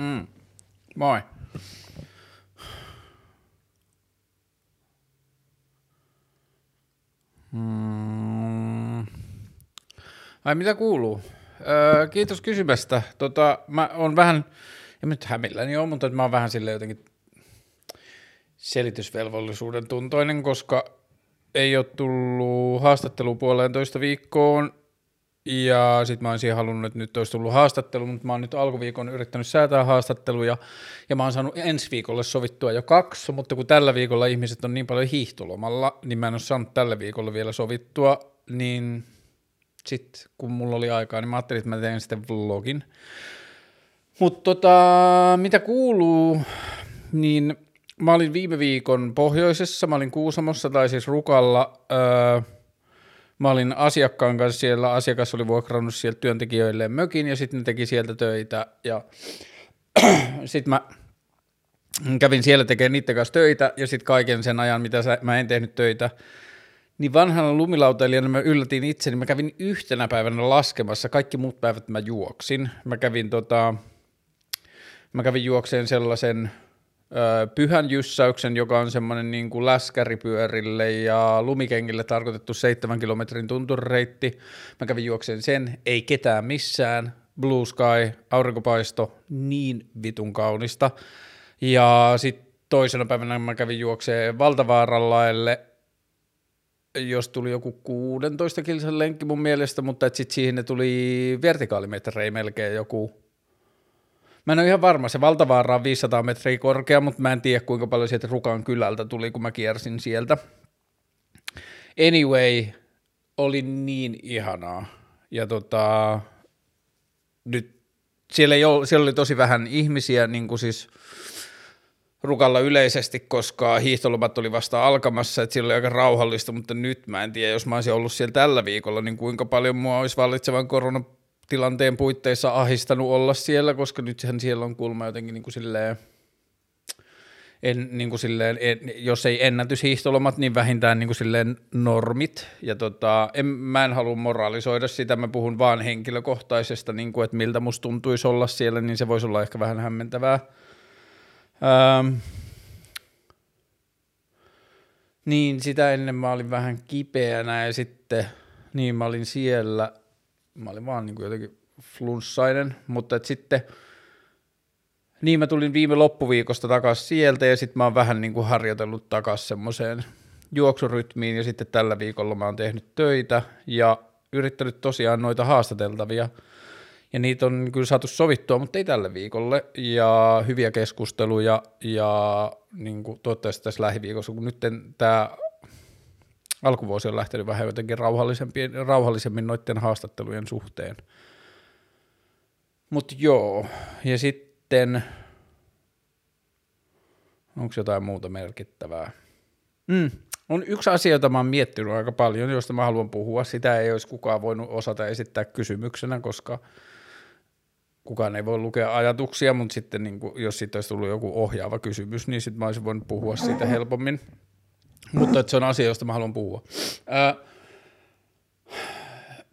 Mm. Moi. Mm. Ai mitä kuuluu? Öö, kiitos kysymästä. Tota, mä oon vähän, en nyt hämilläni ole, mutta mä oon vähän sille jotenkin selitysvelvollisuuden tuntoinen, koska ei ole tullut haastattelu puolentoista viikkoon ja sitten mä olisin halunnut, että nyt olisi tullut haastattelu, mutta mä oon nyt alkuviikon yrittänyt säätää haastatteluja ja mä oon saanut ensi viikolle sovittua jo kaksi, mutta kun tällä viikolla ihmiset on niin paljon hiihtolomalla, niin mä en ole saanut tällä viikolla vielä sovittua, niin sitten kun mulla oli aikaa, niin mä ajattelin, että mä teen sitten vlogin. Mutta tota, mitä kuuluu, niin mä olin viime viikon pohjoisessa, mä olin Kuusamossa tai siis Rukalla, öö, mä olin asiakkaan kanssa siellä, asiakas oli vuokrannut sieltä työntekijöille mökin ja sitten ne teki sieltä töitä ja sitten mä kävin siellä tekemään niiden kanssa töitä ja sitten kaiken sen ajan, mitä sä, mä en tehnyt töitä, niin vanhana lumilautailijana mä yllätin itseni, mä kävin yhtenä päivänä laskemassa, kaikki muut päivät mä juoksin. Mä kävin, tota, mä kävin juokseen sellaisen pyhän jyssäyksen, joka on semmoinen niin kuin läskäripyörille ja lumikengille tarkoitettu seitsemän kilometrin tunturireitti. Mä kävin juokseen sen, ei ketään missään, blue sky, aurinkopaisto, niin vitun kaunista. Ja sitten toisena päivänä mä kävin juokseen Valtavaarallaelle, jos tuli joku 16 kilsan lenkki mun mielestä, mutta sitten siihen ne tuli vertikaalimetrejä melkein joku. Mä en ole ihan varma, se valtavaara on 500 metriä korkea, mutta mä en tiedä kuinka paljon sieltä Rukan kylältä tuli, kun mä kiersin sieltä. Anyway, oli niin ihanaa. Ja tota, nyt siellä, ei ole, siellä oli tosi vähän ihmisiä, niin kuin siis Rukalla yleisesti, koska hiihtolomat oli vasta alkamassa, että siellä oli aika rauhallista, mutta nyt mä en tiedä, jos mä olisin ollut siellä tällä viikolla, niin kuinka paljon mua olisi vallitsevan koronatilanteen puitteissa ahistanut olla siellä, koska nythän siellä on kulma jotenkin niin kuin silleen, en, niin kuin silleen, en, jos ei ennätyshiihtolomat, niin vähintään niin kuin silleen normit. Ja tota, en, mä en halua moralisoida sitä, mä puhun vaan henkilökohtaisesta, niin kuin, että miltä musta tuntuisi olla siellä, niin se voisi olla ehkä vähän hämmentävää. Ähm, niin, sitä ennen mä olin vähän kipeänä ja sitten, niin mä olin siellä, mä olin vaan niin kuin jotenkin flunssainen, mutta et sitten, niin mä tulin viime loppuviikosta takaisin sieltä ja sitten mä oon vähän niin kuin harjoitellut takaisin semmoiseen juoksurytmiin ja sitten tällä viikolla mä oon tehnyt töitä ja yrittänyt tosiaan noita haastateltavia – ja niitä on kyllä saatu sovittua, mutta ei tälle viikolle, ja hyviä keskusteluja, ja niin kuin toivottavasti tässä lähiviikossa, kun nyt tämä alkuvuosi on lähtenyt vähän jotenkin rauhallisemmin noiden haastattelujen suhteen. Mutta joo, ja sitten, onko jotain muuta merkittävää? Mm, on yksi asia, jota mä oon miettinyt aika paljon, josta mä haluan puhua. Sitä ei olisi kukaan voinut osata esittää kysymyksenä, koska – kukaan ei voi lukea ajatuksia, mutta sitten niin kuin, jos siitä olisi tullut joku ohjaava kysymys, niin sitten mä olisin voinut puhua siitä helpommin. Mutta että se on asia, josta mä haluan puhua. Ää,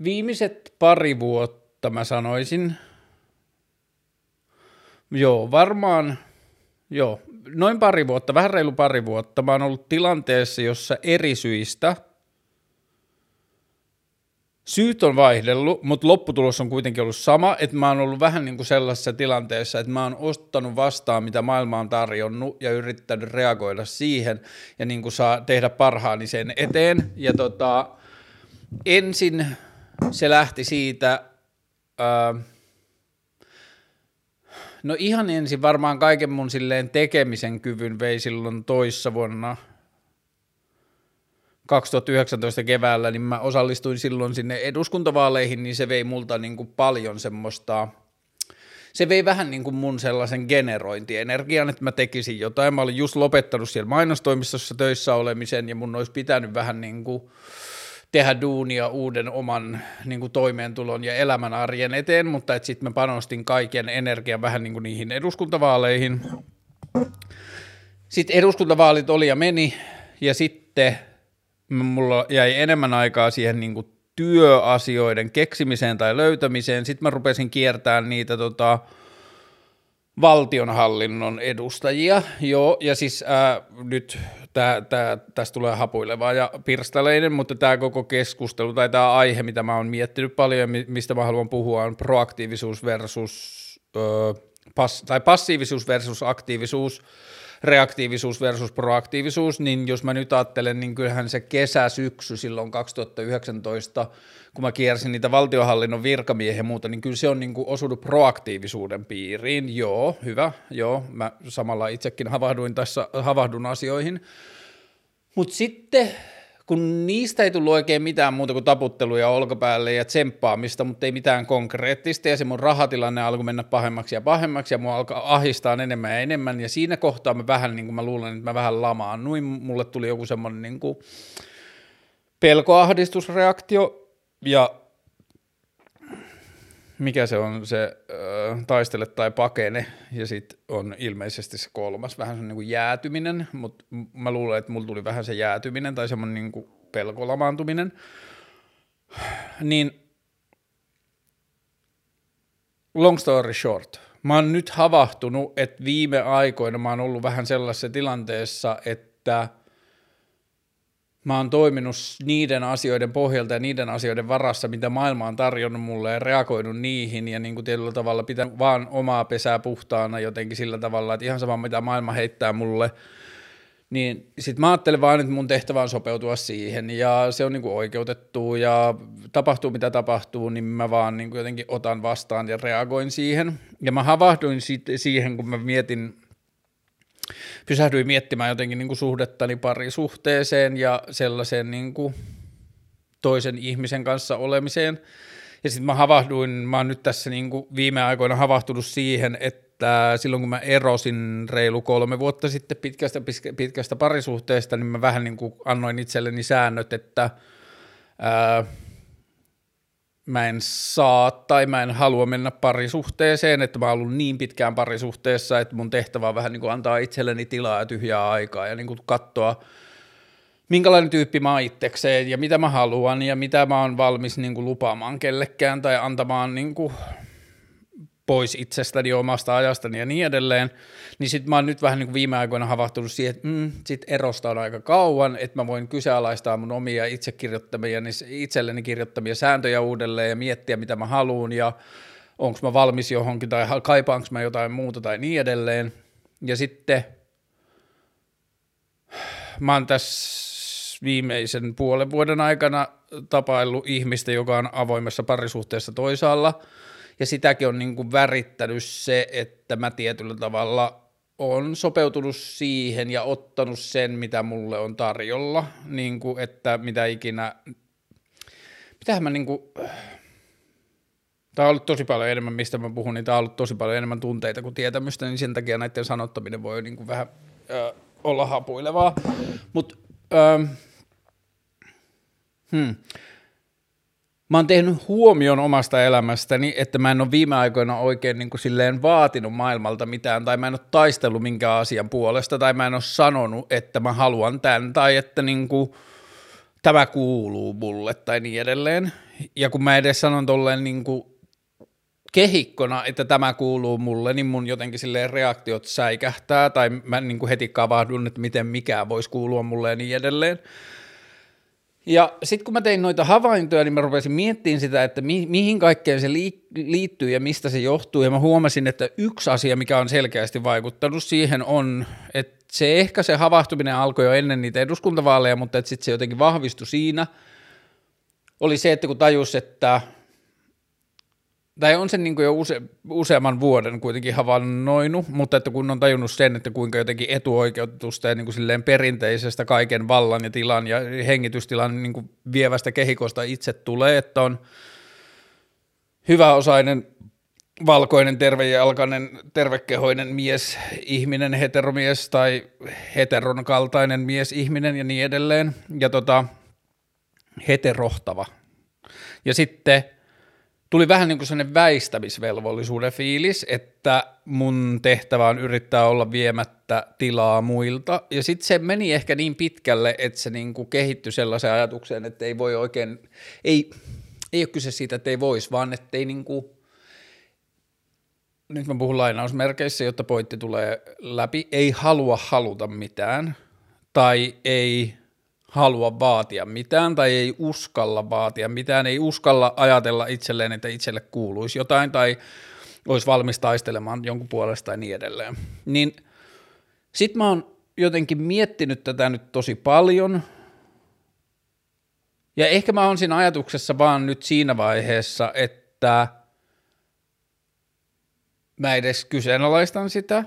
viimeiset pari vuotta mä sanoisin, joo, varmaan, joo, noin pari vuotta, vähän reilu pari vuotta, mä oon ollut tilanteessa, jossa eri syistä – Syyt on vaihdellut, mutta lopputulos on kuitenkin ollut sama, että mä oon ollut vähän niin kuin sellaisessa tilanteessa, että mä oon ostanut vastaan, mitä maailma on tarjonnut ja yrittänyt reagoida siihen ja niin kuin saa tehdä parhaani sen eteen. Ja tota, ensin se lähti siitä, ää, no ihan ensin varmaan kaiken mun silleen tekemisen kyvyn vei silloin toissa vuonna – 2019 keväällä, niin mä osallistuin silloin sinne eduskuntavaaleihin, niin se vei multa niin kuin paljon semmoista, se vei vähän niin kuin mun sellaisen generointienergian, että mä tekisin jotain. Mä olin just lopettanut siellä mainostoimistossa töissä olemisen ja mun olisi pitänyt vähän niin kuin tehdä duunia uuden oman niin kuin toimeentulon ja elämän arjen eteen, mutta sitten mä panostin kaiken energian vähän niin kuin niihin eduskuntavaaleihin. Sitten eduskuntavaalit oli ja meni ja sitten mulla jäi enemmän aikaa siihen niin kuin työasioiden keksimiseen tai löytämiseen. Sitten mä rupesin kiertämään niitä tota, valtionhallinnon edustajia, joo, ja siis ää, nyt tää, tää, tästä tulee hapuilevaa ja pirstaleinen, mutta tämä koko keskustelu tai tämä aihe, mitä mä oon miettinyt paljon ja mistä mä haluan puhua, on proaktiivisuus versus, ö, pass, tai passiivisuus versus aktiivisuus, reaktiivisuus versus proaktiivisuus, niin jos mä nyt ajattelen, niin kyllähän se kesä-syksy silloin 2019, kun mä kiersin niitä valtiohallinnon ja muuta, niin kyllä se on niin kuin osunut proaktiivisuuden piiriin. Joo, hyvä, joo, mä samalla itsekin havahduin tässä, havahdun asioihin. Mutta sitten kun niistä ei tullut oikein mitään muuta kuin taputteluja olkapäälle ja tsemppaamista, mutta ei mitään konkreettista, ja se mun rahatilanne alkoi mennä pahemmaksi ja pahemmaksi, ja mua alkoi ahistaa enemmän ja enemmän, ja siinä kohtaa mä vähän, niin kuin mä luulen, että mä vähän lamaannuin, mulle tuli joku semmoinen niin kuin pelkoahdistusreaktio, ja mikä se on se äh, taistele tai pakene, ja sitten on ilmeisesti se kolmas, vähän se niin kuin jäätyminen, mutta mä luulen, että mulla tuli vähän se jäätyminen tai semmoinen niin kuin pelkolamaantuminen, niin long story short, mä oon nyt havahtunut, että viime aikoina mä oon ollut vähän sellaisessa tilanteessa, että – mä oon toiminut niiden asioiden pohjalta ja niiden asioiden varassa, mitä maailma on tarjonnut mulle ja reagoinut niihin ja niin kuin tietyllä tavalla pitää vaan omaa pesää puhtaana jotenkin sillä tavalla, että ihan sama mitä maailma heittää mulle, niin sit mä ajattelen vaan, että mun tehtävä on sopeutua siihen ja se on niin kuin oikeutettu ja tapahtuu mitä tapahtuu, niin mä vaan niin kuin jotenkin otan vastaan ja reagoin siihen. Ja mä havahduin siihen, kun mä mietin pysähdyin miettimään jotenkin niin kuin suhdettani parisuhteeseen ja sellaiseen niin kuin toisen ihmisen kanssa olemiseen. Ja sitten mä havahduin, mä oon nyt tässä niin kuin viime aikoina havahtunut siihen, että silloin kun mä erosin reilu kolme vuotta sitten pitkästä, pitkästä parisuhteesta, niin mä vähän niin kuin annoin itselleni säännöt, että ää, mä en saa tai mä en halua mennä parisuhteeseen, että mä oon ollut niin pitkään parisuhteessa, että mun tehtävä on vähän niin kuin antaa itselleni tilaa ja tyhjää aikaa ja niin kuin katsoa, minkälainen tyyppi mä oon itsekseen ja mitä mä haluan ja mitä mä oon valmis niin kuin lupaamaan kellekään tai antamaan niin kuin pois itsestäni, omasta ajastani ja niin edelleen, niin sitten mä oon nyt vähän niin viime aikoina havahtunut siihen, että mm, sit erosta on aika kauan, että mä voin kyseenalaistaa mun omia itse kirjoittamia, niin itselleni kirjoittamia sääntöjä uudelleen ja miettiä, mitä mä haluan ja onko mä valmis johonkin tai kaipaanko mä jotain muuta tai niin edelleen. Ja sitten mä oon tässä viimeisen puolen vuoden aikana tapaillut ihmistä, joka on avoimessa parisuhteessa toisaalla – ja sitäkin on niin kuin värittänyt se, että mä tietyllä tavalla on sopeutunut siihen ja ottanut sen, mitä mulle on tarjolla, niin kuin, että mitä ikinä, mitähän mä niin kuin, tämä on ollut tosi paljon enemmän, mistä mä puhun, niin tämä on ollut tosi paljon enemmän tunteita kuin tietämystä, niin sen takia näiden sanottaminen voi niin kuin vähän ö, olla hapuilevaa, mutta hmm. Mä oon tehnyt huomion omasta elämästäni, että mä en ole viime aikoina oikein niin kuin silleen vaatinut maailmalta mitään, tai mä en ole taistellut minkään asian puolesta, tai mä en ole sanonut, että mä haluan tämän, tai että niin kuin, tämä kuuluu mulle, tai niin edelleen. Ja kun mä edes sanon tolleen niin kuin kehikkona, että tämä kuuluu mulle, niin mun jotenkin silleen reaktiot säikähtää, tai mä niin kuin heti kavahdun, että miten mikään voisi kuulua mulle ja niin edelleen. Ja sitten kun mä tein noita havaintoja, niin mä rupesin miettimään sitä, että mi- mihin kaikkeen se liittyy ja mistä se johtuu. Ja mä huomasin, että yksi asia, mikä on selkeästi vaikuttanut siihen on, että se ehkä se havahtuminen alkoi jo ennen niitä eduskuntavaaleja, mutta sitten se jotenkin vahvistui siinä, oli se, että kun tajus, että tai on se niin jo use, useamman vuoden kuitenkin havainnoinut, mutta että kun on tajunnut sen, että kuinka jotenkin etuoikeutusta ja niin kuin silleen perinteisestä kaiken vallan ja tilan ja hengitystilan niin kuin vievästä kehikosta itse tulee, että on hyväosainen valkoinen, tervejalkainen, tervekehoinen mies, ihminen, heteromies tai heteron kaltainen mies, ihminen ja niin edelleen, ja tota, heterohtava. Ja sitten tuli vähän niin kuin sellainen väistämisvelvollisuuden fiilis, että mun tehtävä on yrittää olla viemättä tilaa muilta. Ja sitten se meni ehkä niin pitkälle, että se niin kuin kehittyi sellaiseen ajatukseen, että ei voi oikein, ei, ei ole kyse siitä, että ei voisi, vaan että ei niin kuin, nyt mä puhun lainausmerkeissä, jotta pointti tulee läpi, ei halua haluta mitään tai ei halua vaatia mitään tai ei uskalla vaatia mitään, ei uskalla ajatella itselleen, että itselle kuuluisi jotain tai olisi valmis taistelemaan jonkun puolesta ja niin edelleen. Niin sit mä oon jotenkin miettinyt tätä nyt tosi paljon ja ehkä mä oon siinä ajatuksessa vaan nyt siinä vaiheessa, että mä edes kyseenalaistan sitä,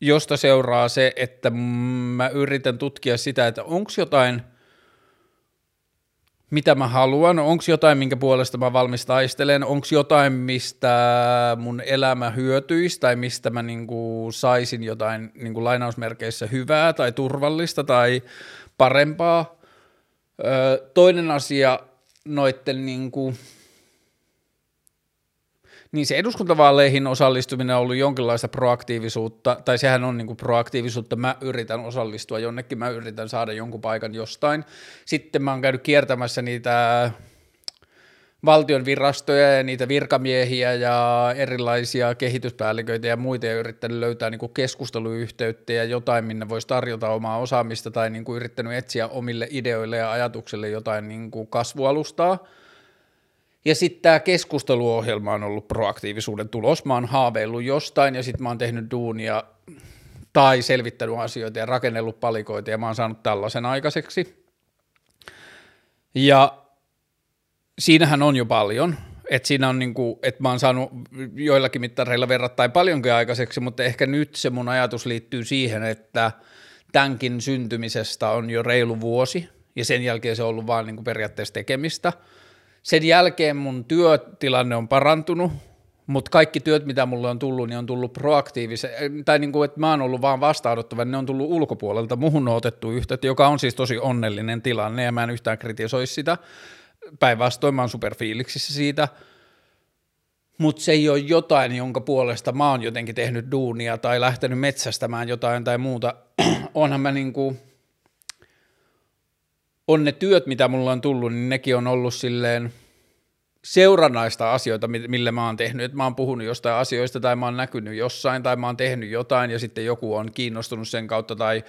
josta seuraa se, että mä yritän tutkia sitä, että onko jotain – mitä mä haluan, onko jotain, minkä puolesta mä valmis taistelen, onko jotain, mistä mun elämä hyötyisi tai mistä mä niinku saisin jotain niinku lainausmerkeissä hyvää tai turvallista tai parempaa. Öö, toinen asia noitten niinku, niin se eduskuntavaaleihin osallistuminen on ollut jonkinlaista proaktiivisuutta, tai sehän on niin proaktiivisuutta, mä yritän osallistua jonnekin, mä yritän saada jonkun paikan jostain. Sitten mä oon käynyt kiertämässä niitä valtion virastoja ja niitä virkamiehiä ja erilaisia kehityspäälliköitä ja muita ja yrittänyt löytää niin kuin keskusteluyhteyttä ja jotain, minne voisi tarjota omaa osaamista tai niin kuin yrittänyt etsiä omille ideoille ja ajatuksille jotain niin kuin kasvualustaa – ja sitten tämä keskusteluohjelma on ollut proaktiivisuuden tulos. Mä oon haaveillut jostain ja sitten mä oon tehnyt duunia tai selvittänyt asioita ja rakennellut palikoita ja mä oon saanut tällaisen aikaiseksi. Ja siinähän on jo paljon, että siinä on niinku, että mä oon saanut joillakin mittareilla verrattain paljonkin aikaiseksi, mutta ehkä nyt se mun ajatus liittyy siihen, että tämänkin syntymisestä on jo reilu vuosi ja sen jälkeen se on ollut vaan niinku periaatteessa tekemistä – sen jälkeen mun työtilanne on parantunut, mutta kaikki työt, mitä mulle on tullut, niin on tullut proaktiivisen, tai niin kuin, että mä oon ollut vaan vastaanottava, niin ne on tullut ulkopuolelta, muhun on otettu yhteyttä, joka on siis tosi onnellinen tilanne, ja mä en yhtään kritisoi sitä. Päinvastoin mä oon superfiiliksissä siitä, mutta se ei ole jotain, jonka puolesta mä oon jotenkin tehnyt duunia tai lähtenyt metsästämään jotain tai muuta. Onhan mä niin kuin, on ne työt, mitä mulla on tullut, niin nekin on ollut silleen seurannaista asioita, millä mä oon tehnyt, että mä oon puhunut jostain asioista tai mä oon näkynyt jossain tai mä oon tehnyt jotain ja sitten joku on kiinnostunut sen kautta tai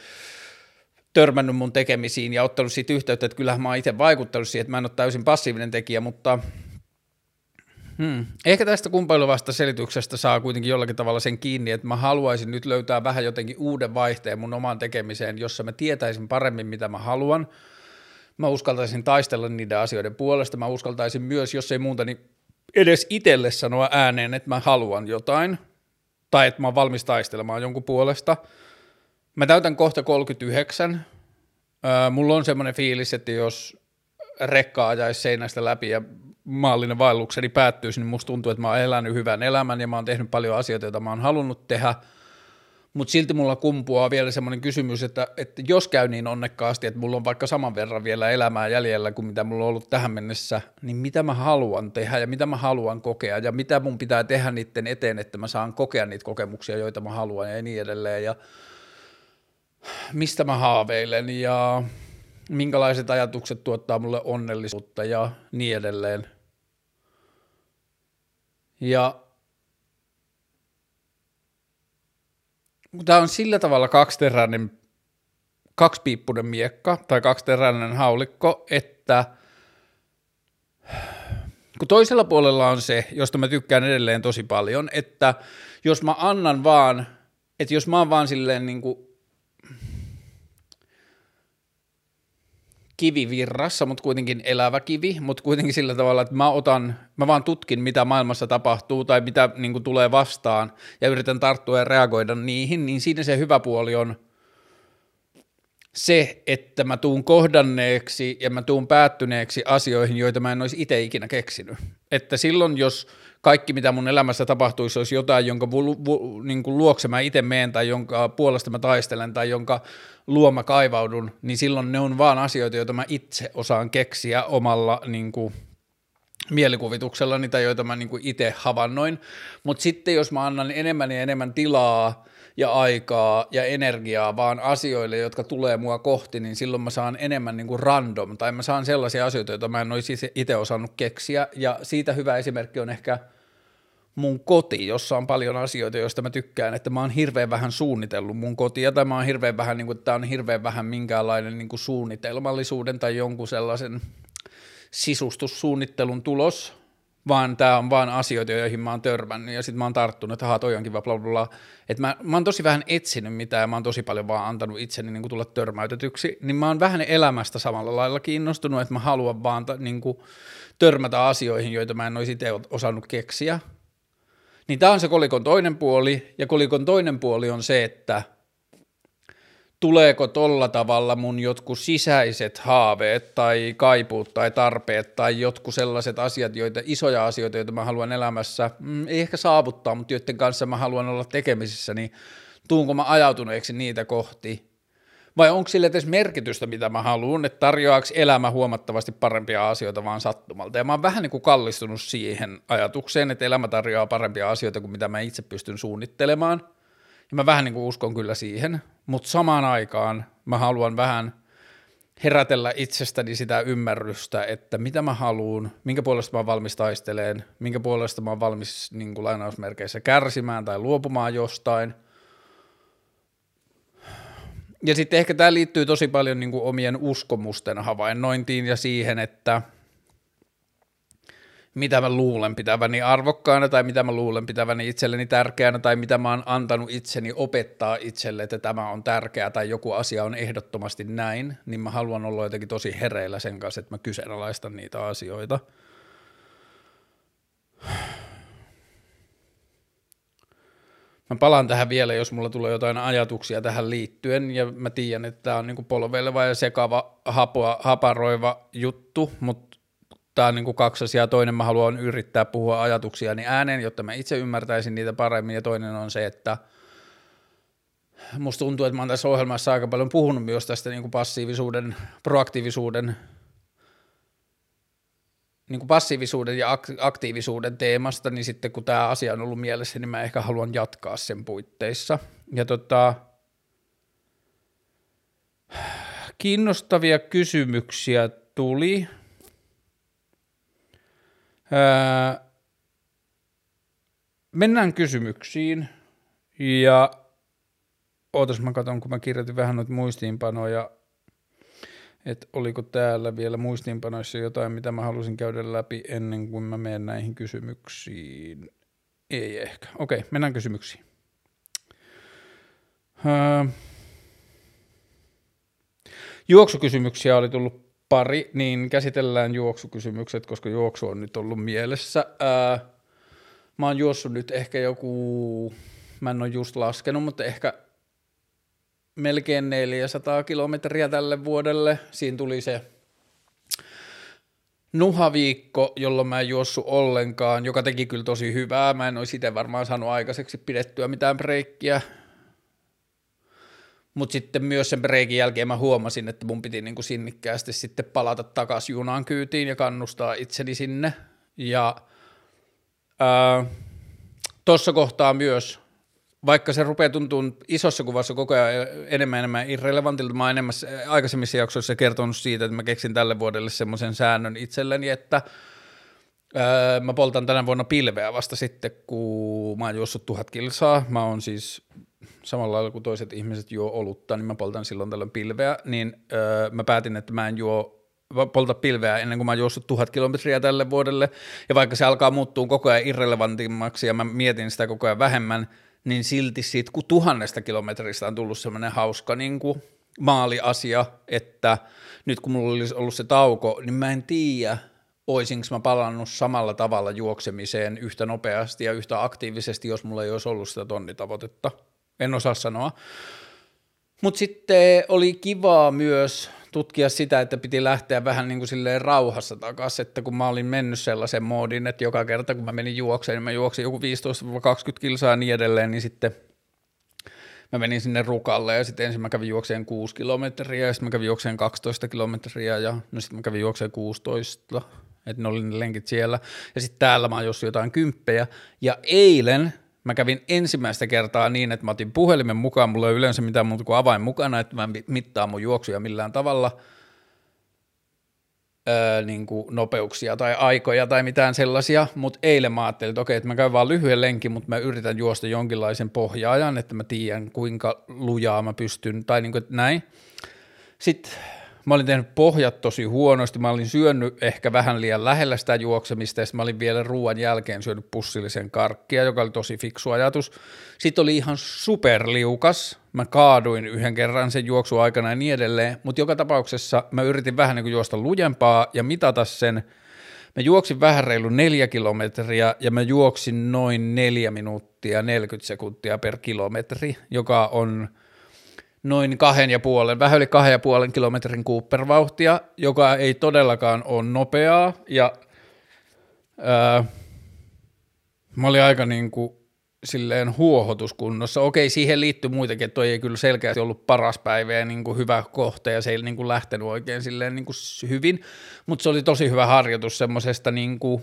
törmännyt mun tekemisiin ja ottanut siitä yhteyttä, että kyllähän mä oon itse vaikuttanut siihen, että mä en ole täysin passiivinen tekijä, mutta Hmm. Ehkä tästä kumpailuvasta selityksestä saa kuitenkin jollakin tavalla sen kiinni, että mä haluaisin nyt löytää vähän jotenkin uuden vaihteen mun omaan tekemiseen, jossa mä tietäisin paremmin, mitä mä haluan – mä uskaltaisin taistella niiden asioiden puolesta, mä uskaltaisin myös, jos ei muuta, niin edes itselle sanoa ääneen, että mä haluan jotain, tai että mä oon valmis taistelemaan jonkun puolesta. Mä täytän kohta 39. Öö, mulla on semmoinen fiilis, että jos rekka ajaisi seinästä läpi ja maallinen vaellukseni päättyisi, niin musta tuntuu, että mä oon elänyt hyvän elämän ja mä oon tehnyt paljon asioita, joita mä oon halunnut tehdä – mutta silti mulla kumpuaa vielä semmoinen kysymys, että, että jos käy niin onnekkaasti, että mulla on vaikka saman verran vielä elämää jäljellä kuin mitä mulla on ollut tähän mennessä, niin mitä mä haluan tehdä ja mitä mä haluan kokea ja mitä mun pitää tehdä niiden eteen, että mä saan kokea niitä kokemuksia, joita mä haluan ja niin edelleen ja mistä mä haaveilen ja minkälaiset ajatukset tuottaa mulle onnellisuutta ja niin edelleen. Ja tämä on sillä tavalla kaksiteräinen, kaksipiippunen miekka tai kaksiteräinen haulikko, että kun toisella puolella on se, josta mä tykkään edelleen tosi paljon, että jos mä annan vaan, että jos mä oon vaan silleen niin kuin kivi virrassa, mutta kuitenkin elävä kivi, mutta kuitenkin sillä tavalla, että mä otan, mä vaan tutkin, mitä maailmassa tapahtuu tai mitä niin tulee vastaan ja yritän tarttua ja reagoida niihin, niin siinä se hyvä puoli on se, että mä tuun kohdanneeksi ja mä tuun päättyneeksi asioihin, joita mä en olisi itse ikinä keksinyt. Että silloin, jos kaikki, mitä mun elämässä tapahtuisi, olisi jotain, jonka vu, vu, niin kuin luokse mä itse meen tai jonka puolesta mä taistelen tai jonka luo mä kaivaudun, niin silloin ne on vaan asioita, joita mä itse osaan keksiä omalla niin kuin, mielikuvituksellani tai joita mä niin kuin itse havainnoin. Mutta sitten jos mä annan enemmän ja enemmän tilaa ja aikaa ja energiaa vaan asioille, jotka tulee mua kohti, niin silloin mä saan enemmän niin kuin random, tai mä saan sellaisia asioita, joita mä en olisi itse osannut keksiä, ja siitä hyvä esimerkki on ehkä mun koti, jossa on paljon asioita, joista mä tykkään, että mä oon hirveän vähän suunnitellut mun kotia, tai mä oon hirveän vähän, niin kuin, että on hirveän vähän minkäänlainen niin kuin suunnitelmallisuuden tai jonkun sellaisen sisustussuunnittelun tulos, vaan tämä on vaan asioita, joihin mä oon törmännyt, ja sitten mä oon tarttunut, että toi on kiva, bla, bla, bla. Et mä, mä oon tosi vähän etsinyt mitään, ja mä oon tosi paljon vaan antanut itseni niin tulla törmäytetyksi, niin mä oon vähän elämästä samalla lailla kiinnostunut, että mä haluan vaan niin kuin, törmätä asioihin, joita mä en olisi itse osannut keksiä. Niin tämä on se kolikon toinen puoli, ja kolikon toinen puoli on se, että tuleeko tolla tavalla mun jotkut sisäiset haaveet tai kaipuut tai tarpeet tai jotkut sellaiset asiat, joita, isoja asioita, joita mä haluan elämässä, mm, ei ehkä saavuttaa, mutta joiden kanssa mä haluan olla tekemisissä, niin tuunko mä ajautuneeksi niitä kohti, vai onko sille edes merkitystä, mitä mä haluan, että tarjoaako elämä huomattavasti parempia asioita vaan sattumalta. Ja mä oon vähän niin kuin kallistunut siihen ajatukseen, että elämä tarjoaa parempia asioita kuin mitä mä itse pystyn suunnittelemaan. Ja mä vähän niin kuin uskon kyllä siihen, mutta samaan aikaan mä haluan vähän herätellä itsestäni sitä ymmärrystä, että mitä mä haluan, minkä puolesta mä oon valmis taisteleen, minkä puolesta mä oon valmis niin kuin lainausmerkeissä kärsimään tai luopumaan jostain – ja sitten ehkä tämä liittyy tosi paljon niin kuin omien uskomusten havainnointiin ja siihen, että mitä mä luulen pitäväni arvokkaana tai mitä mä luulen pitäväni itselleni tärkeänä tai mitä mä oon antanut itseni opettaa itselle, että tämä on tärkeää tai joku asia on ehdottomasti näin, niin mä haluan olla jotenkin tosi hereillä sen kanssa, että mä kyseenalaistan niitä asioita. Mä palaan tähän vielä, jos mulla tulee jotain ajatuksia tähän liittyen, ja mä tiedän, että tämä on niinku polveleva ja sekava, hapoa, haparoiva juttu, mutta tämä on niinku kaksi asiaa. Toinen mä haluan yrittää puhua ajatuksiani ääneen, jotta mä itse ymmärtäisin niitä paremmin, ja toinen on se, että musta tuntuu, että mä oon tässä ohjelmassa aika paljon puhunut myös tästä niinku passiivisuuden, proaktiivisuuden niin kuin passiivisuuden ja aktiivisuuden teemasta, niin sitten kun tämä asia on ollut mielessä, niin mä ehkä haluan jatkaa sen puitteissa. Ja tota, kiinnostavia kysymyksiä tuli. Öö, mennään kysymyksiin. Ja ootas mä katson, kun mä kirjoitin vähän noita muistiinpanoja että oliko täällä vielä muistiinpanoissa jotain, mitä mä halusin käydä läpi ennen kuin mä menen näihin kysymyksiin. Ei ehkä. Okei, mennään kysymyksiin. Öö. Juoksukysymyksiä oli tullut pari, niin käsitellään juoksukysymykset, koska juoksu on nyt ollut mielessä. Öö. Mä oon juossut nyt ehkä joku, mä en ole just laskenut, mutta ehkä melkein 400 kilometriä tälle vuodelle. Siinä tuli se nuhaviikko, jolloin mä en juossut ollenkaan, joka teki kyllä tosi hyvää. Mä en olisi itse varmaan saanut aikaiseksi pidettyä mitään breikkiä. Mutta sitten myös sen breikin jälkeen mä huomasin, että mun piti niinku sinnikkäästi sitten palata takaisin junaan kyytiin ja kannustaa itseni sinne. Ja tuossa kohtaa myös vaikka se rupeaa tuntumaan isossa kuvassa koko ajan enemmän enemmän irrelevantilta, mä enemmän aikaisemmissa jaksoissa kertonut siitä, että mä keksin tälle vuodelle semmoisen säännön itselleni, että öö, mä poltan tänä vuonna pilveä vasta sitten, kun mä oon juossut tuhat kilsaa, mä oon siis samalla lailla kuin toiset ihmiset juo olutta, niin mä poltan silloin tällöin pilveä, niin öö, mä päätin, että mä en juo polta pilveä ennen kuin mä oon juossut tuhat kilometriä tälle vuodelle, ja vaikka se alkaa muuttua koko ajan irrelevantimmaksi ja mä mietin sitä koko ajan vähemmän, niin silti siitä kun tuhannesta kilometristä on tullut semmoinen hauska niin kuin maaliasia, että nyt kun mulla olisi ollut se tauko, niin mä en tiedä, oisinko mä palannut samalla tavalla juoksemiseen yhtä nopeasti ja yhtä aktiivisesti, jos mulla ei olisi ollut sitä tonnitavoitetta. En osaa sanoa. Mutta sitten oli kivaa myös tutkia sitä, että piti lähteä vähän niin kuin silleen rauhassa takaisin, että kun mä olin mennyt sellaisen moodin, että joka kerta kun mä menin juokseen, niin mä juoksin joku 15-20 kilsaa ja niin edelleen, niin sitten mä menin sinne rukalle ja sitten ensin mä kävin juokseen 6 kilometriä ja sitten mä kävin juokseen 12 kilometriä ja no sitten mä kävin juokseen 16, että ne oli ne lenkit siellä ja sitten täällä mä oon jotain kymppejä ja eilen Mä kävin ensimmäistä kertaa niin, että mä otin puhelimen mukaan, mulla ei yleensä mitään muuta kuin avain mukana, että mä mittaan mun juoksuja millään tavalla. öö, niin kuin nopeuksia tai aikoja tai mitään sellaisia, mutta eilen mä ajattelin, että okei, että mä käyn vaan lyhyen lenkin, mutta mä yritän juosta jonkinlaisen pohjaajan, että mä tiedän kuinka lujaa mä pystyn, tai niin kuin, että näin. Sitten mä olin tehnyt pohjat tosi huonosti, mä olin syönyt ehkä vähän liian lähellä sitä juoksemista, ja mä olin vielä ruoan jälkeen syönyt pussillisen karkkia, joka oli tosi fiksu ajatus. Sitten oli ihan superliukas, mä kaaduin yhden kerran sen juoksu aikana ja niin edelleen, mutta joka tapauksessa mä yritin vähän niin kuin juosta lujempaa ja mitata sen. Mä juoksin vähän reilu neljä kilometriä ja mä juoksin noin neljä minuuttia 40 sekuntia per kilometri, joka on noin kahden ja puolen, vähän yli kahden ja puolen kilometrin Cooper-vauhtia, joka ei todellakaan ole nopeaa ja ää, mä olin aika niin kuin silleen huohotuskunnossa. Okei, siihen liittyy muitakin, että toi ei kyllä selkeästi ollut paras päivä ja niin kuin hyvä kohta ja se ei niin kuin lähtenyt oikein silleen niin kuin hyvin, mutta se oli tosi hyvä harjoitus semmoisesta niin kuin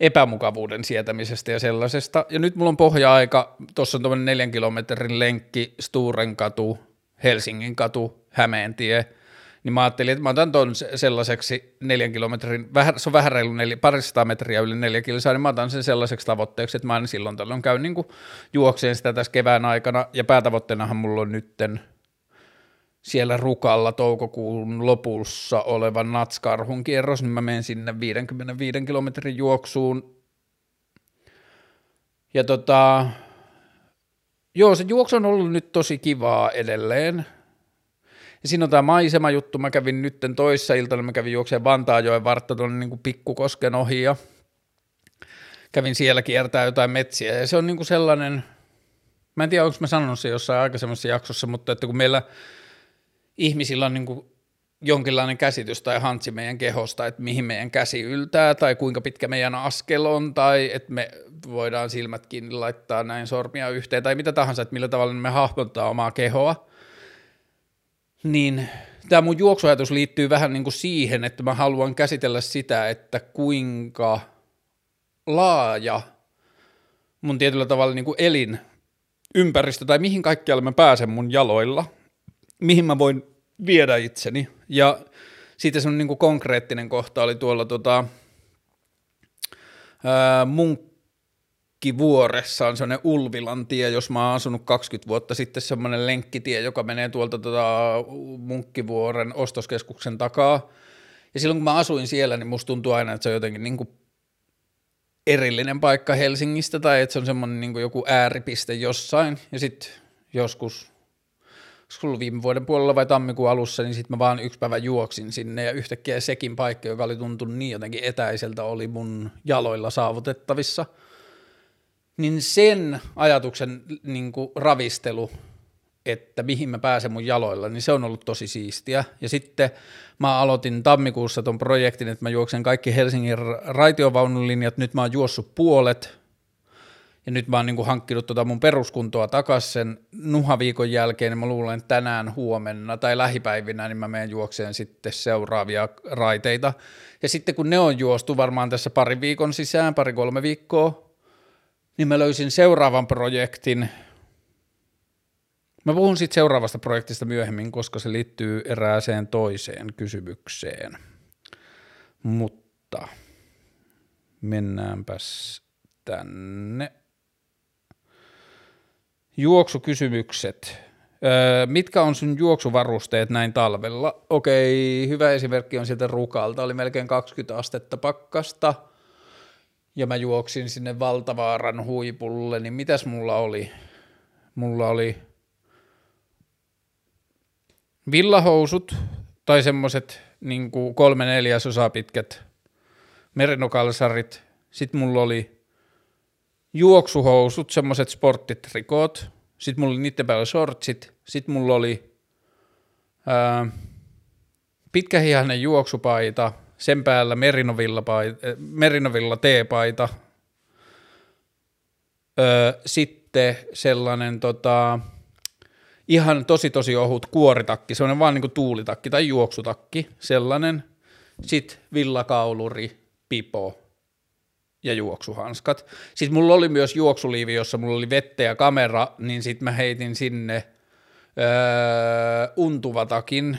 epämukavuuden sietämisestä ja sellaisesta. Ja nyt mulla on pohja-aika, tuossa on tuommoinen neljän kilometrin lenkki, Sturen katu, Helsingin katu, Hämeentie, niin mä ajattelin, että mä otan ton sellaiseksi neljän kilometrin, vähän, se on vähän reilu neljä, parista metriä yli neljä kilsaa, niin mä otan sen sellaiseksi tavoitteeksi, että mä aina silloin tällöin käyn niin juokseen sitä tässä kevään aikana, ja päätavoitteenahan mulla on nytten siellä Rukalla toukokuun lopussa oleva Natskarhun kierros, niin mä menen sinne 55 kilometrin juoksuun. Ja tota, joo, se juoksu on ollut nyt tosi kivaa edelleen. Ja siinä on tämä maisemajuttu, mä kävin nytten toissa iltana, mä kävin juokseen Vantaajoen vartta tuonne niin pikkukosken ohi ja kävin siellä kiertää jotain metsiä ja se on niin kuin sellainen, mä en tiedä onko mä sanonut se jossain aikaisemmassa jaksossa, mutta että kun meillä ihmisillä on niin kuin jonkinlainen käsitys tai hantsi meidän kehosta, että mihin meidän käsi yltää tai kuinka pitkä meidän askel on tai että me voidaan silmät kiinni laittaa näin sormia yhteen tai mitä tahansa, että millä tavalla me hahmottaa omaa kehoa, niin tämä mun juoksuajatus liittyy vähän niin kuin siihen, että mä haluan käsitellä sitä, että kuinka laaja mun tietyllä tavalla niin kuin elin ympäristö tai mihin kaikkialle mä pääsen mun jaloilla – mihin mä voin viedä itseni. Ja sitten semmoinen niin konkreettinen kohta oli tuolla tota, ää, Munkkivuoressa on semmoinen Ulvilan tie, jos mä oon asunut 20 vuotta sitten semmoinen lenkkitie, joka menee tuolta tota Munkkivuoren ostoskeskuksen takaa. Ja silloin kun mä asuin siellä, niin musta tuntuu aina, että se on jotenkin niin kuin erillinen paikka Helsingistä tai että se on semmoinen niin joku ääripiste jossain. Ja sitten joskus ollut viime vuoden puolella vai tammikuun alussa, niin sitten mä vaan yksi päivä juoksin sinne ja yhtäkkiä sekin paikka, joka oli tuntunut niin jotenkin etäiseltä, oli mun jaloilla saavutettavissa. Niin sen ajatuksen niin kuin ravistelu, että mihin mä pääsen mun jaloilla, niin se on ollut tosi siistiä. Ja sitten mä aloitin tammikuussa ton projektin, että mä juoksen kaikki Helsingin raitiovaunulinjat, nyt mä oon juossut puolet, ja nyt mä oon niin hankkinut tota mun peruskuntoa takaisin sen nuhaviikon jälkeen, niin mä luulen, että tänään, huomenna tai lähipäivinä, niin mä menen juokseen sitten seuraavia raiteita. Ja sitten kun ne on juostu varmaan tässä pari viikon sisään, pari-kolme viikkoa, niin mä löysin seuraavan projektin. Mä puhun sitten seuraavasta projektista myöhemmin, koska se liittyy erääseen toiseen kysymykseen. Mutta mennäänpäs tänne. Juoksukysymykset. Öö, mitkä on sun juoksuvarusteet näin talvella? Okei, hyvä esimerkki on sieltä Rukalta. Oli melkein 20 astetta pakkasta ja mä juoksin sinne Valtavaaran huipulle, niin mitäs mulla oli? Mulla oli villahousut tai semmoset niin kolme neljäsosaa pitkät merinokalsarit. Sitten mulla oli juoksuhousut, semmoiset sporttitrikot, sitten mulla oli niiden päällä shortsit, sitten mulla oli ää, pitkähihainen juoksupaita, sen päällä merinovilla, paita, merinovilla teepaita, öö, sitten sellainen tota, ihan tosi tosi ohut kuoritakki, sellainen vaan niin kuin tuulitakki tai juoksutakki, sellainen, sitten villakauluri, pipo, ja juoksuhanskat. Sitten mulla oli myös juoksuliivi, jossa mulla oli vettä ja kamera, niin sitten mä heitin sinne öö, untuvatakin,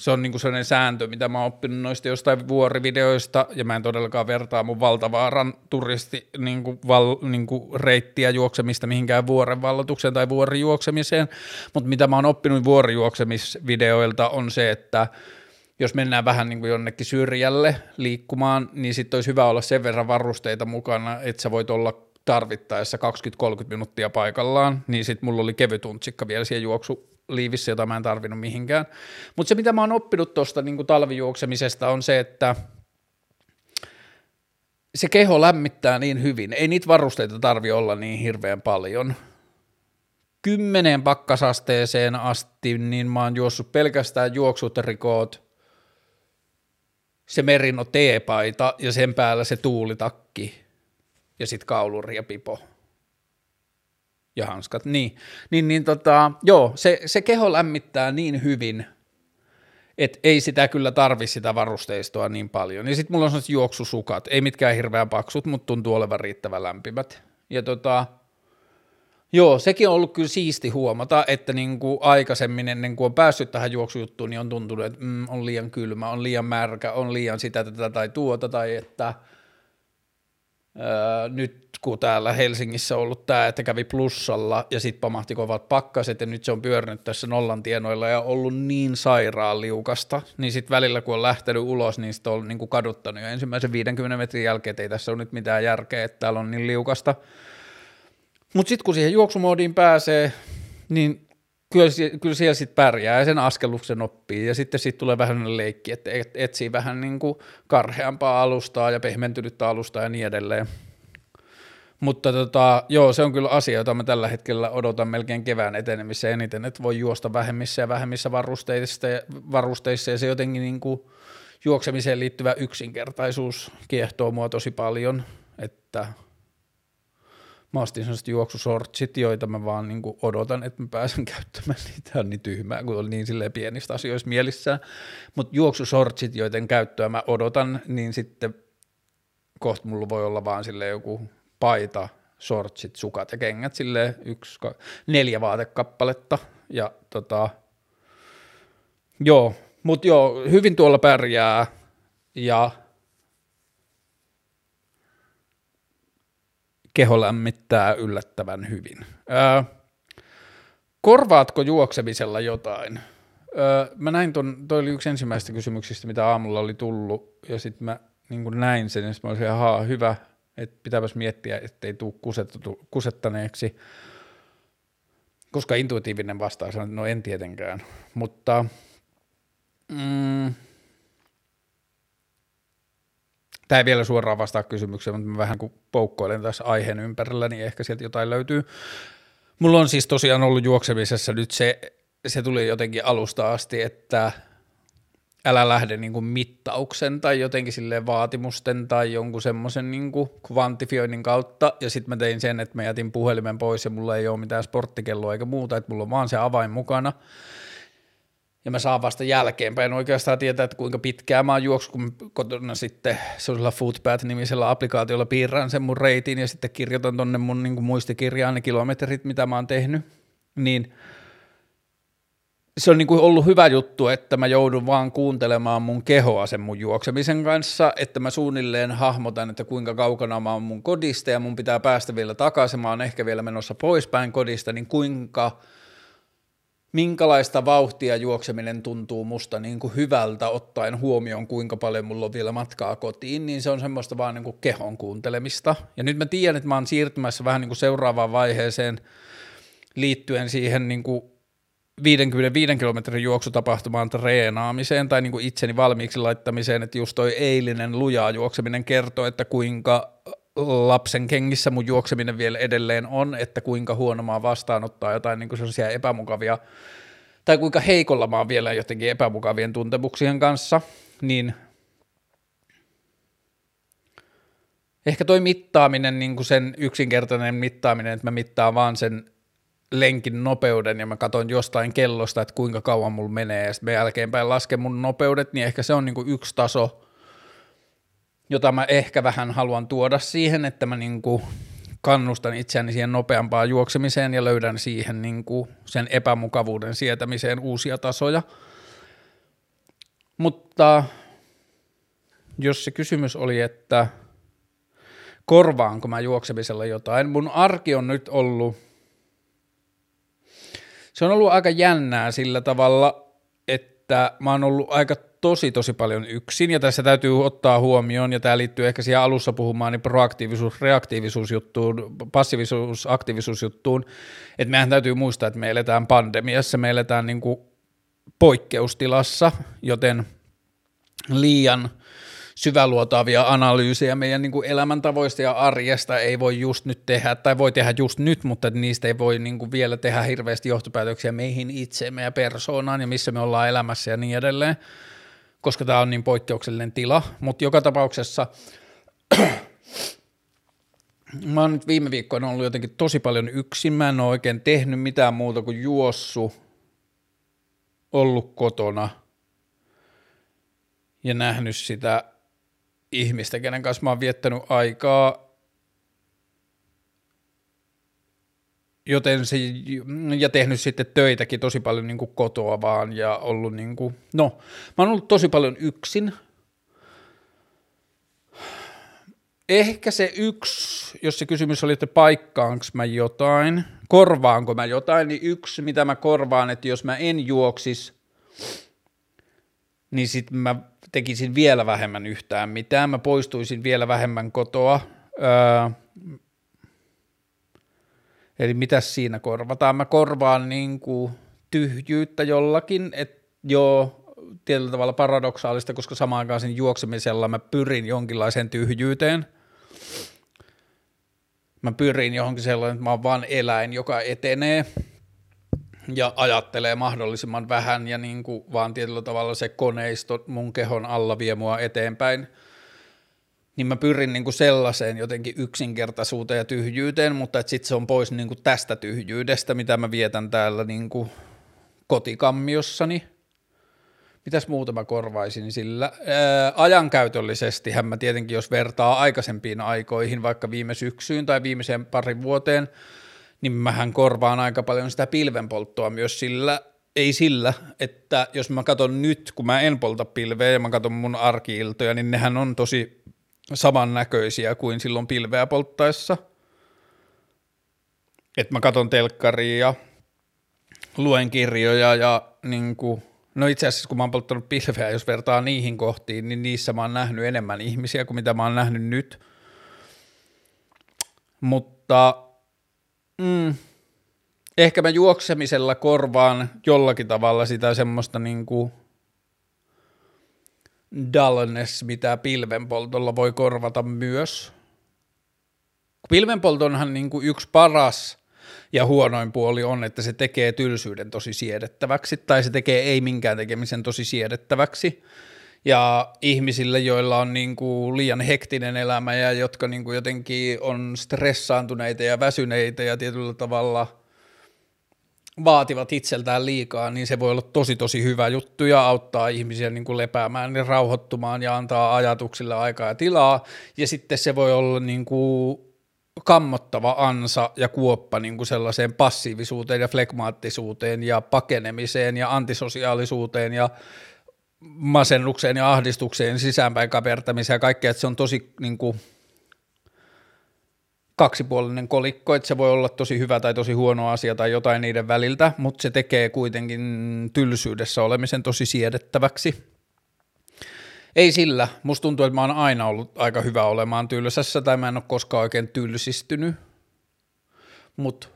Se on niinku sellainen sääntö, mitä mä oon oppinut noista jostain vuorivideoista, ja mä en todellakaan vertaa mun valtavaaran turisti niinku val, niinku reittiä juoksemista mihinkään vuoren vallotukseen tai vuorijuoksemiseen, mutta mitä mä oon oppinut vuorijuoksemisvideoilta on se, että jos mennään vähän niin kuin jonnekin syrjälle liikkumaan, niin sitten olisi hyvä olla sen verran varusteita mukana, että sä voit olla tarvittaessa 20-30 minuuttia paikallaan, niin sitten mulla oli kevyt untsikka vielä siellä juoksuliivissä, jota mä en tarvinnut mihinkään. Mutta se, mitä mä oon oppinut tuosta niin talvijuoksemisesta, on se, että se keho lämmittää niin hyvin. Ei niitä varusteita tarvi olla niin hirveän paljon. Kymmeneen pakkasasteeseen asti, niin mä oon juossut pelkästään juoksut rikoot, se merino teepaita ja sen päällä se tuulitakki ja sitten kauluri ja pipo ja hanskat, niin, niin, niin tota, joo, se, se keho lämmittää niin hyvin, että ei sitä kyllä tarvi sitä varusteistoa niin paljon. Ja sitten mulla on sellaiset juoksusukat, ei mitkään hirveän paksut, mutta tuntuu olevan riittävän lämpimät. Ja tota, Joo, sekin on ollut kyllä siisti huomata, että niin kuin aikaisemmin ennen kuin on päässyt tähän juoksujuttuun, niin on tuntunut, että mm, on liian kylmä, on liian märkä, on liian sitä, tätä tai tuota, tai että öö, nyt kun täällä Helsingissä on ollut tämä, että kävi plussalla ja sitten pamahti kovat pakkaset ja nyt se on pyörinyt tässä nollan tienoilla ja ollut niin sairaan liukasta, niin sitten välillä kun on lähtenyt ulos, niin sitten on niin kuin kaduttanut jo ensimmäisen 50 metrin jälkeen, että ei tässä ole nyt mitään järkeä, että täällä on niin liukasta, mutta sitten kun siihen juoksumoodiin pääsee, niin kyllä, kyllä siellä sitten pärjää ja sen askelluksen oppii ja sitten siitä tulee vähän leikki, että etsii vähän niin kuin karheampaa alustaa ja pehmentynyttä alustaa ja niin edelleen. Mutta tota, joo, se on kyllä asia, jota mä tällä hetkellä odotan melkein kevään etenemiseen eniten, että voi juosta vähemmissä ja vähemmissä varusteissa ja, varusteissa ja se jotenkin niin kuin juoksemiseen liittyvä yksinkertaisuus kiehtoo mua tosi paljon, että – mä ostin sellaiset juoksusortsit, joita mä vaan niin kuin odotan, että mä pääsen käyttämään niitä, on niin tyhmää, kun oli niin silleen pienistä asioista mielissään, mutta juoksusortsit, joiden käyttöä mä odotan, niin sitten kohta mulla voi olla vaan sille joku paita, sortsit, sukat ja kengät, sille yksi, neljä vaatekappaletta, ja tota, joo, mutta joo, hyvin tuolla pärjää, ja keho lämmittää yllättävän hyvin. Öö, korvaatko juoksemisella jotain? Öö, mä näin ton, toi oli yksi ensimmäistä kysymyksistä, mitä aamulla oli tullut, ja sitten mä niin näin sen, ja sitten mä olisin, että hyvä, että pitääpäs miettiä, ettei tule kusettaneeksi, koska intuitiivinen vastaus on, no en tietenkään, mutta mm, Tämä ei vielä suoraan vastaa kysymykseen, mutta mä vähän kun poukkoilen tässä aiheen ympärillä, niin ehkä sieltä jotain löytyy. Mulla on siis tosiaan ollut juoksemisessa nyt se, se tuli jotenkin alusta asti, että älä lähde niin kuin mittauksen tai jotenkin sille vaatimusten tai jonkun semmoisen niin kvantifioinnin kautta, ja sitten mä tein sen, että mä jätin puhelimen pois ja mulla ei ole mitään sporttikelloa eikä muuta, että mulla on vaan se avain mukana, ja mä saan vasta jälkeenpäin. Oikeastaan tietää, että kuinka pitkään mä oon juoksu, kun kotona sitten sellaisella Footpath-nimisellä applikaatiolla piirrän sen mun reitin ja sitten kirjoitan tonne mun niin muistikirjaan ne kilometrit, mitä mä oon tehnyt, niin se on niin kuin ollut hyvä juttu, että mä joudun vaan kuuntelemaan mun kehoa sen mun juoksemisen kanssa, että mä suunnilleen hahmotan, että kuinka kaukana mä oon mun kodista ja mun pitää päästä vielä takaisin, mä oon ehkä vielä menossa poispäin kodista, niin kuinka – minkälaista vauhtia juokseminen tuntuu musta niin kuin hyvältä ottaen huomioon, kuinka paljon mulla on vielä matkaa kotiin, niin se on semmoista vaan niin kuin kehon kuuntelemista. Ja nyt mä tiedän, että mä oon siirtymässä vähän niin kuin seuraavaan vaiheeseen liittyen siihen niin kuin 55 kilometrin juoksutapahtumaan treenaamiseen tai niin kuin itseni valmiiksi laittamiseen, että just toi eilinen lujaa juokseminen kertoo, että kuinka lapsen kengissä mun juokseminen vielä edelleen on, että kuinka huono mä vastaanottaa jotain niin sellaisia epämukavia, tai kuinka heikolla mä oon vielä jotenkin epämukavien tuntemuksien kanssa, niin ehkä toi mittaaminen, niin kuin sen yksinkertainen mittaaminen, että mä mittaan vaan sen lenkin nopeuden ja mä katson jostain kellosta, että kuinka kauan mulla menee ja sitten jälkeenpäin lasken mun nopeudet, niin ehkä se on niin kuin yksi taso, jota mä ehkä vähän haluan tuoda siihen, että mä niin kuin kannustan itseäni siihen nopeampaan juoksemiseen ja löydän siihen niin kuin sen epämukavuuden sietämiseen uusia tasoja. Mutta jos se kysymys oli, että korvaanko mä juoksemisella jotain, mun arki on nyt ollut, se on ollut aika jännää sillä tavalla, että mä oon ollut aika tosi tosi paljon yksin, ja tässä täytyy ottaa huomioon, ja tämä liittyy ehkä siihen alussa puhumaan, niin proaktiivisuus, reaktiivisuus juttuun, passiivisuus, aktiivisuus juttuun, että mehän täytyy muistaa, että me eletään pandemiassa, me eletään niin kuin poikkeustilassa, joten liian syväluotaavia analyysejä meidän niin kuin elämäntavoista ja arjesta ei voi just nyt tehdä, tai voi tehdä just nyt, mutta niistä ei voi niin kuin vielä tehdä hirveästi johtopäätöksiä meihin itseemme ja persoonaan ja missä me ollaan elämässä ja niin edelleen, koska tämä on niin poikkeuksellinen tila, mutta joka tapauksessa mä oon nyt viime viikkoina ollut jotenkin tosi paljon yksin, mä en ole oikein tehnyt mitään muuta kuin juossu, ollut kotona ja nähnyt sitä ihmistä, kenen kanssa mä oon viettänyt aikaa, joten se, ja tehnyt sitten töitäkin tosi paljon niin kuin kotoa vaan ja ollut niin kuin, no, mä oon ollut tosi paljon yksin. Ehkä se yksi, jos se kysymys oli, että paikkaanko mä jotain, korvaanko mä jotain, niin yksi, mitä mä korvaan, että jos mä en juoksis, niin sitten mä tekisin vielä vähemmän yhtään mitään, mä poistuisin vielä vähemmän kotoa. Öö, eli mitä siinä korvataan? Mä korvaan niin kuin tyhjyyttä jollakin, että joo, tietyllä tavalla paradoksaalista, koska samaan aikaan sen juoksemisella mä pyrin jonkinlaiseen tyhjyyteen. Mä pyrin johonkin sellainen, että mä oon vaan eläin, joka etenee – ja ajattelee mahdollisimman vähän ja niin kuin vaan tietyllä tavalla se koneisto mun kehon alla vie mua eteenpäin, niin mä pyrin niin kuin sellaiseen jotenkin yksinkertaisuuteen ja tyhjyyteen, mutta sitten se on pois niin kuin tästä tyhjyydestä, mitä mä vietän täällä niin kuin kotikammiossani. Mitäs muuta mä korvaisin sillä? Ää, ajankäytöllisesti mä tietenkin, jos vertaa aikaisempiin aikoihin, vaikka viime syksyyn tai viimeiseen parin vuoteen, niin mähän korvaan aika paljon sitä pilvenpolttoa myös sillä, ei sillä, että jos mä katson nyt, kun mä en polta pilveä ja mä katson mun arkiiltoja, niin nehän on tosi samannäköisiä kuin silloin pilveä polttaessa. Että mä katson telkkaria ja luen kirjoja ja niin kuin, no itse asiassa kun mä oon polttanut pilveä, jos vertaa niihin kohtiin, niin niissä mä oon nähnyt enemmän ihmisiä kuin mitä mä oon nähnyt nyt. Mutta Mm. Ehkä mä juoksemisella korvaan jollakin tavalla sitä semmoista niinku dullness, mitä pilvenpoltolla voi korvata myös. Pilvenpoltonhan niinku yksi paras ja huonoin puoli on, että se tekee tylsyyden tosi siedettäväksi, tai se tekee ei minkään tekemisen tosi siedettäväksi ja ihmisille, joilla on niin kuin liian hektinen elämä ja jotka niin kuin jotenkin on stressaantuneita ja väsyneitä ja tietyllä tavalla vaativat itseltään liikaa, niin se voi olla tosi tosi hyvä juttu ja auttaa ihmisiä niin kuin lepäämään ja rauhoittumaan ja antaa ajatuksille aikaa ja tilaa. Ja sitten se voi olla niin kuin kammottava ansa ja kuoppa niin kuin sellaiseen passiivisuuteen ja flegmaattisuuteen ja pakenemiseen ja antisosiaalisuuteen ja masennukseen ja ahdistukseen, sisäänpäin kapertamiseen ja kaikkea, että se on tosi niin kuin, kaksipuolinen kolikko, että se voi olla tosi hyvä tai tosi huono asia tai jotain niiden väliltä, mutta se tekee kuitenkin tylsyydessä olemisen tosi siedettäväksi. Ei sillä, musta tuntuu, että mä oon aina ollut aika hyvä olemaan tylsässä tai mä en ole koskaan oikein tylsistynyt, mutta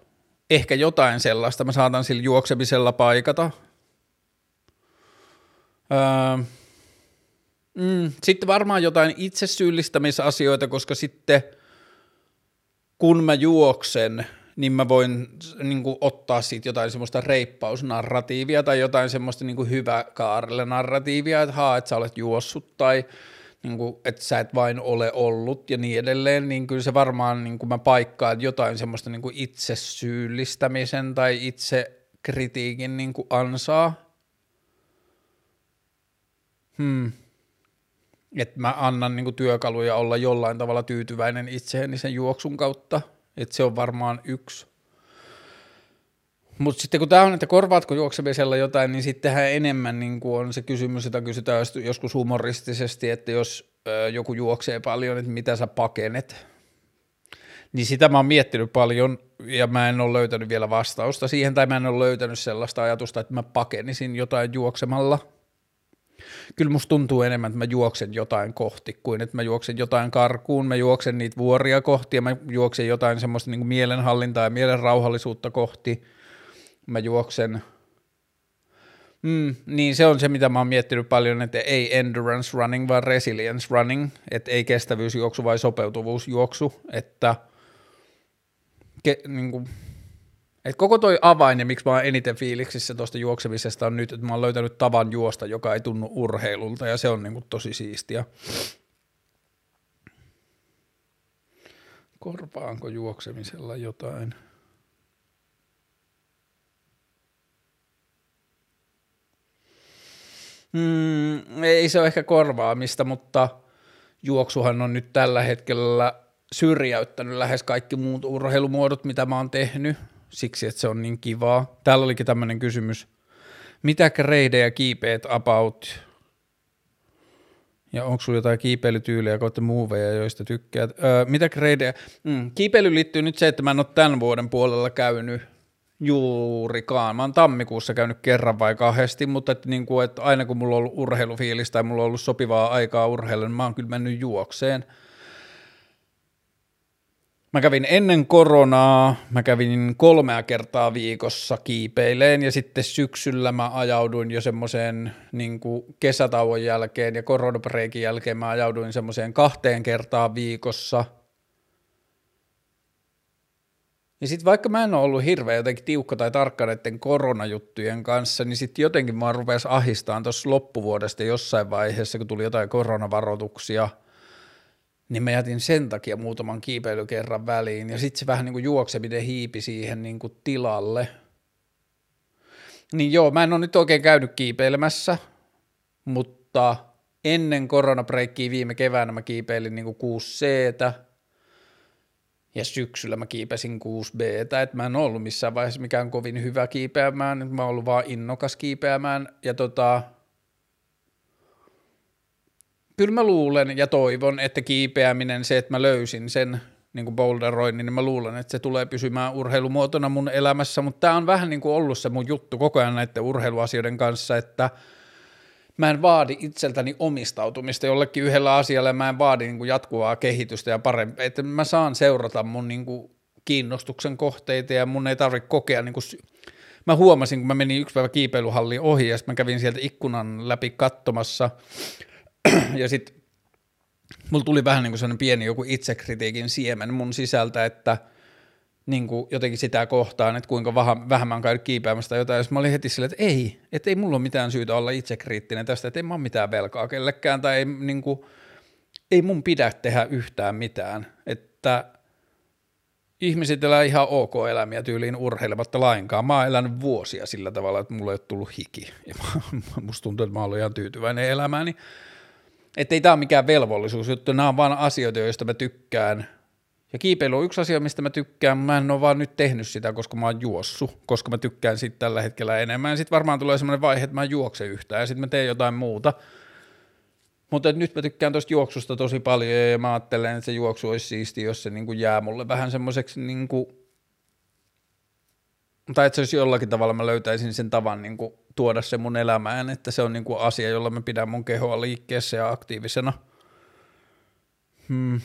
ehkä jotain sellaista. Mä saatan sillä juoksemisella paikata – Öö, mm, sitten varmaan jotain itsesyyllistämisasioita, koska sitten kun mä juoksen, niin mä voin niin kuin, ottaa siitä jotain semmoista reippausnarratiivia tai jotain semmoista niin kuin hyvä kaarelle narratiivia, että haa, että sä olet juossut tai niin kuin, että sä et vain ole ollut ja niin edelleen, niin kyllä se varmaan niin kuin mä paikkaan jotain semmoista niin kuin itsesyyllistämisen tai itsekritiikin niin kuin ansaa, Hmm. Että mä annan niinku työkaluja olla jollain tavalla tyytyväinen itseeni sen juoksun kautta. Että se on varmaan yksi. Mutta sitten kun tämä on, että korvaatko juoksemisella jotain, niin sittenhän enemmän niin kuin on se kysymys, jota kysytään joskus humoristisesti, että jos ö, joku juoksee paljon, että mitä sä pakenet. Niin sitä mä oon miettinyt paljon ja mä en ole löytänyt vielä vastausta siihen, tai mä en ole löytänyt sellaista ajatusta, että mä pakenisin jotain juoksemalla. Kyllä musta tuntuu enemmän, että mä juoksen jotain kohti, kuin että mä juoksen jotain karkuun, mä juoksen niitä vuoria kohti ja mä juoksen jotain semmoista niin mielenhallintaa ja mielen rauhallisuutta kohti – mä juoksen, mm, niin se on se, mitä mä oon miettinyt paljon, että ei endurance running, vaan resilience running, että ei kestävyysjuoksu vai sopeutuvuusjuoksu, että ke, niin kuin, et koko toi avain ja miksi mä oon eniten fiiliksissä tuosta juoksemisesta on nyt, että mä oon löytänyt tavan juosta, joka ei tunnu urheilulta ja se on niin kuin tosi siistiä. Korvaanko juoksemisella jotain? Mm, ei se ole ehkä korvaamista, mutta juoksuhan on nyt tällä hetkellä syrjäyttänyt lähes kaikki muut urheilumuodot, mitä mä oon tehnyt, siksi että se on niin kivaa. Täällä olikin tämmöinen kysymys, mitä kreidejä kiipeet about? Ja onko sulla jotain kiipeilytyyliä kautta muuveja, joista tykkäät? Öö, mitä kreidejä? Mm, kiipeily liittyy nyt se, että mä en ole tämän vuoden puolella käynyt juurikaan. Mä oon tammikuussa käynyt kerran vai kahdesti, mutta että niin kuin, että aina kun mulla on ollut urheilufiilis tai mulla on ollut sopivaa aikaa urheilla, niin mä oon kyllä mennyt juokseen. Mä kävin ennen koronaa, mä kävin kolmea kertaa viikossa kiipeileen ja sitten syksyllä mä ajauduin jo semmoiseen niin kesätauon jälkeen ja koronapreikin jälkeen mä ajauduin semmoiseen kahteen kertaan viikossa – niin sitten vaikka mä en ole ollut hirveän jotenkin tiukka tai tarkka näiden koronajuttujen kanssa, niin sitten jotenkin mä rupesi ahistaan tuossa loppuvuodesta jossain vaiheessa, kun tuli jotain koronavaroituksia, niin mä jätin sen takia muutaman kiipeilykerran väliin, ja sitten se vähän niin kuin juokseminen hiipi siihen niin kuin tilalle. Niin joo, mä en ole nyt oikein käynyt kiipeilemässä, mutta ennen koronabreikkiä viime keväänä mä kiipeilin niin kuin 6 c ja syksyllä mä kiipesin 6B, että mä en ollut missään vaiheessa mikään kovin hyvä kiipeämään, mä oon ollut vaan innokas kiipeämään, ja tota, kyllä mä luulen ja toivon, että kiipeäminen, se, että mä löysin sen niin kuin boulderoin, niin mä luulen, että se tulee pysymään urheilumuotona mun elämässä, mutta tämä on vähän niin kuin ollut se mun juttu koko ajan näiden urheiluasioiden kanssa, että – mä en vaadi itseltäni omistautumista jollekin yhdellä asialle, mä en vaadi niin kuin jatkuvaa kehitystä ja parempaa, että mä saan seurata mun niin kuin kiinnostuksen kohteita ja mun ei tarvitse kokea niin kuin, mä huomasin, kun mä menin yksi päivä kiipeiluhalliin ohi ja mä kävin sieltä ikkunan läpi katsomassa ja sitten mulla tuli vähän niin kuin sellainen pieni joku itsekritiikin siemen mun sisältä, että – niin kuin jotenkin sitä kohtaan, että kuinka vähän, vähän mä oon käynyt kiipeämästä jotain, jos mä olin heti silleen, että ei, että ei mulla ole mitään syytä olla itsekriittinen tästä, että ei mä ole mitään velkaa kellekään, tai ei, niin kuin, ei mun pidä tehdä yhtään mitään, että ihmiset elää ihan ok elämiä tyyliin urheilematta lainkaan. Mä oon elänyt vuosia sillä tavalla, että mulla ei ole tullut hiki, ja musta tuntuu, että mä oon ihan tyytyväinen elämääni. Että ei tää ole mikään velvollisuus juttu, nämä on vaan asioita, joista mä tykkään – ja kiipeily on yksi asia, mistä mä tykkään. Mä en ole vaan nyt tehnyt sitä, koska mä oon juossut, koska mä tykkään siitä tällä hetkellä enemmän. Sitten varmaan tulee semmoinen vaihe, että mä en juokse yhtään ja sitten mä teen jotain muuta. Mutta nyt mä tykkään tuosta juoksusta tosi paljon ja mä ajattelen, että se juoksu olisi siisti, jos se niinku jää mulle vähän semmoiseksi niinku, tai että se olisi jollakin tavalla, mä löytäisin sen tavan niinku tuoda se mun elämään, että se on niinku asia, jolla mä pidän mun kehoa liikkeessä ja aktiivisena. Hmm.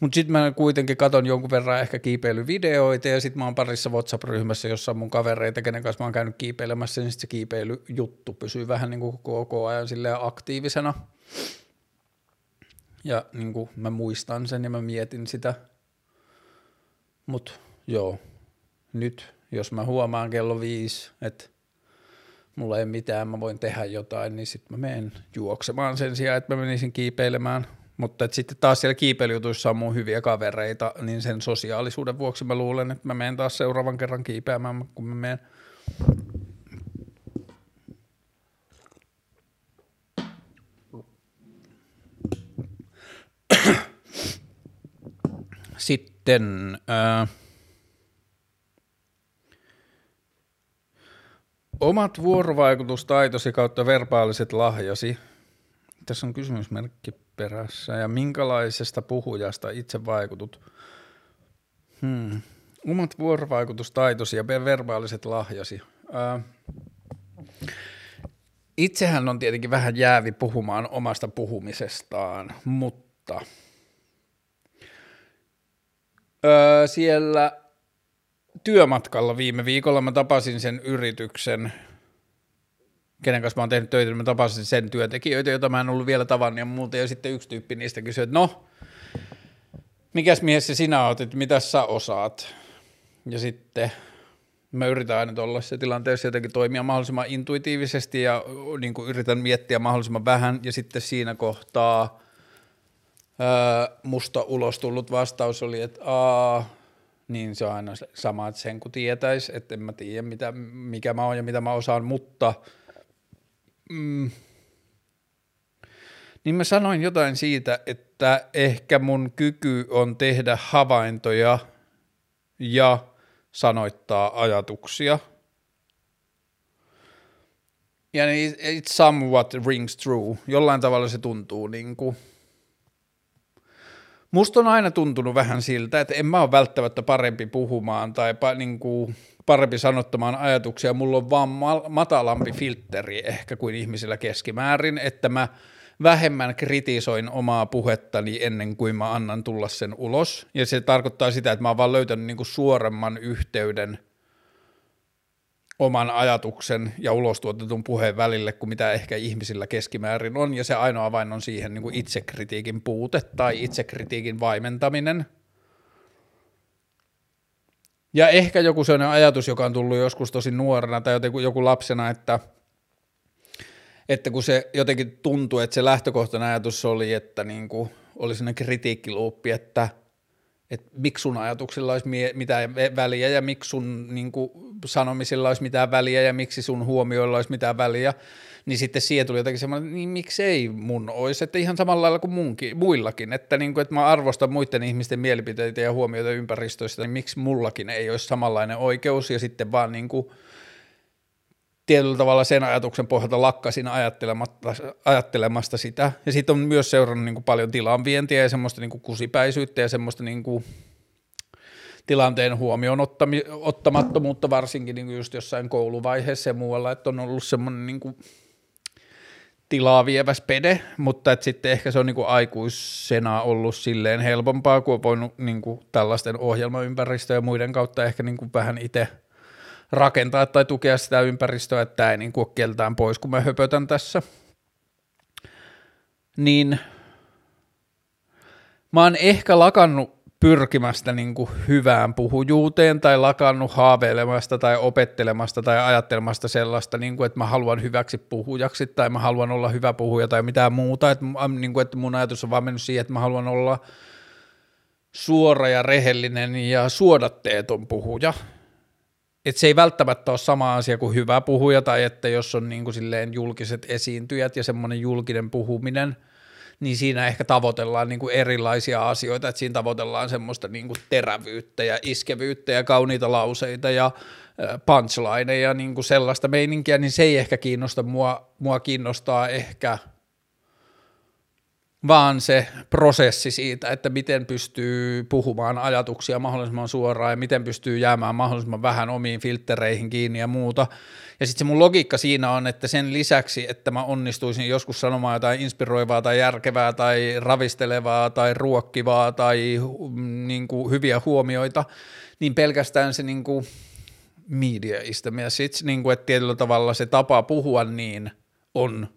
Mutta sitten mä kuitenkin katon jonkun verran ehkä kiipeilyvideoita ja sitten mä oon parissa WhatsApp-ryhmässä, jossa on mun kavereita, kenen kanssa mä oon käynyt kiipeilemässä, niin sitten se kiipeilyjuttu pysyy vähän niin kuin koko ajan aktiivisena. Ja niin kuin mä muistan sen ja mä mietin sitä. Mutta joo, nyt jos mä huomaan kello viisi, että mulla ei mitään, mä voin tehdä jotain, niin sitten mä menen juoksemaan sen sijaan, että mä menisin kiipeilemään – mutta sitten taas siellä kiipeilyjutuissa on mun hyviä kavereita, niin sen sosiaalisuuden vuoksi mä luulen, että mä menen taas seuraavan kerran kiipeämään, kun mä menen. Sitten äh, Omat vuorovaikutustaitosi kautta verbaaliset lahjasi. Tässä on kysymysmerkki perässä. Ja minkälaisesta puhujasta itse vaikutut? Hmm. Omat vuorovaikutustaitosi ja verbaaliset lahjasi. Ää, itsehän on tietenkin vähän jäävi puhumaan omasta puhumisestaan, mutta öö, siellä työmatkalla viime viikolla. Mä tapasin sen yrityksen, kenen kanssa mä oon tehnyt töitä, niin mä tapasin sen työntekijöitä, joita mä en ollut vielä tavannut ja muuta, ja sitten yksi tyyppi niistä kysyi, että no, mikäs mies se sinä oot, että mitä sä osaat? Ja sitten mä yritän aina tuollaisessa tilanteessa jotenkin toimia mahdollisimman intuitiivisesti ja niin kuin yritän miettiä mahdollisimman vähän. Ja sitten siinä kohtaa musta ulos tullut vastaus oli, että aa, niin se on aina sama, että sen kun tietäisi, että en mä tiedä mitä, mikä mä oon ja mitä mä osaan, mutta mm, niin mä sanoin jotain siitä, että ehkä mun kyky on tehdä havaintoja ja sanoittaa ajatuksia. Ja it somewhat rings true. Jollain tavalla se tuntuu niin kuin. Musta on aina tuntunut vähän siltä, että en mä ole välttämättä parempi puhumaan tai pa, niin kuin parempi sanottamaan ajatuksia. Mulla on vaan matalampi filtteri ehkä kuin ihmisillä keskimäärin, että mä – vähemmän kritisoin omaa puhettani ennen kuin mä annan tulla sen ulos. Ja se tarkoittaa sitä, että mä oon vaan löytänyt niinku suoremman yhteyden oman ajatuksen ja ulostuotetun puheen välille kuin mitä ehkä ihmisillä keskimäärin on. Ja se ainoa vain on siihen niinku itsekritiikin puute tai itsekritiikin vaimentaminen. Ja ehkä joku sellainen ajatus, joka on tullut joskus tosi nuorena tai joku lapsena, että – että kun se jotenkin tuntui, että se lähtökohtainen ajatus oli, että niin kuin oli sellainen kritiikkiluuppi, että, että miksi sun ajatuksilla olisi mie- mitään väliä ja miksi sun niin kuin, sanomisilla olisi mitään väliä ja miksi sun huomioilla olisi mitään väliä, niin sitten siihen tuli jotenkin semmoinen, niin miksei mun olisi, että ihan samalla lailla kuin munkin, muillakin, että, niin kuin, että mä arvostan muiden ihmisten mielipiteitä ja huomioita ympäristöistä, niin miksi mullakin ei olisi samanlainen oikeus? Ja sitten vaan niin kuin, tietyllä tavalla sen ajatuksen pohjalta lakkasin ajattelemasta, ajattelemasta sitä. Ja sitten on myös seurannut niin kuin paljon tilanvientiä ja semmoista niin kuin kusipäisyyttä ja semmoista niin kuin tilanteen huomioon ottami, ottamattomuutta varsinkin niin kuin just jossain kouluvaiheessa ja muualla, että on ollut semmoinen niin kuin tilaa vievä spede, mutta että sitten ehkä se on niin kuin aikuisena ollut silleen helpompaa, kun on voinut niin kuin tällaisten ohjelmaympäristöjen ja muiden kautta ehkä niin kuin vähän itse – rakentaa tai tukea sitä ympäristöä, että tämä ei niin kuin keltään pois, kun mä höpötän tässä. Niin mä oon ehkä lakannut pyrkimästä niin kuin hyvään puhujuuteen tai lakannut haaveilemasta tai opettelemasta tai ajattelemasta sellaista, niin kuin, että mä haluan hyväksi puhujaksi tai mä haluan olla hyvä puhuja tai mitään muuta. Että, niin kuin, että mun ajatus on vaan mennyt siihen, että mä haluan olla suora ja rehellinen ja suodatteeton puhuja että se ei välttämättä ole sama asia kuin hyvä puhuja tai että jos on niin kuin silleen julkiset esiintyjät ja semmoinen julkinen puhuminen, niin siinä ehkä tavoitellaan niin kuin erilaisia asioita, että siinä tavoitellaan semmoista niin kuin terävyyttä ja iskevyyttä ja kauniita lauseita ja punchlineja ja niin kuin sellaista meininkiä, niin se ei ehkä kiinnosta mua, mua kiinnostaa ehkä – vaan se prosessi siitä, että miten pystyy puhumaan ajatuksia mahdollisimman suoraan ja miten pystyy jäämään mahdollisimman vähän omiin filttereihin kiinni ja muuta. Ja sitten se mun logiikka siinä on, että sen lisäksi, että mä onnistuisin joskus sanomaan jotain inspiroivaa tai järkevää tai ravistelevaa tai ruokkivaa tai mm, niin kuin hyviä huomioita, niin pelkästään se niin kuin media is the message, niin kuin, että tietyllä tavalla se tapa puhua niin on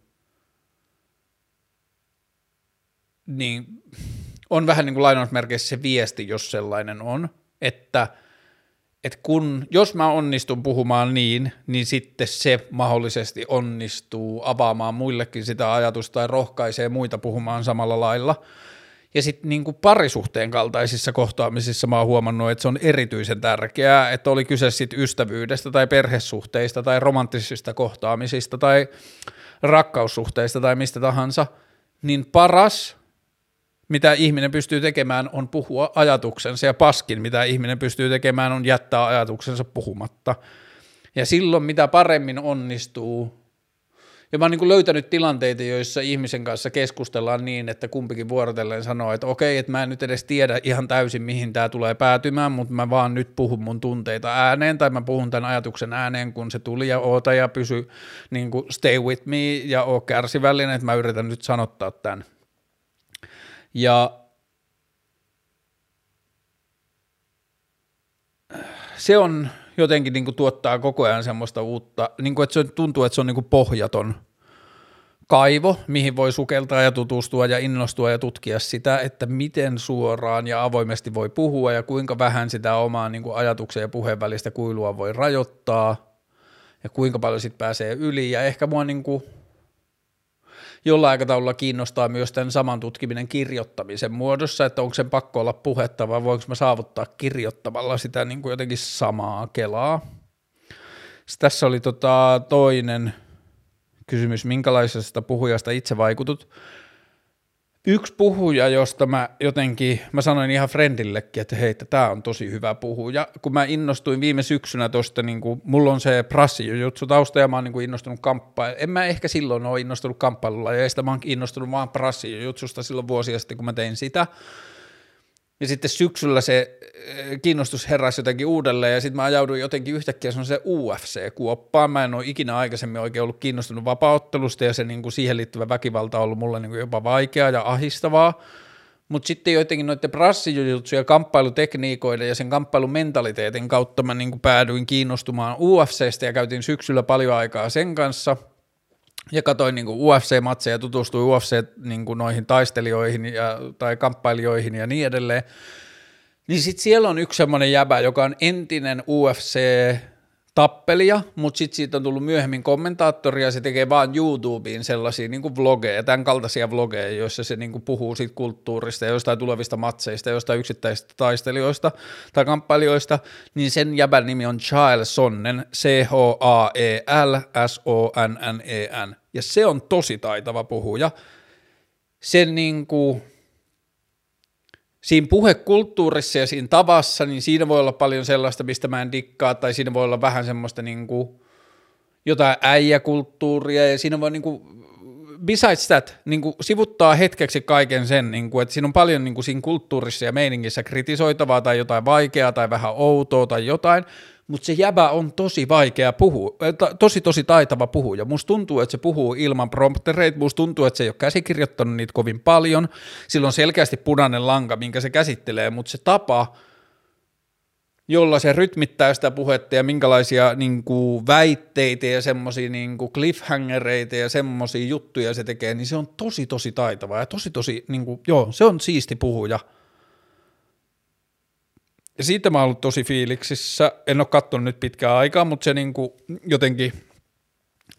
niin on vähän niin kuin lainausmerkeissä se viesti, jos sellainen on, että, että kun, jos mä onnistun puhumaan niin, niin sitten se mahdollisesti onnistuu avaamaan muillekin sitä ajatusta tai rohkaisee muita puhumaan samalla lailla. Ja sitten niin kuin parisuhteen kaltaisissa kohtaamisissa mä oon huomannut, että se on erityisen tärkeää, että oli kyse sitten ystävyydestä tai perhesuhteista tai romanttisista kohtaamisista tai rakkaussuhteista tai mistä tahansa, niin paras mitä ihminen pystyy tekemään, on puhua ajatuksensa, ja paskin, mitä ihminen pystyy tekemään, on jättää ajatuksensa puhumatta. Ja silloin mitä paremmin onnistuu, ja mä oon niin löytänyt tilanteita, joissa ihmisen kanssa keskustellaan niin, että kumpikin vuorotellen sanoo, että okei, että mä en nyt edes tiedä ihan täysin, mihin tämä tulee päätymään, mutta mä vaan nyt puhun mun tunteita ääneen, tai mä puhun tämän ajatuksen ääneen, kun se tuli, ja oota ja pysy, niin kuin stay with me, ja oo kärsivällinen, että mä yritän nyt sanottaa tämän. Ja se on jotenkin niin kuin tuottaa koko ajan semmoista uutta, niin kuin, että se tuntuu, että se on niin kuin pohjaton kaivo, mihin voi sukeltaa ja tutustua ja innostua ja tutkia sitä, että miten suoraan ja avoimesti voi puhua ja kuinka vähän sitä omaa niin kuin ajatuksen ja puheen välistä kuilua voi rajoittaa ja kuinka paljon sit pääsee yli. Ja ehkä mua niin kuin jollain aikataululla kiinnostaa myös tämän saman tutkiminen kirjoittamisen muodossa, että onko sen pakko olla puhetta vai voinko mä saavuttaa kirjoittamalla sitä niin kuin jotenkin samaa kelaa. Sitten tässä oli tota toinen kysymys, minkälaisesta puhujasta itse vaikutut yksi puhuja, josta mä jotenkin, mä sanoin ihan friendillekin, että hei, tämä on tosi hyvä puhuja. Kun mä innostuin viime syksynä tosta, niin kuin, mulla on se prassijutsu tausta ja mä oon niin kuin innostunut kamppailulla. En mä ehkä silloin ole innostunut kamppailulla ja sitä mä oon innostunut vaan prassijutsusta silloin vuosia sitten, kun mä tein sitä. Ja sitten syksyllä se eh, kiinnostus heräsi jotenkin uudelleen ja sitten mä ajauduin jotenkin yhtäkkiä se UFC-kuoppaan. Mä en ole ikinä aikaisemmin oikein ollut kiinnostunut vapauttelusta ja se niin kuin siihen liittyvä väkivalta on ollut mulle niin kuin jopa vaikeaa ja ahistavaa. Mutta sitten jotenkin noiden prassijutsu ja kamppailutekniikoiden ja sen kamppailumentaliteetin kautta mä niin kuin päädyin kiinnostumaan UFCstä ja käytiin syksyllä paljon aikaa sen kanssa – ja katsoin niin UFC-matseja ja tutustuin UFC niin noihin taistelijoihin ja, tai kamppailijoihin ja niin edelleen, niin sitten siellä on yksi semmoinen jäbä, joka on entinen UFC tappelia, mutta sitten siitä on tullut myöhemmin kommentaattori ja se tekee vaan YouTubeen sellaisia niin vlogeja, tämän kaltaisia vlogeja, joissa se niin puhuu siitä kulttuurista ja jostain tulevista matseista, jostain yksittäisistä taistelijoista tai kamppailijoista, niin sen jäbän nimi on Chael Sonnen, C-H-A-E-L-S-O-N-N-E-N, ja se on tosi taitava puhuja. Sen niin kuin, siinä puhekulttuurissa ja siinä tavassa, niin siinä voi olla paljon sellaista, mistä mä en dikkaa, tai siinä voi olla vähän semmoista niin kuin jotain äijäkulttuuria, ja siinä voi niin kuin, besides that, niin kuin sivuttaa hetkeksi kaiken sen, niin kuin, että siinä on paljon niin kuin siinä kulttuurissa ja meiningissä kritisoitavaa tai jotain vaikeaa tai vähän outoa tai jotain, mutta se jäbä on tosi vaikea puhua, tosi tosi taitava puhuja. Musta tuntuu, että se puhuu ilman promptereita, musta tuntuu, että se ei ole käsikirjoittanut niitä kovin paljon, sillä on selkeästi punainen lanka, minkä se käsittelee, mutta se tapa, jolla se rytmittää sitä puhetta ja minkälaisia niin kuin, väitteitä ja semmoisia niin cliffhangereita ja semmoisia juttuja se tekee, niin se on tosi tosi taitava ja tosi tosi, niin kuin, joo, se on siisti puhuja – ja siitä mä oon ollut tosi fiiliksissä. En ole katsonut nyt pitkään aikaa, mutta se niinku jotenkin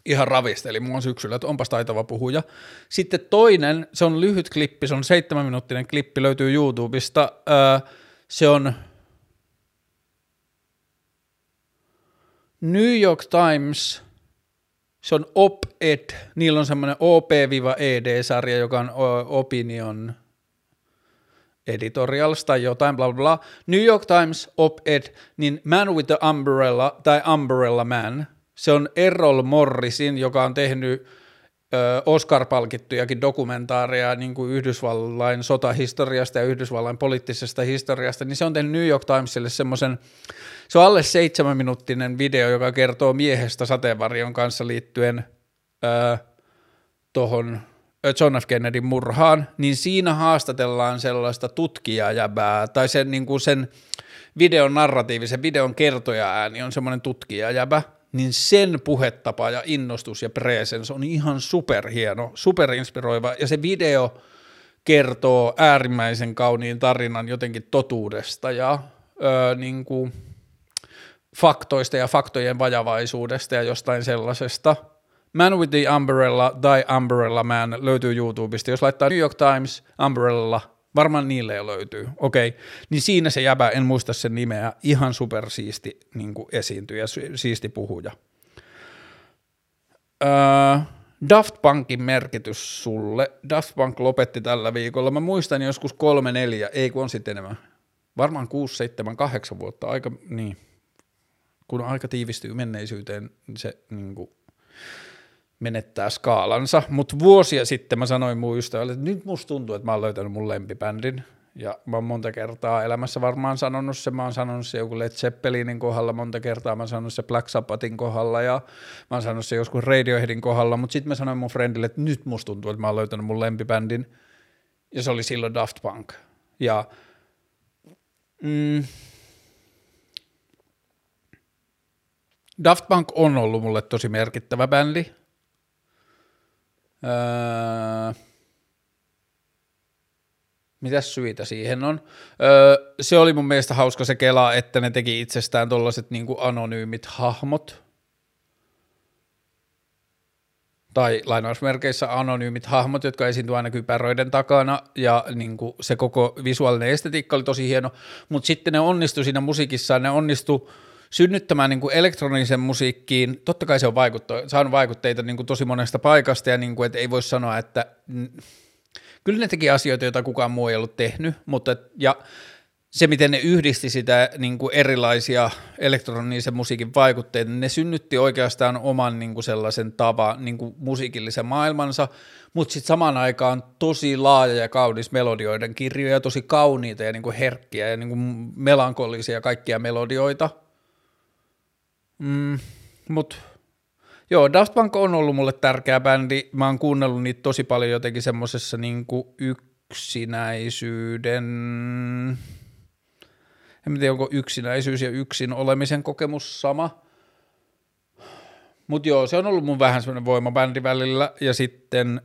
ihan ravisteli mua syksyllä, että onpas taitava puhuja. Sitten toinen, se on lyhyt klippi, se on seitsemän minuuttinen klippi, löytyy YouTubesta. se on New York Times, se on Op-Ed, niillä on semmoinen OP-ED-sarja, joka on Opinion – editorials tai jotain, bla bla bla. New York Times op-ed, niin Man with the Umbrella tai Umbrella Man, se on Errol Morrisin, joka on tehnyt Oscar-palkittujakin dokumentaareja niin kuin Yhdysvallain sotahistoriasta ja Yhdysvallain poliittisesta historiasta, niin se on tehnyt New York Timesille semmoisen, se on alle seitsemän minuuttinen video, joka kertoo miehestä sateenvarjon kanssa liittyen tuohon John F. Kennedyn murhaan, niin siinä haastatellaan sellaista tutkijajäbää, tai sen, niin kuin sen videon narratiivi, sen videon kertoja ääni on semmoinen tutkijajäbä, niin sen puhetapa ja innostus ja presence on ihan superhieno, superinspiroiva, ja se video kertoo äärimmäisen kauniin tarinan jotenkin totuudesta ja öö, niin kuin faktoista ja faktojen vajavaisuudesta ja jostain sellaisesta – Man with the Umbrella tai Umbrella Man löytyy YouTubesta. Jos laittaa New York Times Umbrella, varmaan niille jo löytyy, okei, okay. niin siinä se jäbä, en muista sen nimeä, ihan supersiisti niin esiintyjä, siisti puhuja. Öö, Daft Punkin merkitys sulle. Daft Punk lopetti tällä viikolla. Mä muistan joskus kolme, neljä, ei kun on sitten enemmän. Varmaan kuusi, seitsemän, kahdeksan vuotta, aika niin. kun aika tiivistyy menneisyyteen, niin se niin kuin, menettää skaalansa. Mutta vuosia sitten mä sanoin mun ystävälle, että nyt musta tuntuu, että mä oon löytänyt mun lempibändin. Ja mä oon monta kertaa elämässä varmaan sanonut se, mä oon sanonut se joku Led Zeppelinin kohdalla monta kertaa, mä oon sanonut se Black Sabbathin kohdalla ja mä oon sanonut se joskus Radioheadin kohdalla, mutta sitten mä sanoin mun friendille, että nyt musta tuntuu, että mä oon löytänyt mun lempibändin ja se oli silloin Daft Punk. Ja mm, Daft Punk on ollut mulle tosi merkittävä bändi. Öö, Mitäs syitä siihen on? Öö, se oli mun mielestä hauska se kela, että ne teki itsestään tollaset niinku anonyymit hahmot. Tai lainausmerkeissä anonyymit hahmot, jotka esiintyvät aina kypäröiden takana, ja niinku se koko visuaalinen estetiikka oli tosi hieno, mutta sitten ne onnistu siinä musiikissa, ne onnistu synnyttämään niin kuin elektronisen musiikkiin, totta kai se on saanut vaikutteita niin kuin tosi monesta paikasta, ja niin kuin, että ei voi sanoa, että kyllä ne teki asioita, joita kukaan muu ei ollut tehnyt, mutta ja se, miten ne yhdisti sitä niin kuin erilaisia elektronisen musiikin vaikutteita, ne synnytti oikeastaan oman niin kuin sellaisen tavan, niin kuin musiikillisen maailmansa, mutta sitten samaan aikaan tosi laaja ja kaunis melodioiden kirjoja, tosi kauniita ja niin kuin herkkiä ja niin kuin melankolisia kaikkia melodioita. Mm, mutta Joo, Daft Punk on ollut mulle tärkeä bändi. Mä oon kuunnellut niitä tosi paljon jotenkin semmosessa niinku yksinäisyyden... En tiedä, onko yksinäisyys ja yksin olemisen kokemus sama. Mutta joo, se on ollut mun vähän semmoinen voimabändi välillä. Ja sitten,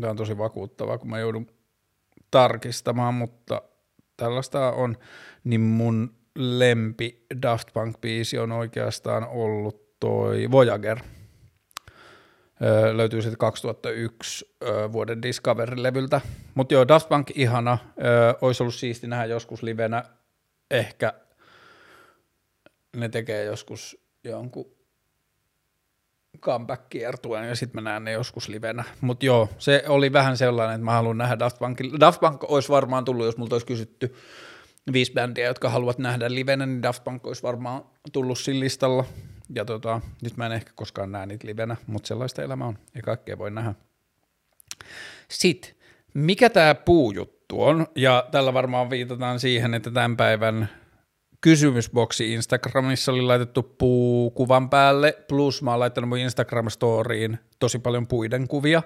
tämä on tosi vakuuttavaa, kun mä joudun tarkistamaan, mutta tällaista on, niin mun lempi Daft Punk-biisi on oikeastaan ollut toi Voyager. Öö, löytyy sitten 2001 öö, vuoden Discovery-levyltä. Mutta joo, Daft Punk ihana. Öö, olisi ollut siisti nähdä joskus livenä. Ehkä ne tekee joskus jonkun comeback-kiertueen ja sitten mä näen ne joskus livenä. Mutta joo, se oli vähän sellainen, että mä haluan nähdä Daft Punkin. Daft Punk olisi varmaan tullut, jos multa olisi kysytty viisi bändiä, jotka haluat nähdä livenä, niin Daft Punk olisi varmaan tullut sillä listalla. Ja tota, nyt mä en ehkä koskaan näe niitä livenä, mutta sellaista elämä on, ja kaikkea voi nähdä. Sitten, mikä tämä puujuttu on, ja tällä varmaan viitataan siihen, että tämän päivän kysymysboksi Instagramissa oli laitettu puukuvan päälle, plus mä oon laittanut mun Instagram-storiin tosi paljon puiden kuvia.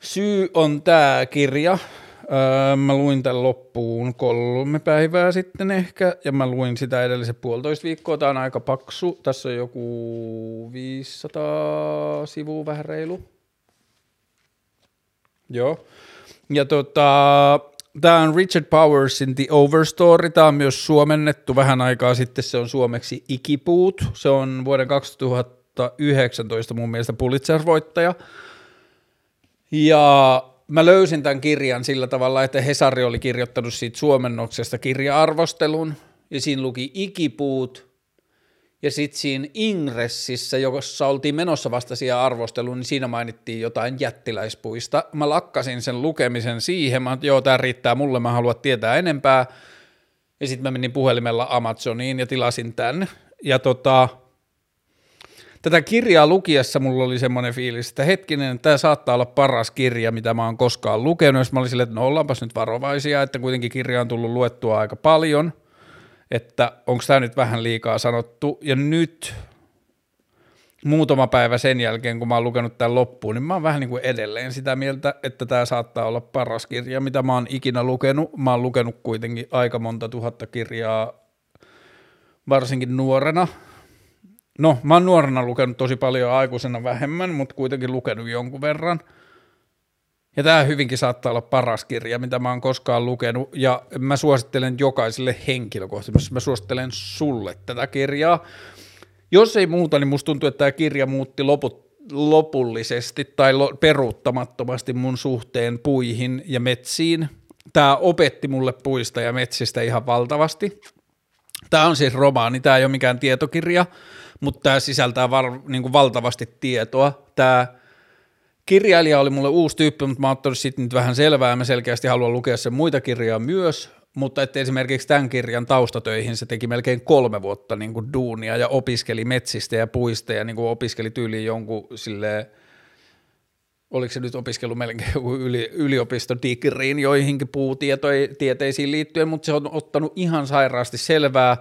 Syy on tämä kirja, Öö, mä luin tämän loppuun kolme päivää sitten ehkä, ja mä luin sitä edellisen puolitoista viikkoa. Tämä on aika paksu. Tässä on joku 500 sivua vähän reilu. Joo. Ja tota, tämä on Richard Powersin The Overstory. Tämä on myös suomennettu vähän aikaa sitten. Se on suomeksi Ikipuut. Se on vuoden 2019 mun mielestä Pulitzer-voittaja. Ja mä löysin tämän kirjan sillä tavalla, että Hesari oli kirjoittanut siitä suomennoksesta kirja-arvostelun, ja siinä luki ikipuut, ja sitten siinä Ingressissä, jossa oltiin menossa vasta siihen arvosteluun, niin siinä mainittiin jotain jättiläispuista. Mä lakkasin sen lukemisen siihen, mä joo, tämä riittää mulle, mä haluan tietää enempää. Ja sitten mä menin puhelimella Amazoniin ja tilasin tämän. Ja tota, tätä kirjaa lukiessa mulla oli semmoinen fiilis, että hetkinen, tämä saattaa olla paras kirja, mitä mä oon koskaan lukenut. Jos mä olin silleen, että no ollaanpas nyt varovaisia, että kuitenkin kirja on tullut luettua aika paljon, että onko tämä nyt vähän liikaa sanottu. Ja nyt muutama päivä sen jälkeen, kun mä oon lukenut tämän loppuun, niin mä oon vähän niin kuin edelleen sitä mieltä, että tämä saattaa olla paras kirja, mitä mä oon ikinä lukenut. Mä oon lukenut kuitenkin aika monta tuhatta kirjaa, varsinkin nuorena, No, mä oon nuorena lukenut tosi paljon, aikuisena vähemmän, mutta kuitenkin lukenut jonkun verran. Ja tämä hyvinkin saattaa olla paras kirja, mitä mä oon koskaan lukenut, ja mä suosittelen jokaiselle henkilökohtaisesti, mä suosittelen sulle tätä kirjaa. Jos ei muuta, niin musta tuntuu, että tämä kirja muutti loput, lopullisesti tai peruuttamattomasti mun suhteen puihin ja metsiin. Tämä opetti mulle puista ja metsistä ihan valtavasti. Tämä on siis romaani, tämä ei ole mikään tietokirja, mutta tämä sisältää var, niin kuin valtavasti tietoa. Tämä kirjailija oli mulle uusi tyyppi, mutta mä ottanut sitten nyt vähän selvää, ja mä selkeästi haluan lukea sen muita kirjoja myös, mutta että esimerkiksi tämän kirjan taustatöihin se teki melkein kolme vuotta niin kuin duunia ja opiskeli metsistä ja puista ja niin kuin opiskeli tyyliin jonkun silleen, oliko se nyt opiskellut melkein yli, yliopistodigriin joihinkin puutieteisiin liittyen, mutta se on ottanut ihan sairaasti selvää.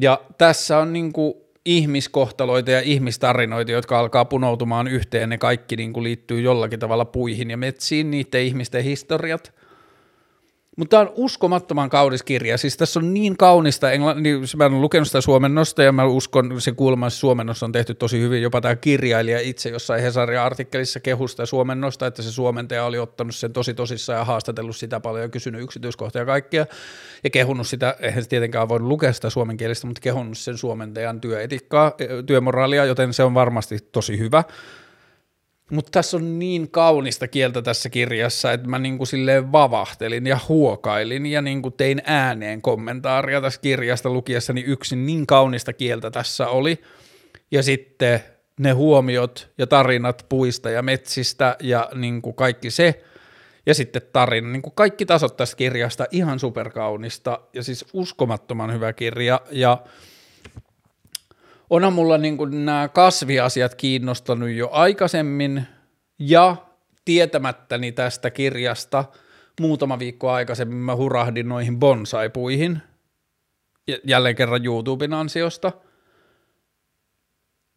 Ja tässä on niin kuin ihmiskohtaloita ja ihmistarinoita, jotka alkaa punoutumaan yhteen. Ne kaikki niin kuin liittyy jollakin tavalla puihin ja metsiin, niiden ihmisten historiat – mutta tämä on uskomattoman kaunis kirja. Siis tässä on niin kaunista, engl- niin mä olen lukenut sitä suomennosta ja mä uskon, se kuulemma suomennossa on tehty tosi hyvin. Jopa tämä kirjailija itse jossain Hesarin artikkelissa kehusta suomennosta, että se suomentaja oli ottanut sen tosi tosissaan ja haastatellut sitä paljon ja kysynyt yksityiskohtia ja kaikkia. Ja kehunut sitä, eihän se tietenkään voinut lukea sitä suomenkielistä, mutta kehunut sen suomentajan työetikkaa, työmoraalia, joten se on varmasti tosi hyvä. Mutta tässä on niin kaunista kieltä tässä kirjassa, että mä niinku silleen vavahtelin ja huokailin ja niinku tein ääneen kommentaaria tässä kirjasta lukiessani yksin. Niin kaunista kieltä tässä oli. Ja sitten ne huomiot ja tarinat puista ja metsistä ja niinku kaikki se. Ja sitten tarina, niin kuin kaikki tasot tästä kirjasta, ihan superkaunista ja siis uskomattoman hyvä kirja. Ja onhan mulla niin kuin nämä kasviasiat kiinnostanut jo aikaisemmin ja tietämättäni tästä kirjasta muutama viikko aikaisemmin mä hurahdin noihin bonsaipuihin jälleen kerran YouTuben ansiosta.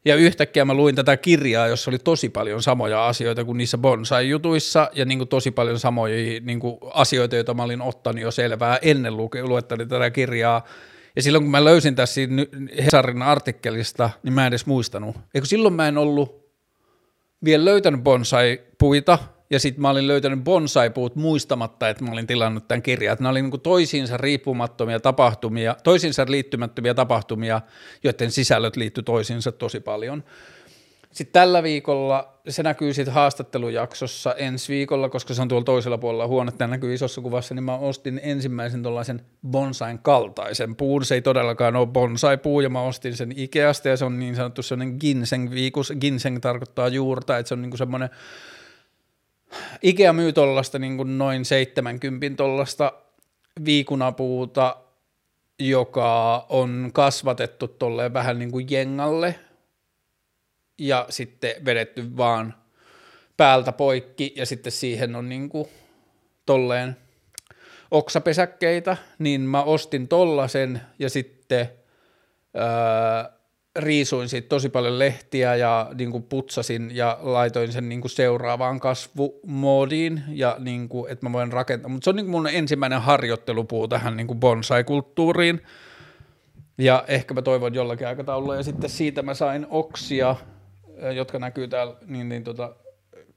Ja yhtäkkiä mä luin tätä kirjaa, jossa oli tosi paljon samoja asioita kuin niissä bonsai-jutuissa ja niin kuin tosi paljon samoja niin kuin asioita, joita mä olin ottanut jo selvää ennen luettani tätä kirjaa – ja silloin kun mä löysin tässä Hesarin artikkelista, niin mä en edes muistanut. Eikö silloin mä en ollut vielä löytänyt bonsai-puita, ja sitten mä olin löytänyt bonsai-puut muistamatta, että mä olin tilannut tämän kirjan. Että nämä oli niin toisiinsa riippumattomia tapahtumia, toisiinsa liittymättömiä tapahtumia, joiden sisällöt liittyi toisiinsa tosi paljon. Sitten tällä viikolla, se näkyy sitten haastattelujaksossa ensi viikolla, koska se on tuolla toisella puolella huonetta, näkyy isossa kuvassa, niin mä ostin ensimmäisen tuollaisen bonsain kaltaisen puun. Se ei todellakaan ole bonsai-puu, ja mä ostin sen Ikeasta, ja se on niin sanottu sellainen ginseng-viikus. Ginseng tarkoittaa juurta, että se on niin semmoinen, Ikea myy tuollaista niin noin 70 tuollaista viikunapuuta, joka on kasvatettu tolleen vähän niin kuin jengalle, ja sitten vedetty vaan päältä poikki ja sitten siihen on niin kuin tolleen oksapesäkkeitä, niin mä ostin tollasen ja sitten öö, riisuin siitä tosi paljon lehtiä ja niin kuin putsasin ja laitoin sen niin kuin seuraavaan kasvumoodiin ja niin kuin, että mä voin rakentaa, mutta se on niin kuin mun ensimmäinen harjoittelupuu tähän niin kuin bonsai-kulttuuriin. Ja ehkä mä toivon jollakin aikataululla ja sitten siitä mä sain oksia jotka näkyy täällä niin, niin tota,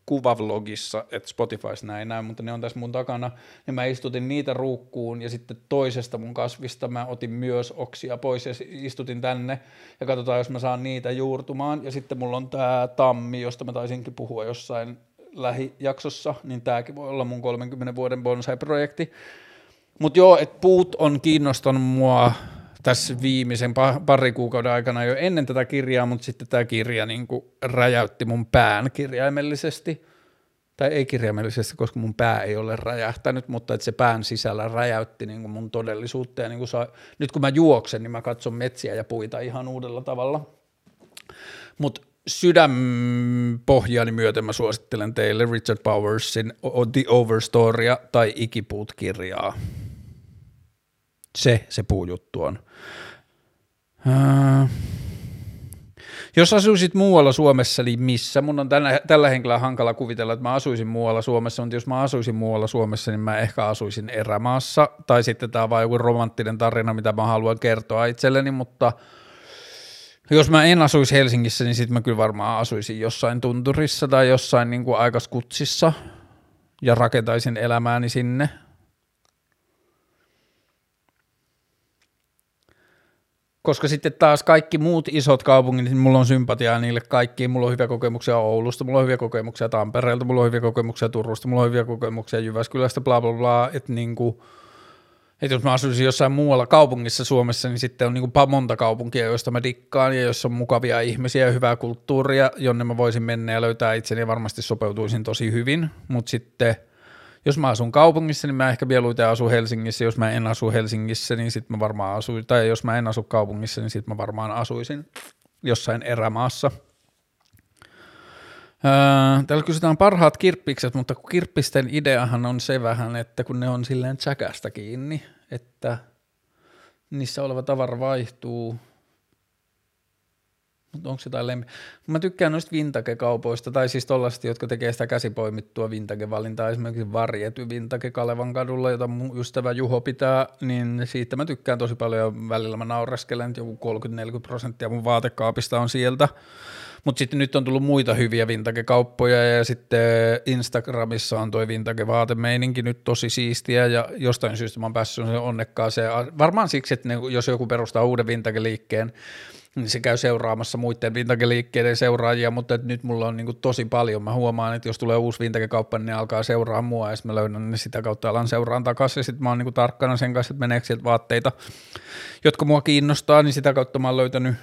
kuvavlogissa, että Spotifys näin näin, mutta ne on tässä mun takana, niin mä istutin niitä ruukkuun ja sitten toisesta mun kasvista mä otin myös oksia pois ja istutin tänne. Ja katsotaan, jos mä saan niitä juurtumaan. Ja sitten mulla on tää tammi, josta mä taisinkin puhua jossain lähijaksossa, niin tääkin voi olla mun 30 vuoden bonsai-projekti. Mutta joo, että puut on kiinnostanut mua tässä viimeisen pari kuukauden aikana jo ennen tätä kirjaa, mutta sitten tämä kirja niin kuin räjäytti mun pään kirjaimellisesti. Tai ei kirjaimellisesti, koska mun pää ei ole räjähtänyt, mutta että se pään sisällä räjäytti niin kuin mun todellisuutta. Ja niin kuin saa, nyt kun mä juoksen, niin mä katson metsiä ja puita ihan uudella tavalla. Mutta sydänpohjaani myöten mä suosittelen teille Richard Powersin The Overstorya tai Ikipuut-kirjaa. Se se puujuttu on. Äh, jos asuisit muualla Suomessa, niin missä? Mun on tällä, tällä henkilöllä hankala kuvitella, että mä asuisin muualla Suomessa, mutta jos mä asuisin muualla Suomessa, niin mä ehkä asuisin erämaassa, tai sitten tämä on vain joku romanttinen tarina, mitä mä haluan kertoa itselleni, mutta jos mä en asuisi Helsingissä, niin sitten mä kyllä varmaan asuisin jossain tunturissa tai jossain niin kuin aikaskutsissa ja rakentaisin elämääni sinne – koska sitten taas kaikki muut isot kaupungit, niin mulla on sympatiaa niille kaikkiin. Mulla on hyviä kokemuksia Oulusta, mulla on hyviä kokemuksia Tampereelta, mulla on hyviä kokemuksia Turusta, mulla on hyviä kokemuksia Jyväskylästä, bla bla bla. Että niinku, et jos mä asuisin jossain muualla kaupungissa Suomessa, niin sitten on niinku monta kaupunkia, joista mä dikkaan ja joissa on mukavia ihmisiä ja hyvää kulttuuria, jonne mä voisin mennä ja löytää itseni ja varmasti sopeutuisin tosi hyvin. Mutta sitten jos mä asun kaupungissa, niin mä ehkä mieluiten asun Helsingissä. Jos mä en asu Helsingissä, niin sitten mä varmaan asuin. Tai jos mä en asu kaupungissa, niin sitten mä varmaan asuisin jossain erämaassa. Öö, täällä kysytään parhaat kirppikset, mutta kun kirppisten ideahan on se vähän, että kun ne on silleen tsäkästä kiinni, että niissä oleva tavara vaihtuu – mutta onko jotain lempi? Mä tykkään noista vintage-kaupoista, tai siis tollaista, jotka tekee sitä käsipoimittua vintage-valintaa, esimerkiksi Varjety Vintage Kalevan kadulla, jota mun ystävä Juho pitää, niin siitä mä tykkään tosi paljon, välillä mä naureskelen, että joku 30-40 prosenttia mun vaatekaapista on sieltä, mutta sitten nyt on tullut muita hyviä vintage-kauppoja ja sitten Instagramissa on toi vintage-vaatemeininki nyt tosi siistiä ja jostain syystä mä oon päässyt onnekkaaseen, varmaan siksi, että ne, jos joku perustaa uuden vintage-liikkeen, niin se käy seuraamassa muiden vintage-liikkeiden seuraajia, mutta nyt mulla on niin tosi paljon. Mä huomaan, että jos tulee uusi vintage-kauppa, niin ne alkaa seuraa mua ja mä löydän ne sitä kautta alan seuraan takaisin sitten mä oon niin tarkkana sen kanssa, että meneekö sieltä vaatteita, jotka mua kiinnostaa, niin sitä kautta mä oon löytänyt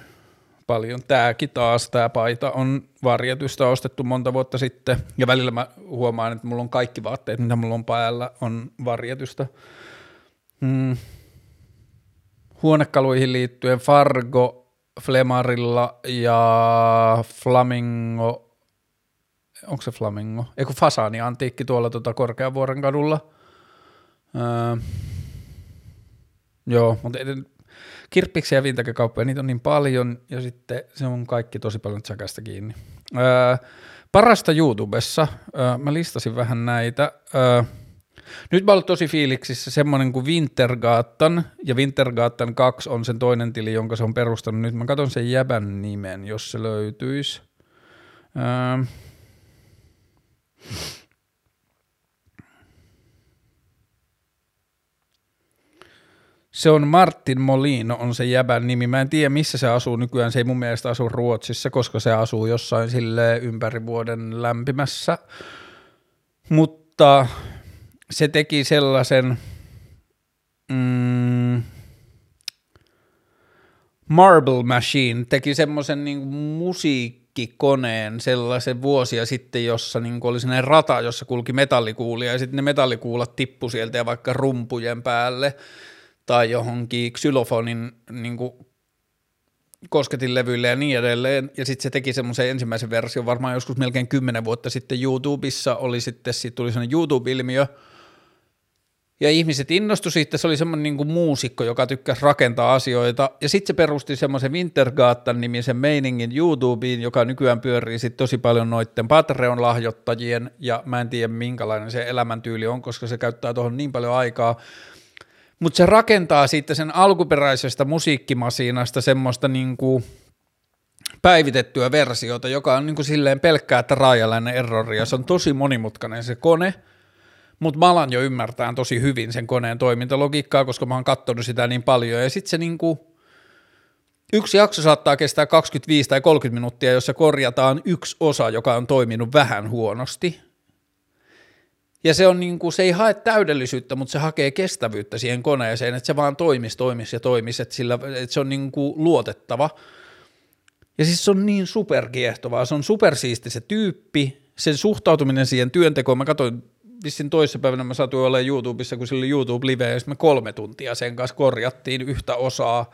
paljon. Tääkin taas, tämä paita on varjetusta ostettu monta vuotta sitten ja välillä mä huomaan, että mulla on kaikki vaatteet, mitä mulla on päällä, on varjetusta. Hmm. Huonekaluihin liittyen Fargo Flemarilla ja Flamingo, onko se Flamingo? Eiku Fasani Antiikki tuolla tuota Korkeavuoren kadulla. Öö, joo, mutta kirppiksiä ja vintage niitä on niin paljon, ja sitten se on kaikki tosi paljon tsäkästä kiinni. Öö, parasta YouTubessa, öö, mä listasin vähän näitä. Öö, nyt mä olen tosi fiiliksissä semmoinen kuin Wintergatan, ja Wintergatan 2 on sen toinen tili, jonka se on perustanut. Nyt mä katson sen jäbän nimen, jos se löytyisi. Ähm. Se on Martin Molino, on se jäbän nimi. Mä en tiedä, missä se asuu nykyään. Se ei mun mielestä asu Ruotsissa, koska se asuu jossain sille ympäri vuoden lämpimässä. Mutta se teki sellaisen mm, Marble Machine, teki semmoisen niin musiikkikoneen sellaisen vuosia sitten, jossa niin oli sellainen rata, jossa kulki metallikuulia ja sitten ne metallikuulat tippu sieltä ja vaikka rumpujen päälle tai johonkin xylofonin niin kosketinlevyille ja niin edelleen, ja sitten se teki semmoisen ensimmäisen version varmaan joskus melkein kymmenen vuotta sitten YouTubessa, oli sitten, siitä tuli sellainen YouTube-ilmiö, ja ihmiset innostu siitä, se oli semmoinen niin kuin muusikko, joka tykkäsi rakentaa asioita, ja sitten se perusti semmoisen Wintergatan nimisen meiningin YouTubeen, joka nykyään pyörii sitten tosi paljon noiden Patreon-lahjoittajien, ja mä en tiedä minkälainen se elämäntyyli on, koska se käyttää tuohon niin paljon aikaa, mutta se rakentaa sitten sen alkuperäisestä musiikkimasiinasta semmoista niin kuin päivitettyä versiota, joka on niin kuin silleen pelkkää trial erroria, se on tosi monimutkainen se kone, mutta mä alan jo ymmärtää tosi hyvin sen koneen toimintalogiikkaa, koska mä oon katsonut sitä niin paljon, ja sitten se niinku, yksi jakso saattaa kestää 25 tai 30 minuuttia, jossa korjataan yksi osa, joka on toiminut vähän huonosti, ja se, on niinku, se ei hae täydellisyyttä, mutta se hakee kestävyyttä siihen koneeseen, että se vaan toimisi, toimisi ja toimisi, että, sillä, että se on niinku luotettava. Ja siis se on niin superkiehtovaa, se on supersiisti se tyyppi, sen suhtautuminen siihen työntekoon, mä katsoin vissin toissapäivänä mä satuin olla YouTubessa, kun sillä oli YouTube-live, ja me kolme tuntia sen kanssa korjattiin yhtä osaa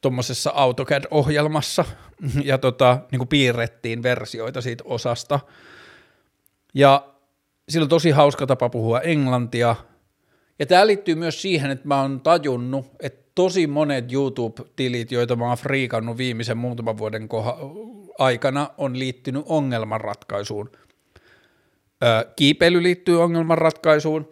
tuommoisessa AutoCAD-ohjelmassa, ja tota, niin kuin piirrettiin versioita siitä osasta. Ja sillä on tosi hauska tapa puhua englantia, ja tämä liittyy myös siihen, että mä oon tajunnut, että tosi monet YouTube-tilit, joita mä oon friikannut viimeisen muutaman vuoden aikana, on liittynyt ongelmanratkaisuun – Kiipeily liittyy ongelmanratkaisuun,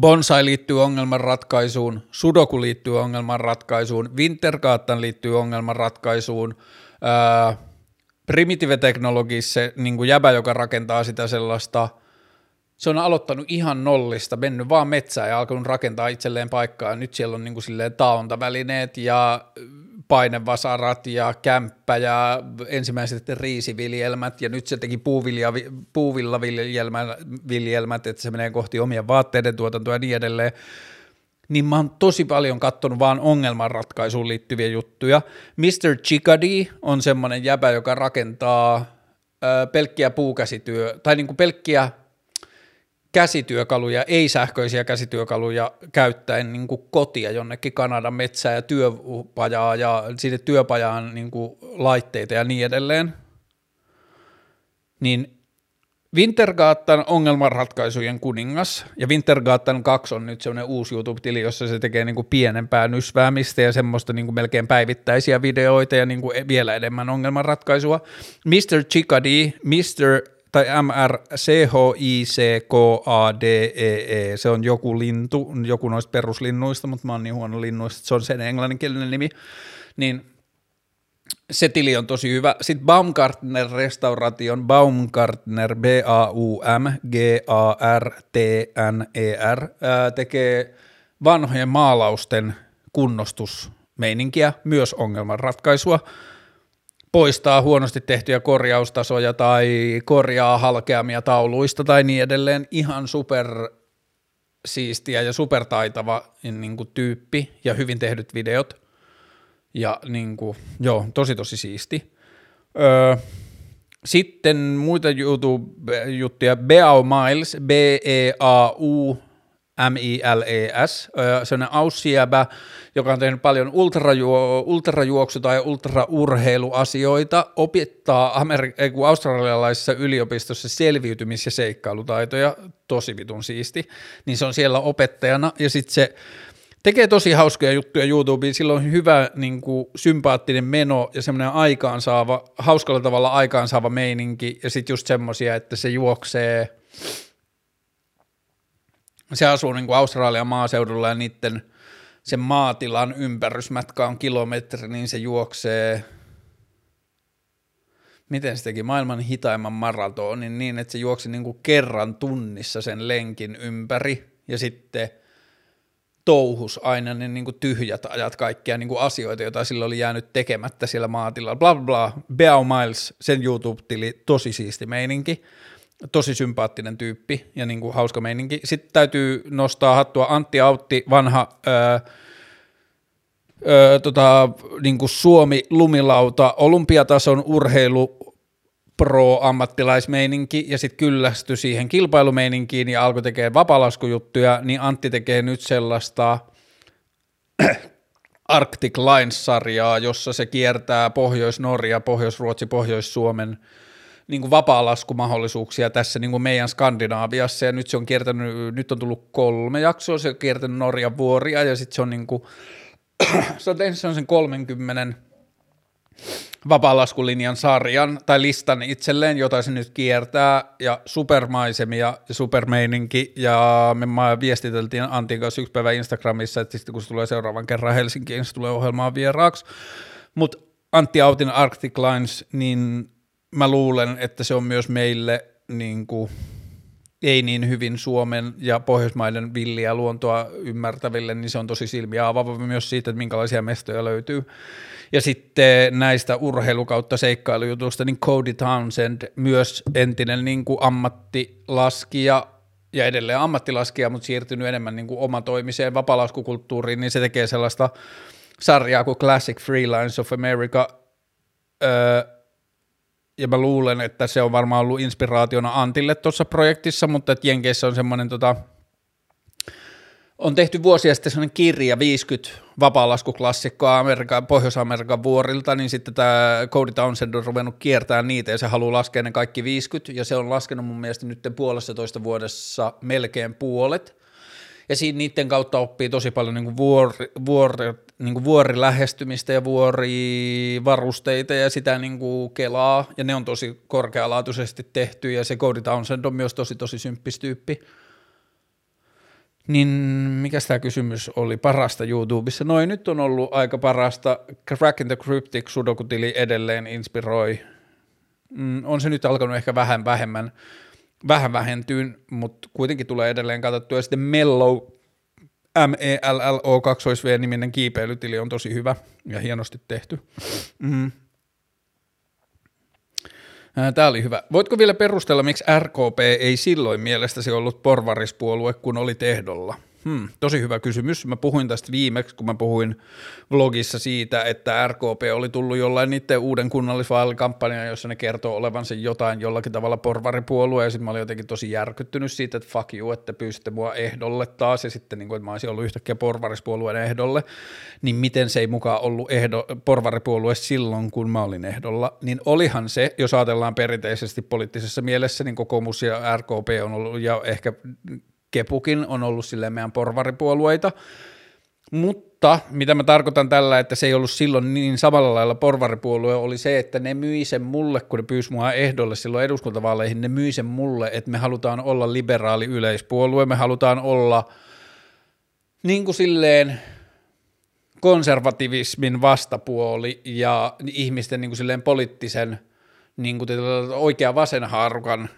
bonsai liittyy ongelmanratkaisuun, sudoku liittyy ongelmanratkaisuun, wintergaatan liittyy ongelmanratkaisuun, primitive Technologies, se niin jäbä, joka rakentaa sitä sellaista, se on aloittanut ihan nollista, mennyt vaan metsään ja alkanut rakentaa itselleen paikkaa. Nyt siellä on niin kuin silleen taontavälineet ja painevasarat ja kämppä ja ensimmäiset riisiviljelmät ja nyt se teki puuvilja, puuvillaviljelmät, että se menee kohti omia vaatteiden tuotantoa ja niin edelleen, niin mä oon tosi paljon kattonut vaan ongelmanratkaisuun liittyviä juttuja. Mr. Chickadee on semmoinen jäbä, joka rakentaa pelkkiä puukäsityö, tai niinku pelkkiä käsityökaluja, ei-sähköisiä käsityökaluja käyttäen niin kuin kotia jonnekin Kanadan metsää ja työpajaa ja sinne työpajaan niin kuin laitteita ja niin edelleen, niin Wintergatan ongelmanratkaisujen kuningas, ja Wintergatan 2 on nyt semmoinen uusi YouTube-tili, jossa se tekee niinku pienempää nysväämistä ja semmoista niinku melkein päivittäisiä videoita ja niinku vielä enemmän ongelmanratkaisua. Mr. Chickadee, Mr. tai MR C H I C K A D E se on joku lintu, joku noista peruslinnuista, mutta mä oon niin huono linnuista, se on sen englanninkielinen nimi, niin – se tili on tosi hyvä. Sitten Baumgartner Restauration, Baumgartner, B-A-U-M, G-A-R-T-N-E-R, tekee vanhojen maalausten kunnostusmeininkiä, myös ongelmanratkaisua, poistaa huonosti tehtyjä korjaustasoja tai korjaa halkeamia tauluista tai niin edelleen. Ihan super siistiä ja supertaitava niin kuin, tyyppi ja hyvin tehdyt videot – ja niin kuin, joo, tosi tosi siisti. Öö, sitten muita YouTube-juttuja, Beau Miles, B-E-A-U, M-I-L-E-S, sellainen aussiäbä, joka on tehnyt paljon ultrajuo, ultrajuoksu- tai ultraurheiluasioita, opettaa Ameri- australialaisessa yliopistossa selviytymis- ja seikkailutaitoja, tosi vitun siisti, niin se on siellä opettajana, ja sitten se tekee tosi hauskoja juttuja YouTubeen, sillä on hyvä niin kuin, sympaattinen meno ja semmoinen aikaansaava, hauskalla tavalla aikaansaava meininki ja sitten just semmoisia, että se juoksee, se asuu niin kuin Australian maaseudulla ja niiden sen maatilan ympärysmatka on kilometri, niin se juoksee, miten se teki, maailman hitaimman maratonin niin, että se juoksi niin kuin kerran tunnissa sen lenkin ympäri. Ja sitten – touhus aina ne niin kuin tyhjät ajat, kaikkia niin kuin asioita, joita sillä oli jäänyt tekemättä siellä maatilalla, bla bla bla, Beau Miles, sen YouTube-tili, tosi siisti meininki, tosi sympaattinen tyyppi ja niin kuin hauska meininki. Sitten täytyy nostaa hattua Antti Autti, vanha öö, öö, tota, niin kuin Suomi lumilauta, olympiatason urheilu pro-ammattilaismeininki ja sitten kyllästy siihen kilpailumeininkiin ja alkoi tekemään vapalaskujuttuja, niin Antti tekee nyt sellaista Arctic Lines-sarjaa, jossa se kiertää Pohjois-Norja, Pohjois-Ruotsi, Pohjois-Suomen niin kuin vapaalaskumahdollisuuksia tässä niin kuin meidän Skandinaaviassa. Ja nyt se on kiertänyt, nyt on tullut kolme jaksoa, se on kiertänyt Norjan vuoria ja sitten se on niin kuin, se on tehnyt sen 30 vapaalaskulinjan sarjan tai listan itselleen, jota se nyt kiertää, ja supermaisemia ja supermeininki, ja me viestiteltiin Antin kanssa yksi päivä Instagramissa, että sitten kun se tulee seuraavan kerran Helsinkiin, se tulee ohjelmaan vieraaksi, mutta Antti Autin Arctic Lines, niin mä luulen, että se on myös meille niin kuin, ei niin hyvin Suomen ja Pohjoismaiden villiä luontoa ymmärtäville, niin se on tosi silmiä avaava myös siitä, että minkälaisia mestoja löytyy. Ja sitten näistä urheilukautta seikkailujutusta, niin Cody Townsend, myös entinen niin kuin ammattilaskija ja edelleen ammattilaskija, mutta siirtynyt enemmän niin kuin omatoimiseen vapalaskukulttuuriin, niin se tekee sellaista sarjaa kuin Classic Freelines of America, öö, ja mä luulen, että se on varmaan ollut inspiraationa Antille tuossa projektissa, mutta että Jenkeissä on semmoinen tota, on tehty vuosia sitten sellainen kirja, 50 vapaalastuklassikkoa Amerikan, Pohjois-Amerikan vuorilta, niin sitten tämä Cody Townsend on ruvennut kiertämään niitä ja se haluaa laskea ne kaikki 50 ja se on laskenut mun mielestä nyt puolessa toista vuodessa melkein puolet. Ja siinä niiden kautta oppii tosi paljon niin kuin vuori, vuori, niin kuin vuorilähestymistä ja vuorivarusteita ja sitä niin kuin kelaa, ja ne on tosi korkealaatuisesti tehty, ja se Cody Townsend on myös tosi tosi symppistyyppi. tyyppi niin mikä tämä kysymys oli parasta YouTubessa? Noin nyt on ollut aika parasta. Crack in the Cryptic sudokutili edelleen inspiroi. Mm, on se nyt alkanut ehkä vähän vähemmän, vähän vähentyyn, mutta kuitenkin tulee edelleen katsottua. Ja sitten Mellow, M-E-L-L-O 2 V niminen kiipeilytili on tosi hyvä ja hienosti tehty. Mm. Tämä oli hyvä. Voitko vielä perustella, miksi RKP ei silloin mielestäsi ollut porvarispuolue, kun oli tehdolla? Hmm, tosi hyvä kysymys. Mä puhuin tästä viimeksi, kun mä puhuin vlogissa siitä, että RKP oli tullut jollain niiden uuden kunnallisvaalikampanjan, jossa ne kertoo olevansa jotain jollakin tavalla porvaripuolue, ja sitten mä olin jotenkin tosi järkyttynyt siitä, että fuck you, että pyysitte mua ehdolle taas, ja sitten niin kuin, että mä olisin ollut yhtäkkiä porvarispuolueen ehdolle, niin miten se ei mukaan ollut ehdo, porvaripuolue silloin, kun mä olin ehdolla, niin olihan se, jos ajatellaan perinteisesti poliittisessa mielessä, niin kokoomus ja RKP on ollut, ja ehkä Kepukin on ollut silleen meidän porvaripuolueita, mutta mitä mä tarkoitan tällä, että se ei ollut silloin niin samalla lailla porvaripuolue, oli se, että ne myi sen mulle, kun ne pyysi mua ehdolle silloin eduskuntavaaleihin, ne myi sen mulle, että me halutaan olla liberaali yleispuolue, me halutaan olla niin kuin silleen konservativismin vastapuoli ja ihmisten niin kuin silleen poliittisen niin kuin oikea vasen haarukan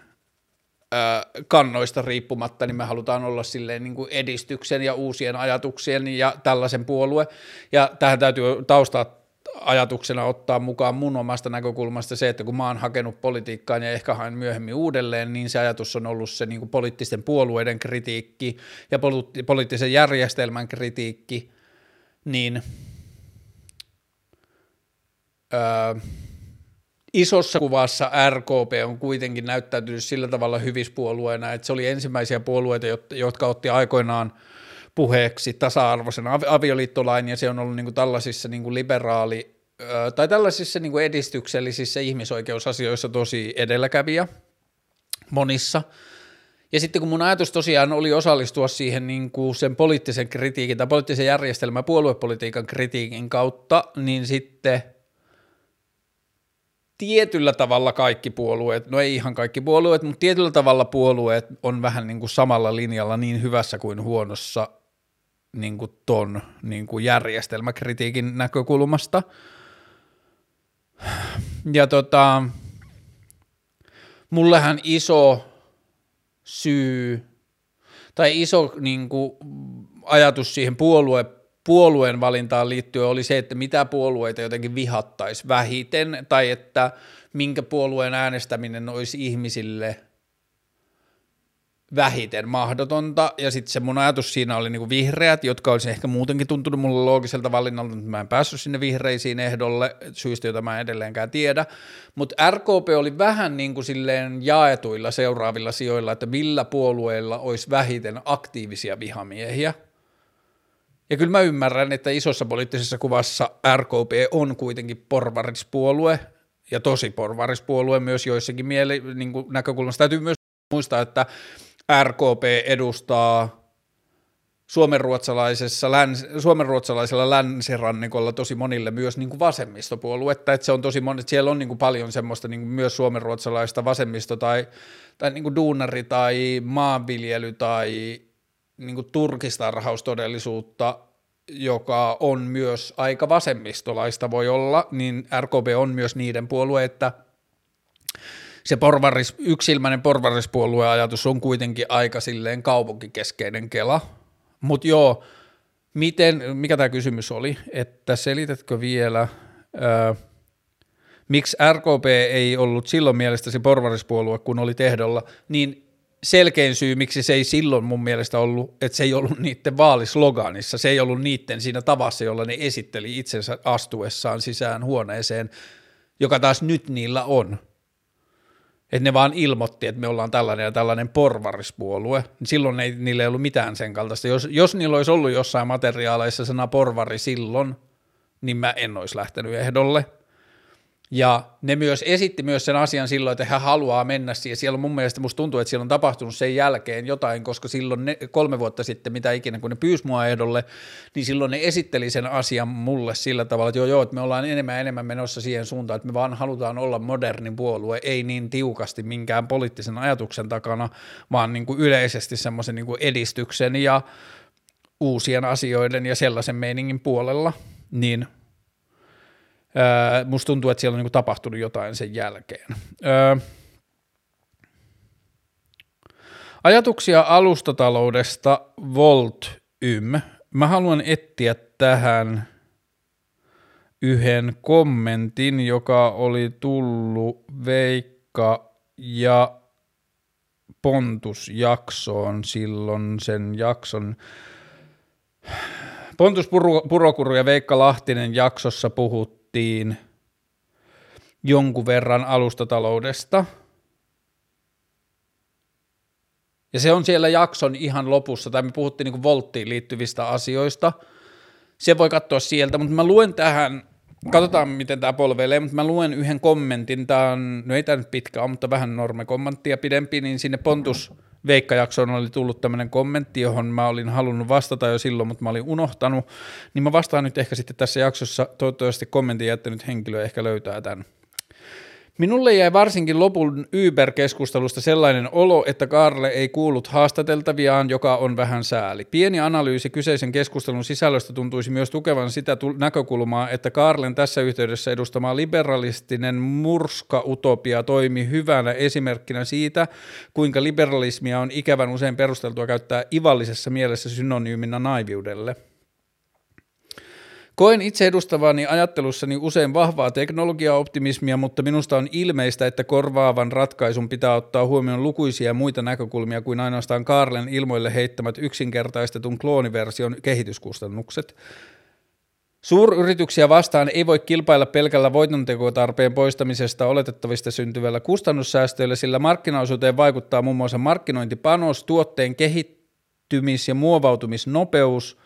kannoista riippumatta, niin me halutaan olla silleen niin kuin edistyksen ja uusien ajatuksien ja tällaisen puolue. Ja tähän täytyy taustaa ajatuksena ottaa mukaan mun omasta näkökulmasta se, että kun mä oon hakenut politiikkaan ja ehkä haen myöhemmin uudelleen, niin se ajatus on ollut se niin kuin poliittisten puolueiden kritiikki ja poli- poliittisen järjestelmän kritiikki, niin öö, isossa kuvassa RKP on kuitenkin näyttäytynyt sillä tavalla hyvispuolueena, että se oli ensimmäisiä puolueita, jotka otti aikoinaan puheeksi tasa-arvoisen avioliittolain, ja se on ollut niin kuin tällaisissa niin kuin liberaali, tai tällaisissa niin kuin edistyksellisissä ihmisoikeusasioissa tosi edelläkävijä monissa. Ja sitten kun mun ajatus tosiaan oli osallistua siihen niin kuin sen poliittisen kritiikin tai poliittisen järjestelmän puoluepolitiikan kritiikin kautta, niin sitten – tietyllä tavalla kaikki puolueet, no ei ihan kaikki puolueet, mutta tietyllä tavalla puolueet on vähän niin kuin samalla linjalla niin hyvässä kuin huonossa niin kuin ton niin kuin järjestelmäkritiikin näkökulmasta. Ja tota, mullehan iso syy tai iso niin kuin, ajatus siihen puolue puolueen valintaan liittyen oli se, että mitä puolueita jotenkin vihattaisi vähiten, tai että minkä puolueen äänestäminen olisi ihmisille vähiten mahdotonta, ja sitten se mun ajatus siinä oli niinku vihreät, jotka olisi ehkä muutenkin tuntunut mulle loogiselta valinnalta, mutta mä en päässyt sinne vihreisiin ehdolle, syystä, jota mä en edelleenkään tiedä, mutta RKP oli vähän niin kuin silleen jaetuilla seuraavilla sijoilla, että millä puolueilla olisi vähiten aktiivisia vihamiehiä, ja kyllä mä ymmärrän, että isossa poliittisessa kuvassa RKP on kuitenkin porvarispuolue, ja tosi porvarispuolue myös joissakin mieli, niin kuin näkökulmassa. Täytyy myös muistaa, että RKP edustaa suomenruotsalaisessa läns, suomenruotsalaisella länsirannikolla tosi monille myös niin kuin vasemmistopuoluetta, että se on tosi moni, siellä on niin kuin paljon semmoista niin kuin myös suomenruotsalaista vasemmisto tai, tai niin kuin duunari tai maanviljely tai niin kuin turkistarhaustodellisuutta, joka on myös aika vasemmistolaista voi olla, niin RKP on myös niiden puolue, että se porvaris, yksilmäinen porvarispuolueajatus on kuitenkin aika silleen kaupunkikeskeinen kela. Mutta joo, miten, mikä tämä kysymys oli, että selitätkö vielä, ää, miksi RKP ei ollut silloin mielestäsi porvarispuolue, kun oli tehdolla, niin selkein syy, miksi se ei silloin mun mielestä ollut, että se ei ollut niiden vaalisloganissa, se ei ollut niiden siinä tavassa, jolla ne esitteli itsensä astuessaan sisään huoneeseen, joka taas nyt niillä on. Että ne vaan ilmoitti, että me ollaan tällainen ja tällainen porvarispuolue, silloin ei, niillä ei ollut mitään sen kaltaista. Jos, jos niillä olisi ollut jossain materiaaleissa sana porvari silloin, niin mä en olisi lähtenyt ehdolle – ja ne myös esitti myös sen asian silloin, että hän haluaa mennä siihen. Siellä on mun mielestä, musta tuntuu, että siellä on tapahtunut sen jälkeen jotain, koska silloin ne, kolme vuotta sitten, mitä ikinä, kun ne pyysi mua ehdolle, niin silloin ne esitteli sen asian mulle sillä tavalla, että joo, joo, että me ollaan enemmän ja enemmän menossa siihen suuntaan, että me vaan halutaan olla modernin puolue, ei niin tiukasti minkään poliittisen ajatuksen takana, vaan niin kuin yleisesti semmoisen niin edistyksen ja uusien asioiden ja sellaisen meiningin puolella, niin – Musta tuntuu, että siellä on niin tapahtunut jotain sen jälkeen. Öö, ajatuksia alustataloudesta Volt Ym. Mä haluan etsiä tähän yhden kommentin, joka oli tullut Veikka ja Pontus jaksoon silloin sen jakson Pontus Purokuru ja Veikka Lahtinen jaksossa puhuttiin jonkun verran alustataloudesta. Ja se on siellä jakson ihan lopussa, tai me puhuttiin niin volttiin liittyvistä asioista. Se voi katsoa sieltä, mutta mä luen tähän, katsotaan miten tämä polveilee, mutta mä luen yhden kommentin, tämä on, no ei tämä nyt pitkä mutta vähän norme kommenttia pidempi, niin sinne Pontus Veikka-jaksoon oli tullut tämmöinen kommentti, johon mä olin halunnut vastata jo silloin, mutta mä olin unohtanut, niin mä vastaan nyt ehkä sitten tässä jaksossa, toivottavasti kommentin jättänyt henkilö ehkä löytää tämän. Minulle jäi varsinkin lopun Uber-keskustelusta sellainen olo, että Karle ei kuullut haastateltaviaan, joka on vähän sääli. Pieni analyysi kyseisen keskustelun sisällöstä tuntuisi myös tukevan sitä näkökulmaa, että Karlen tässä yhteydessä edustama liberalistinen murska-utopia toimi hyvänä esimerkkinä siitä, kuinka liberalismia on ikävän usein perusteltua käyttää ivallisessa mielessä synonyyminä naiviudelle. Koen itse edustavani ajattelussani usein vahvaa teknologiaoptimismia, mutta minusta on ilmeistä, että korvaavan ratkaisun pitää ottaa huomioon lukuisia muita näkökulmia kuin ainoastaan Karlen ilmoille heittämät yksinkertaistetun klooniversion kehityskustannukset. Suuryrityksiä vastaan ei voi kilpailla pelkällä voitontekotarpeen poistamisesta oletettavista syntyvällä kustannussäästöillä, sillä markkinaosuuteen vaikuttaa muun muassa markkinointipanos, tuotteen kehittymis- ja muovautumisnopeus –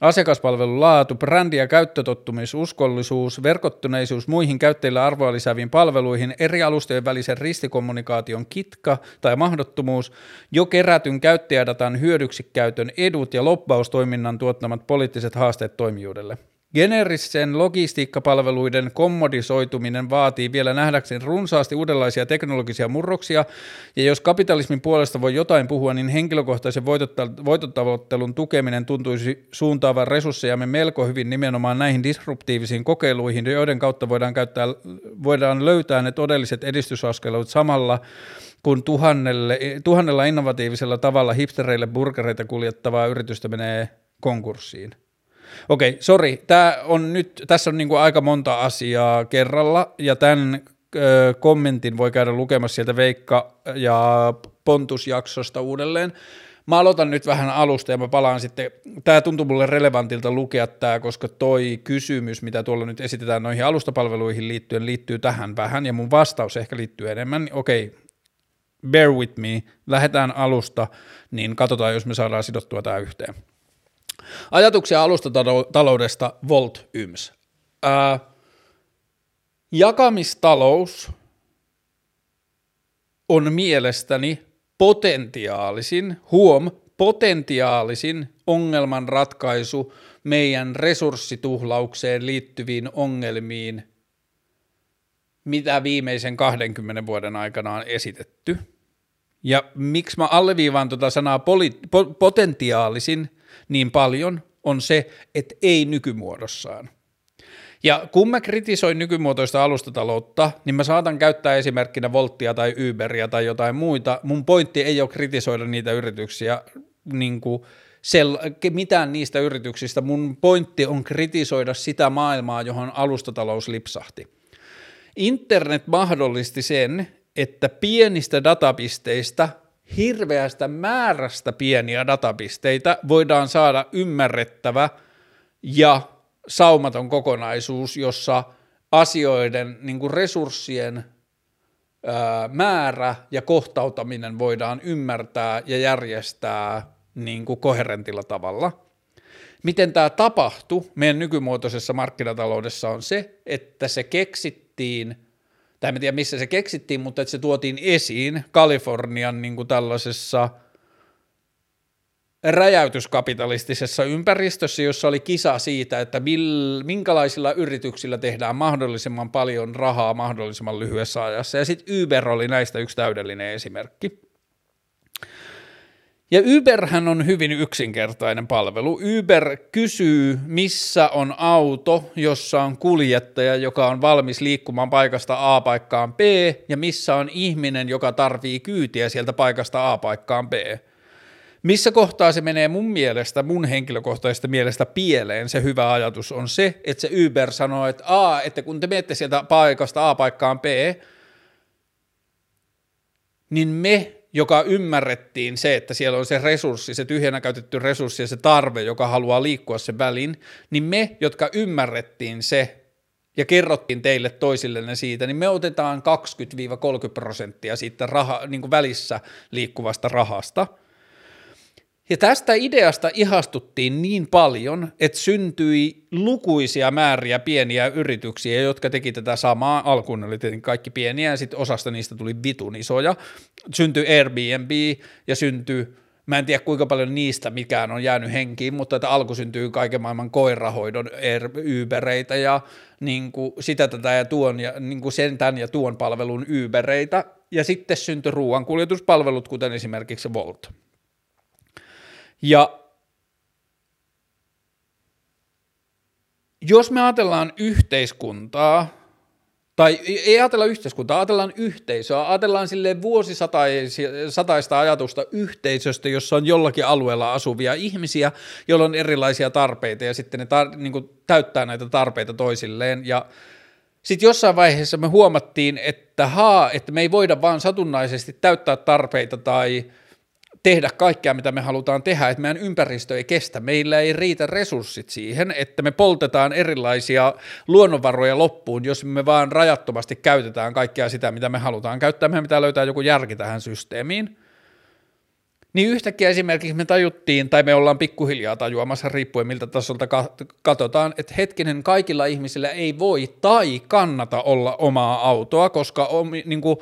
Asiakaspalvelun laatu, brändi- ja käyttötottumis, uskollisuus, verkottuneisuus muihin käyttäjille arvoa lisääviin palveluihin, eri alustojen välisen ristikommunikaation kitka tai mahdottomuus, jo kerätyn käyttäjädatan hyödyksikäytön edut ja lobbaustoiminnan tuottamat poliittiset haasteet toimijuudelle. Generisen logistiikkapalveluiden kommodisoituminen vaatii vielä nähdäkseen runsaasti uudenlaisia teknologisia murroksia, ja jos kapitalismin puolesta voi jotain puhua, niin henkilökohtaisen voitottavottelun tukeminen tuntuisi suuntaavan resurssejamme melko hyvin nimenomaan näihin disruptiivisiin kokeiluihin, joiden kautta voidaan, käyttää, voidaan löytää ne todelliset edistysaskeleut samalla, kun tuhannelle, tuhannella innovatiivisella tavalla hipstereille burgereita kuljettavaa yritystä menee konkurssiin. Okei, sori. Tää on nyt, tässä on niinku aika monta asiaa kerralla, ja tämän ö, kommentin voi käydä lukemassa sieltä Veikka ja Pontus-jaksosta uudelleen. Mä aloitan nyt vähän alusta ja mä palaan sitten, tämä tuntuu mulle relevantilta lukea tämä, koska toi kysymys, mitä tuolla nyt esitetään noihin alustapalveluihin liittyen, liittyy tähän vähän ja mun vastaus ehkä liittyy enemmän. Okei, bear with me, lähdetään alusta, niin katsotaan, jos me saadaan sidottua tämä yhteen. Ajatuksia alustataloudesta Volt Yms. Ää, jakamistalous on mielestäni potentiaalisin, huom, potentiaalisin ongelmanratkaisu meidän resurssituhlaukseen liittyviin ongelmiin, mitä viimeisen 20 vuoden aikana on esitetty. Ja miksi mä alleviivaan tuota sanaa poli- po- potentiaalisin, niin paljon, on se, että ei nykymuodossaan. Ja kun mä kritisoin nykymuotoista alustataloutta, niin mä saatan käyttää esimerkkinä Volttia tai Uberia tai jotain muita. Mun pointti ei ole kritisoida niitä yrityksiä, niin kuin sel- mitään niistä yrityksistä. Mun pointti on kritisoida sitä maailmaa, johon alustatalous lipsahti. Internet mahdollisti sen, että pienistä datapisteistä hirveästä määrästä pieniä datapisteitä voidaan saada ymmärrettävä ja saumaton kokonaisuus, jossa asioiden niin kuin resurssien ää, määrä ja kohtautaminen voidaan ymmärtää ja järjestää niin kuin koherentilla tavalla. Miten tämä tapahtui meidän nykymuotoisessa markkinataloudessa on se, että se keksittiin – tai en tiedä missä se keksittiin, mutta että se tuotiin esiin Kalifornian niin kuin tällaisessa räjäytyskapitalistisessa ympäristössä, jossa oli kisa siitä, että mil, minkälaisilla yrityksillä tehdään mahdollisimman paljon rahaa mahdollisimman lyhyessä ajassa. Ja sitten Uber oli näistä yksi täydellinen esimerkki. Ja Uberhän on hyvin yksinkertainen palvelu. Uber kysyy, missä on auto, jossa on kuljettaja, joka on valmis liikkumaan paikasta A paikkaan B, ja missä on ihminen, joka tarvii kyytiä sieltä paikasta A paikkaan B. Missä kohtaa se menee mun mielestä, mun henkilökohtaisesta mielestä pieleen, se hyvä ajatus on se, että se Uber sanoo, että A, että kun te menette sieltä paikasta A paikkaan B, niin me joka ymmärrettiin se, että siellä on se resurssi, se tyhjänä käytetty resurssi ja se tarve, joka haluaa liikkua sen välin, niin me, jotka ymmärrettiin se ja kerrottiin teille toisillenne siitä, niin me otetaan 20-30 prosenttia siitä raha, niin kuin välissä liikkuvasta rahasta – ja tästä ideasta ihastuttiin niin paljon, että syntyi lukuisia määriä pieniä yrityksiä, jotka teki tätä samaa. Alkuun oli tietenkin kaikki pieniä ja sitten osasta niistä tuli vitun isoja. Syntyi Airbnb ja syntyi Mä en tiedä kuinka paljon niistä mikään on jäänyt henkiin, mutta että alku syntyy kaiken maailman koirahoidon Ubereita ja niin kuin sitä tätä ja tuon ja niin kuin sen tämän ja tuon palvelun Ubereita ja sitten syntyi ruoankuljetuspalvelut, kuten esimerkiksi Volt. Ja jos me ajatellaan yhteiskuntaa, tai ei ajatella yhteiskuntaa, ajatellaan yhteisöä, ajatellaan sille vuosisataista ajatusta yhteisöstä, jossa on jollakin alueella asuvia ihmisiä, joilla on erilaisia tarpeita ja sitten ne tar- niin kuin täyttää näitä tarpeita toisilleen. Ja sitten jossain vaiheessa me huomattiin, että haa, että me ei voida vaan satunnaisesti täyttää tarpeita tai tehdä kaikkea, mitä me halutaan tehdä, että meidän ympäristö ei kestä, meillä ei riitä resurssit siihen, että me poltetaan erilaisia luonnonvaroja loppuun, jos me vaan rajattomasti käytetään kaikkea sitä, mitä me halutaan käyttää, meidän pitää löytää joku järki tähän systeemiin. Niin yhtäkkiä esimerkiksi me tajuttiin, tai me ollaan pikkuhiljaa tajuamassa, riippuen miltä tasolta katsotaan, että hetkinen, kaikilla ihmisillä ei voi tai kannata olla omaa autoa, koska on, niin kuin,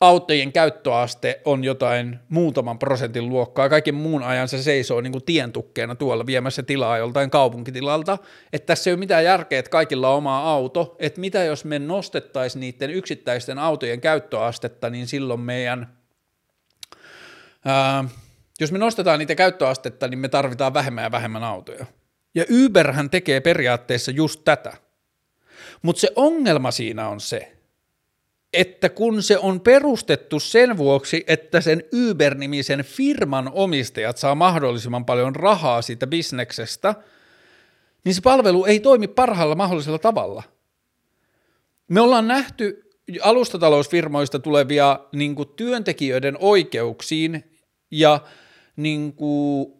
autojen käyttöaste on jotain muutaman prosentin luokkaa, kaiken muun ajan se seisoo niin tientukkeena tuolla viemässä tilaa joltain kaupunkitilalta, että tässä ei ole mitään järkeä, että kaikilla on oma auto, että mitä jos me nostettaisiin niiden yksittäisten autojen käyttöastetta, niin silloin meidän, ää, jos me nostetaan niitä käyttöastetta, niin me tarvitaan vähemmän ja vähemmän autoja. Ja Uberhän tekee periaatteessa just tätä. Mutta se ongelma siinä on se, että kun se on perustettu sen vuoksi, että sen Uber-nimisen firman omistajat saa mahdollisimman paljon rahaa siitä bisneksestä, niin se palvelu ei toimi parhaalla mahdollisella tavalla. Me ollaan nähty alustatalousfirmoista tulevia niin kuin, työntekijöiden oikeuksiin ja niin kuin,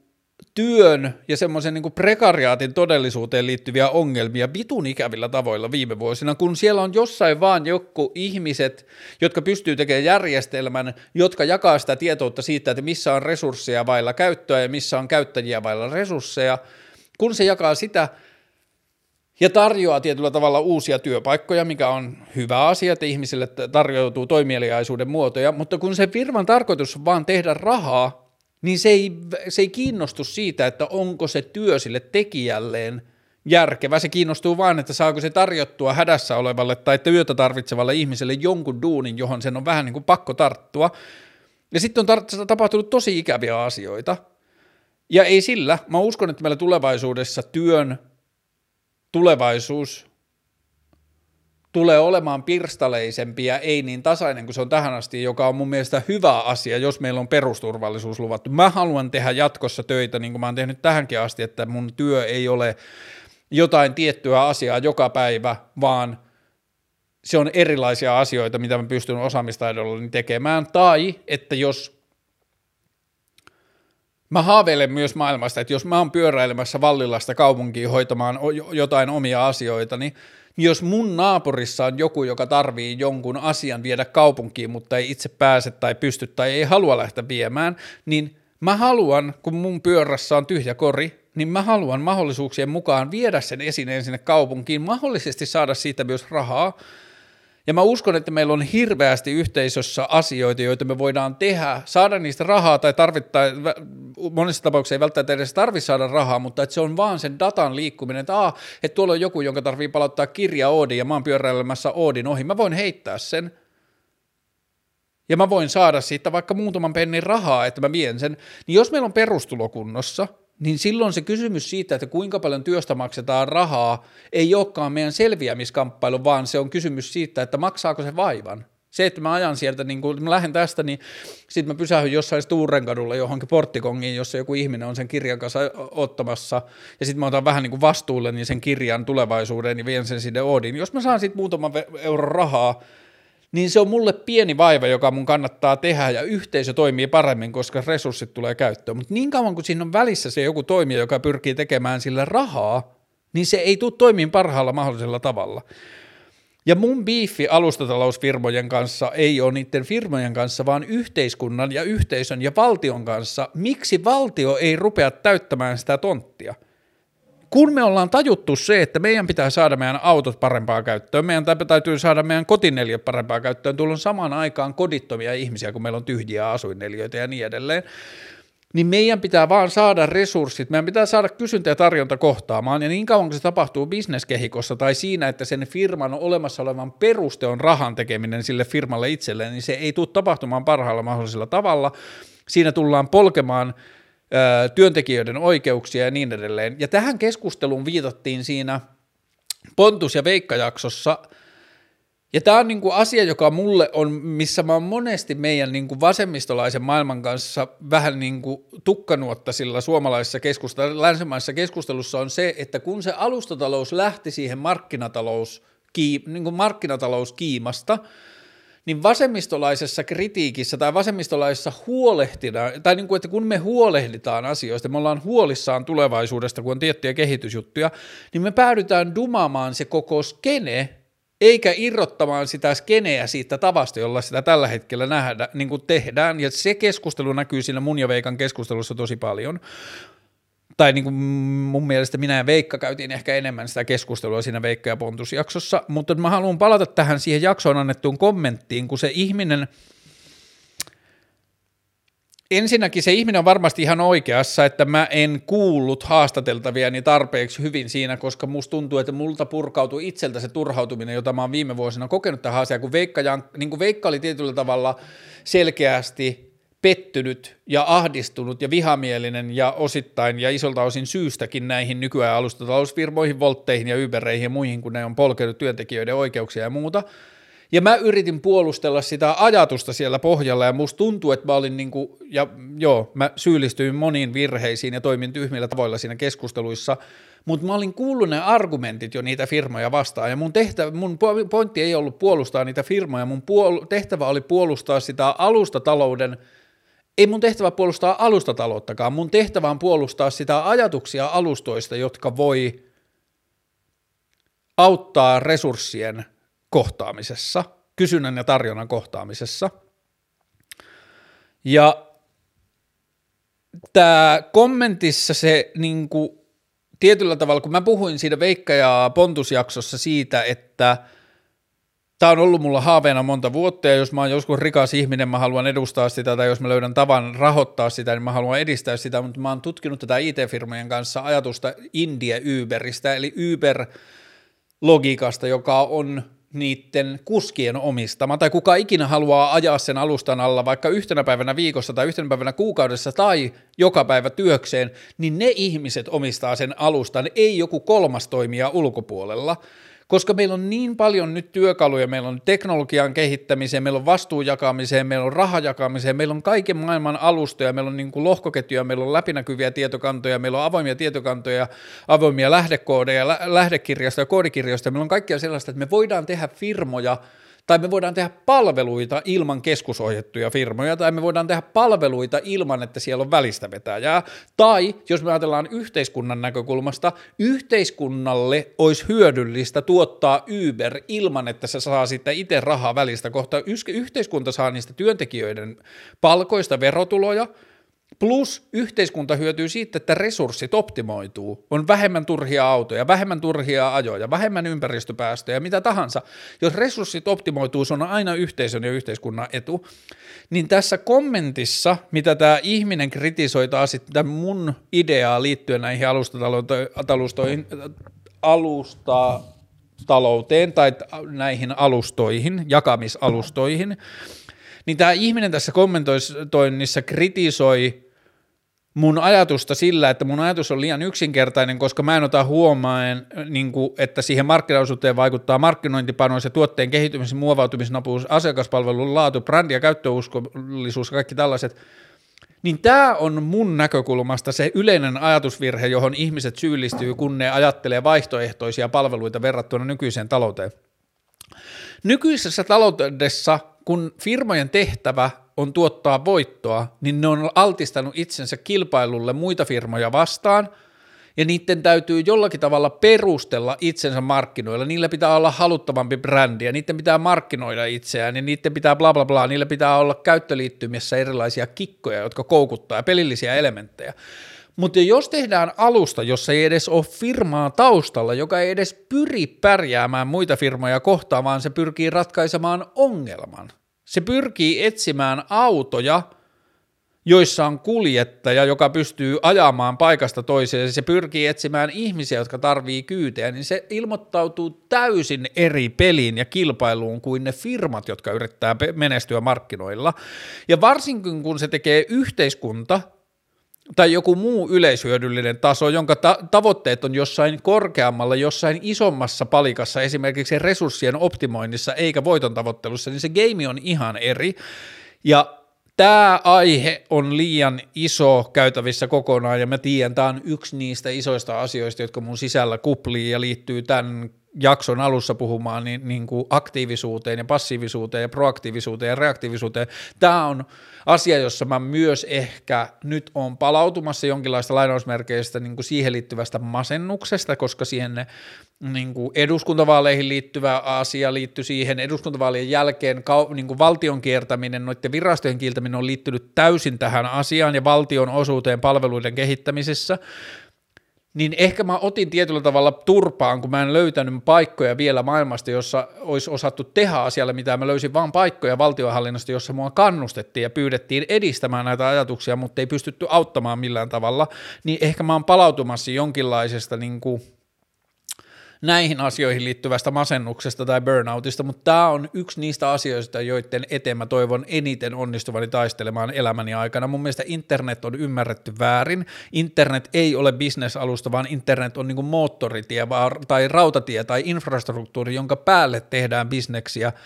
työn ja semmoisen niin prekariaatin todellisuuteen liittyviä ongelmia vitun ikävillä tavoilla viime vuosina, kun siellä on jossain vaan joku ihmiset, jotka pystyy tekemään järjestelmän, jotka jakaa sitä tietoutta siitä, että missä on resursseja vailla käyttöä ja missä on käyttäjiä vailla resursseja, kun se jakaa sitä ja tarjoaa tietyllä tavalla uusia työpaikkoja, mikä on hyvä asia, että ihmisille tarjoutuu toimieliaisuuden muotoja, mutta kun se firman tarkoitus on vaan tehdä rahaa, niin se ei, se ei kiinnostu siitä, että onko se työ sille tekijälleen järkevä. Se kiinnostuu vain, että saako se tarjottua hädässä olevalle tai työtä tarvitsevalle ihmiselle jonkun duunin, johon sen on vähän niin kuin pakko tarttua. Ja sitten on tar- tapahtunut tosi ikäviä asioita. Ja ei sillä, mä uskon, että meillä tulevaisuudessa työn tulevaisuus tulee olemaan pirstaleisempi ja ei niin tasainen kuin se on tähän asti, joka on mun mielestä hyvä asia, jos meillä on perusturvallisuus luvattu. Mä haluan tehdä jatkossa töitä, niin kuin mä oon tehnyt tähänkin asti, että mun työ ei ole jotain tiettyä asiaa joka päivä, vaan se on erilaisia asioita, mitä mä pystyn osaamistaidollani tekemään, tai että jos Mä haaveilen myös maailmasta, että jos mä oon pyöräilemässä Vallilasta kaupunkiin hoitamaan jotain omia asioita, niin niin jos mun naapurissa on joku, joka tarvii jonkun asian viedä kaupunkiin, mutta ei itse pääse tai pysty tai ei halua lähteä viemään, niin mä haluan, kun mun pyörässä on tyhjä kori, niin mä haluan mahdollisuuksien mukaan viedä sen esineen sinne kaupunkiin, mahdollisesti saada siitä myös rahaa, ja mä uskon, että meillä on hirveästi yhteisössä asioita, joita me voidaan tehdä, saada niistä rahaa tai tarvittaa, monissa tapauksissa ei välttämättä edes tarvitse saada rahaa, mutta että se on vaan sen datan liikkuminen, että, aa, että tuolla on joku, jonka tarvii palauttaa kirja Oodin ja mä oon pyöräilemässä Oodin ohi, mä voin heittää sen, ja mä voin saada siitä vaikka muutaman pennin rahaa, että mä vien sen, niin jos meillä on perustulokunnossa – niin silloin se kysymys siitä, että kuinka paljon työstä maksetaan rahaa, ei olekaan meidän selviämiskamppailu, vaan se on kysymys siitä, että maksaako se vaivan. Se, että mä ajan sieltä, niin kun mä lähden tästä, niin sitten mä pysähyn jossain Sturenkadulla johonkin porttikongiin, jossa joku ihminen on sen kirjan kanssa ottamassa, ja sitten mä otan vähän niin kuin vastuulle niin sen kirjan tulevaisuuden ja vien sen sinne Oodiin. Jos mä saan sitten muutaman euron rahaa, niin se on mulle pieni vaiva, joka mun kannattaa tehdä ja yhteisö toimii paremmin, koska resurssit tulee käyttöön. Mutta niin kauan kuin siinä on välissä se joku toimija, joka pyrkii tekemään sillä rahaa, niin se ei tule toimiin parhaalla mahdollisella tavalla. Ja mun biifi alustatalousfirmojen kanssa ei ole niiden firmojen kanssa, vaan yhteiskunnan ja yhteisön ja valtion kanssa. Miksi valtio ei rupea täyttämään sitä tonttia? Kun me ollaan tajuttu se, että meidän pitää saada meidän autot parempaa käyttöön, meidän täytyy saada meidän kotineliö parempaa käyttöön, tuolla on samaan aikaan kodittomia ihmisiä, kun meillä on tyhjiä asuinneliöitä ja niin edelleen, niin meidän pitää vaan saada resurssit, meidän pitää saada kysyntä ja tarjonta kohtaamaan, ja niin kauan kuin se tapahtuu bisneskehikossa tai siinä, että sen firman olemassa olevan peruste on rahan tekeminen sille firmalle itselleen, niin se ei tule tapahtumaan parhaalla mahdollisella tavalla. Siinä tullaan polkemaan työntekijöiden oikeuksia ja niin edelleen. Ja tähän keskusteluun viitattiin siinä Pontus- ja Veikka-jaksossa – ja tämä on niin kuin asia, joka mulle on, missä mä oon monesti meidän niin kuin vasemmistolaisen maailman kanssa vähän niin kuin tukkanuotta sillä suomalaisessa keskustelussa, länsimaisessa keskustelussa on se, että kun se alustatalous lähti siihen markkinatalous, niin kuin markkinatalouskiimasta, niin vasemmistolaisessa kritiikissä tai vasemmistolaisessa huolehtitaan, tai niin kuin, että kun me huolehditaan asioista, me ollaan huolissaan tulevaisuudesta, kun on tiettyjä kehitysjuttuja, niin me päädytään dumaamaan se koko skene eikä irrottamaan sitä skeneä siitä tavasta, jolla sitä tällä hetkellä nähdä, niin kuin tehdään, ja se keskustelu näkyy siinä mun ja Veikan keskustelussa tosi paljon, tai niin kuin mun mielestä minä ja Veikka käytiin ehkä enemmän sitä keskustelua siinä Veikka ja Pontus-jaksossa, mutta mä haluan palata tähän siihen jaksoon annettuun kommenttiin, kun se ihminen – ensinnäkin se ihminen on varmasti ihan oikeassa, että mä en kuullut haastateltaviani tarpeeksi hyvin siinä, koska musta tuntuu, että multa purkautui itseltä se turhautuminen, jota mä oon viime vuosina kokenut tähän asiaan, kun Veikka, niin kuin Veikka oli tietyllä tavalla selkeästi pettynyt ja ahdistunut ja vihamielinen ja osittain ja isolta osin syystäkin näihin nykyään alustatalousfirmoihin, voltteihin ja Ubereihin ja muihin, kun ne on polkenut työntekijöiden oikeuksia ja muuta – ja mä yritin puolustella sitä ajatusta siellä pohjalla ja musta tuntuu, että mä olin niinku, ja joo, mä syyllistyin moniin virheisiin ja toimin tyhmillä tavoilla siinä keskusteluissa, mutta mä olin kuullut ne argumentit jo niitä firmoja vastaan ja mun, tehtävä, mun pointti ei ollut puolustaa niitä firmoja, mun puol- tehtävä oli puolustaa sitä alustatalouden ei mun tehtävä puolustaa alustatalouttakaan, mun tehtävä on puolustaa sitä ajatuksia alustoista, jotka voi auttaa resurssien kohtaamisessa, kysynnän ja tarjonnan kohtaamisessa. Ja tämä kommentissa se niin kuin, tietyllä tavalla, kun mä puhuin siinä Veikka- ja Pontusjaksossa siitä, että tämä on ollut mulla haaveena monta vuotta, ja jos mä oon joskus rikas ihminen, mä haluan edustaa sitä, tai jos mä löydän tavan rahoittaa sitä, niin mä haluan edistää sitä, mutta mä oon tutkinut tätä IT-firmojen kanssa ajatusta India Uberistä, eli Uber-logiikasta, joka on niiden kuskien omistama, tai kuka ikinä haluaa ajaa sen alustan alla vaikka yhtenä päivänä viikossa tai yhtenä päivänä kuukaudessa tai joka päivä työkseen, niin ne ihmiset omistaa sen alustan, ei joku kolmas toimija ulkopuolella koska meillä on niin paljon nyt työkaluja, meillä on teknologian kehittämiseen, meillä on vastuun jakamiseen, meillä on rahajakamiseen, meillä on kaiken maailman alustoja, meillä on niin kuin lohkoketjuja, meillä on läpinäkyviä tietokantoja, meillä on avoimia tietokantoja, avoimia lähdekoodeja, lähdekirjasta ja koodikirjoista, meillä on kaikkea sellaista, että me voidaan tehdä firmoja, tai me voidaan tehdä palveluita ilman keskusohjettuja firmoja, tai me voidaan tehdä palveluita ilman, että siellä on välistä vetäjää, tai jos me ajatellaan yhteiskunnan näkökulmasta, yhteiskunnalle olisi hyödyllistä tuottaa Uber ilman, että se saa sitten itse rahaa välistä, kohta yhteiskunta saa niistä työntekijöiden palkoista verotuloja, Plus yhteiskunta hyötyy siitä, että resurssit optimoituu. On vähemmän turhia autoja, vähemmän turhia ajoja, vähemmän ympäristöpäästöjä, mitä tahansa. Jos resurssit optimoituu, se on aina yhteisön ja yhteiskunnan etu. Niin tässä kommentissa, mitä tämä ihminen kritisoi taas sitten mun ideaa liittyen näihin alustataloustoihin, alusta talouteen tai näihin alustoihin, jakamisalustoihin, niin tämä ihminen tässä kommentoinnissa kritisoi mun ajatusta sillä, että mun ajatus on liian yksinkertainen, koska mä en ota huomaan, niin kuin, että siihen markkinaosuuteen vaikuttaa markkinointipanos ja tuotteen kehittymisen, muovautumisnopeus, asiakaspalvelun laatu, brändi- ja käyttöuskollisuus, kaikki tällaiset, niin tämä on mun näkökulmasta se yleinen ajatusvirhe, johon ihmiset syyllistyy, kun ne ajattelee vaihtoehtoisia palveluita verrattuna nykyiseen talouteen. Nykyisessä taloudessa, kun firmojen tehtävä on tuottaa voittoa, niin ne on altistanut itsensä kilpailulle muita firmoja vastaan – ja niiden täytyy jollakin tavalla perustella itsensä markkinoilla. Niillä pitää olla haluttavampi brändi ja niiden pitää markkinoida itseään ja niiden pitää bla bla bla, niillä pitää olla käyttöliittymissä erilaisia kikkoja, jotka koukuttaa ja pelillisiä elementtejä. Mutta jos tehdään alusta, jossa ei edes ole firmaa taustalla, joka ei edes pyri pärjäämään muita firmoja kohtaan, vaan se pyrkii ratkaisemaan ongelman. Se pyrkii etsimään autoja – joissa on kuljettaja, joka pystyy ajamaan paikasta toiseen, ja se pyrkii etsimään ihmisiä, jotka tarvii kyytejä, niin se ilmoittautuu täysin eri peliin ja kilpailuun kuin ne firmat, jotka yrittää menestyä markkinoilla. Ja varsinkin kun se tekee yhteiskunta tai joku muu yleishyödyllinen taso, jonka ta- tavoitteet on jossain korkeammalla, jossain isommassa palikassa, esimerkiksi resurssien optimoinnissa eikä voiton tavoittelussa, niin se game on ihan eri. Ja tämä aihe on liian iso käytävissä kokonaan, ja mä tiedän, tämä on yksi niistä isoista asioista, jotka mun sisällä kuplii ja liittyy tämän jakson alussa puhumaan niin, niin kuin aktiivisuuteen ja passiivisuuteen ja proaktiivisuuteen ja reaktiivisuuteen. Tämä on asia, jossa mä myös ehkä nyt on palautumassa jonkinlaista lainausmerkeistä niin kuin siihen liittyvästä masennuksesta, koska siihen ne niin kuin eduskuntavaaleihin liittyvä asia liittyy siihen, eduskuntavaalien jälkeen niin kuin valtion kiertäminen, noiden virastojen kieltäminen on liittynyt täysin tähän asiaan ja valtion osuuteen palveluiden kehittämisessä, niin ehkä mä otin tietyllä tavalla turpaan, kun mä en löytänyt paikkoja vielä maailmasta, jossa olisi osattu tehdä asialle, mitä mä löysin vaan paikkoja valtiohallinnosta, jossa mua kannustettiin ja pyydettiin edistämään näitä ajatuksia, mutta ei pystytty auttamaan millään tavalla, niin ehkä mä oon palautumassa jonkinlaisesta niin kuin näihin asioihin liittyvästä masennuksesta tai burnoutista, mutta tämä on yksi niistä asioista, joiden eteen mä toivon eniten onnistuvani taistelemaan elämäni aikana. Mun mielestä internet on ymmärretty väärin. Internet ei ole bisnesalusta, vaan internet on niin moottoritie tai rautatie tai infrastruktuuri, jonka päälle tehdään bisneksiä –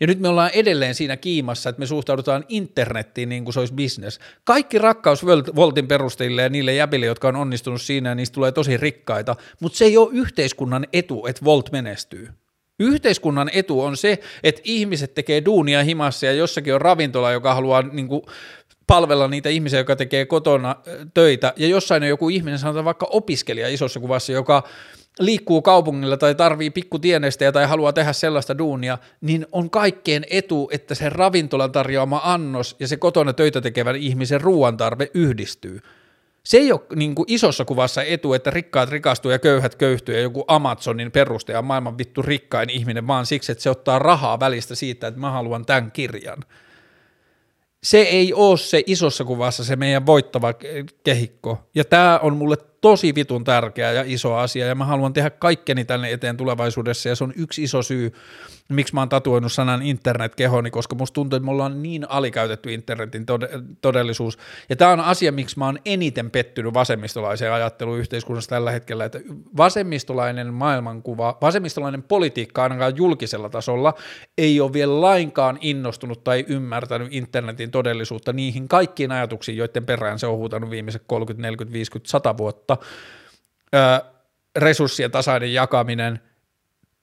ja nyt me ollaan edelleen siinä kiimassa, että me suhtaudutaan internettiin niin kuin se olisi business. Kaikki rakkaus Voltin perustajille ja niille jäbille, jotka on onnistunut siinä, ja niistä tulee tosi rikkaita, mutta se ei ole yhteiskunnan etu, että Volt menestyy. Yhteiskunnan etu on se, että ihmiset tekee duunia himassa ja jossakin on ravintola, joka haluaa niin kuin, palvella niitä ihmisiä, jotka tekee kotona töitä, ja jossain on joku ihminen, sanotaan vaikka opiskelija isossa kuvassa, joka liikkuu kaupungilla tai tarvii pikkutienestejä tai haluaa tehdä sellaista duunia, niin on kaikkeen etu, että se ravintolan tarjoama annos ja se kotona töitä tekevän ihmisen ruoantarve yhdistyy. Se ei ole niin kuin isossa kuvassa etu, että rikkaat rikastuu ja köyhät köyhtyy ja joku Amazonin perustaja on maailman vittu rikkain ihminen, vaan siksi, että se ottaa rahaa välistä siitä, että mä haluan tämän kirjan. Se ei ole se isossa kuvassa se meidän voittava kehikko. Ja tämä on mulle tosi vitun tärkeä ja iso asia, ja mä haluan tehdä kaikkeni tänne eteen tulevaisuudessa, ja se on yksi iso syy, miksi mä oon tatuoinut sanan internet kehoni, koska musta tuntuu, että me ollaan niin alikäytetty internetin todellisuus, ja tämä on asia, miksi mä oon eniten pettynyt vasemmistolaiseen ajatteluun yhteiskunnassa tällä hetkellä, että vasemmistolainen maailmankuva, vasemmistolainen politiikka ainakaan julkisella tasolla ei ole vielä lainkaan innostunut tai ymmärtänyt internetin todellisuutta niihin kaikkiin ajatuksiin, joiden perään se on huutanut viimeiset 30, 40, 50, 100 vuotta, resurssien tasainen jakaminen –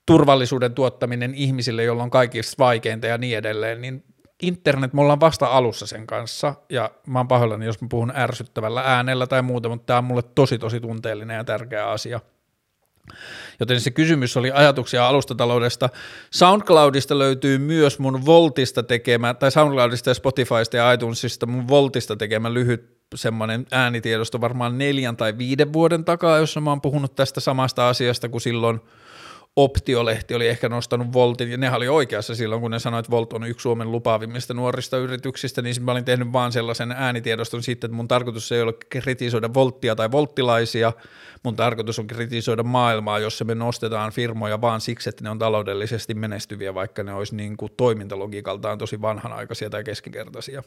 turvallisuuden tuottaminen ihmisille, joilla on kaikista vaikeinta ja niin edelleen, niin internet, me ollaan vasta alussa sen kanssa, ja mä oon pahoillani, jos mä puhun ärsyttävällä äänellä tai muuta, mutta tämä on mulle tosi tosi tunteellinen ja tärkeä asia. Joten se kysymys oli ajatuksia alustataloudesta. SoundCloudista löytyy myös mun Voltista tekemä, tai SoundCloudista ja Spotifysta ja iTunesista mun Voltista tekemä lyhyt semmoinen äänitiedosto varmaan neljän tai viiden vuoden takaa, jossa mä oon puhunut tästä samasta asiasta kuin silloin – Optiolehti oli ehkä nostanut Voltin, ja ne oli oikeassa silloin, kun ne sanoivat, että Volt on yksi Suomen lupaavimmista nuorista yrityksistä, niin mä olin tehnyt vaan sellaisen äänitiedoston sitten, että mun tarkoitus ei ole kritisoida Volttia tai volttilaisia, mun tarkoitus on kritisoida maailmaa, jossa me nostetaan firmoja vaan siksi, että ne on taloudellisesti menestyviä, vaikka ne olisi niin kuin toimintalogiikaltaan tosi vanhanaikaisia tai keskinkertaisia.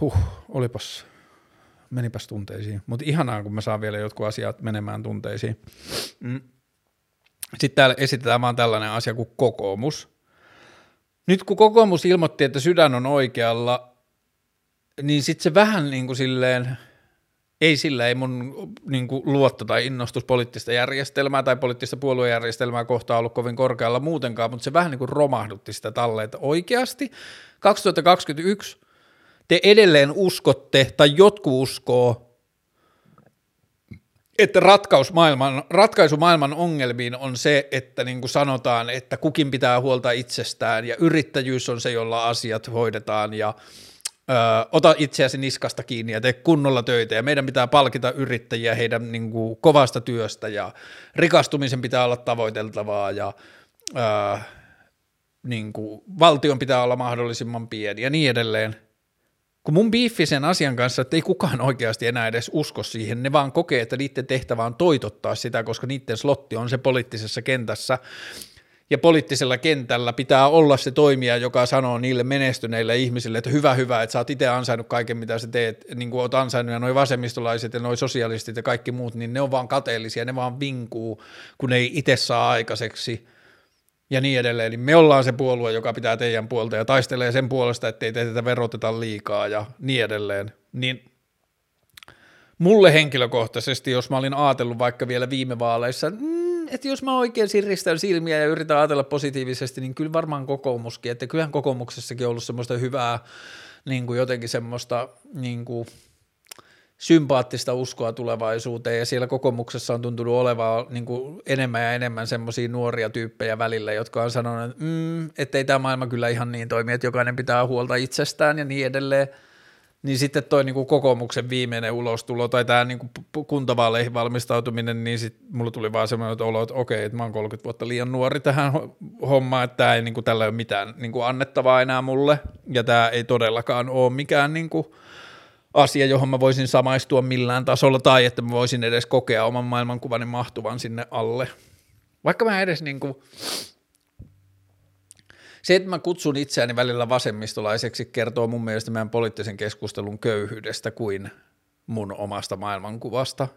Huh, olipas menipäs tunteisiin. Mutta ihanaa, kun mä saan vielä jotkut asiat menemään tunteisiin. Mm. Sitten täällä esitetään vaan tällainen asia kuin kokoomus. Nyt kun kokoomus ilmoitti, että sydän on oikealla, niin sitten se vähän niin kuin silleen ei sillä, ei mun niin kuin, luotto tai innostus poliittista järjestelmää tai poliittista puoluejärjestelmää kohtaan ollut kovin korkealla muutenkaan, mutta se vähän niin kuin romahdutti sitä talle, että oikeasti 2021 te edelleen uskotte tai jotkut uskoo, että ratkaus maailman, ratkaisu maailman ongelmiin on se, että niin kuin sanotaan, että kukin pitää huolta itsestään ja yrittäjyys on se, jolla asiat hoidetaan ja ö, ota itseäsi niskasta kiinni ja tee kunnolla töitä ja meidän pitää palkita yrittäjiä heidän niin kuin, kovasta työstä ja rikastumisen pitää olla tavoiteltavaa ja ö, niin kuin, valtion pitää olla mahdollisimman pieni ja niin edelleen – kun mun biiffi sen asian kanssa, että ei kukaan oikeasti enää edes usko siihen, ne vaan kokee, että niiden tehtävä on toitottaa sitä, koska niiden slotti on se poliittisessa kentässä, ja poliittisella kentällä pitää olla se toimija, joka sanoo niille menestyneille ihmisille, että hyvä, hyvä, että sä oot itse ansainnut kaiken, mitä sä teet, niin kuin oot ansainnut, ja noi vasemmistolaiset ja noi sosialistit ja kaikki muut, niin ne on vaan kateellisia, ne vaan vinkuu, kun ei itse saa aikaiseksi – ja niin edelleen, niin me ollaan se puolue, joka pitää teidän puolta ja taistelee sen puolesta, ettei teitä veroteta liikaa ja niin edelleen, niin mulle henkilökohtaisesti, jos mä olin ajatellut vaikka vielä viime vaaleissa, mm, että jos mä oikein siristän silmiä ja yritän ajatella positiivisesti, niin kyllä varmaan kokoomuskin, että kyllähän kokoomuksessakin on ollut semmoista hyvää, niin kuin jotenkin semmoista niin kuin – sympaattista uskoa tulevaisuuteen ja siellä kokoomuksessa on tuntunut olevan niin kuin enemmän ja enemmän semmoisia nuoria tyyppejä välillä, jotka on sanonut, että mm, ettei tämä maailma kyllä ihan niin toimi, että jokainen pitää huolta itsestään ja niin edelleen. Niin sitten toi niin kuin kokoomuksen viimeinen ulostulo tai tämä niin kuin kuntavaaleihin valmistautuminen, niin sitten mulla tuli vaan semmoinen olo, että okei, että mä oon 30 vuotta liian nuori tähän hommaan, että tämä ei niin kuin, tällä ei ole mitään niin kuin annettavaa enää mulle ja tämä ei todellakaan ole mikään niin kuin, asia, johon mä voisin samaistua millään tasolla tai että mä voisin edes kokea oman maailmankuvani mahtuvan sinne alle. Vaikka mä edes niin kuin, se, että mä kutsun itseäni välillä vasemmistolaiseksi, kertoo mun mielestä meidän poliittisen keskustelun köyhyydestä kuin mun omasta maailmankuvasta –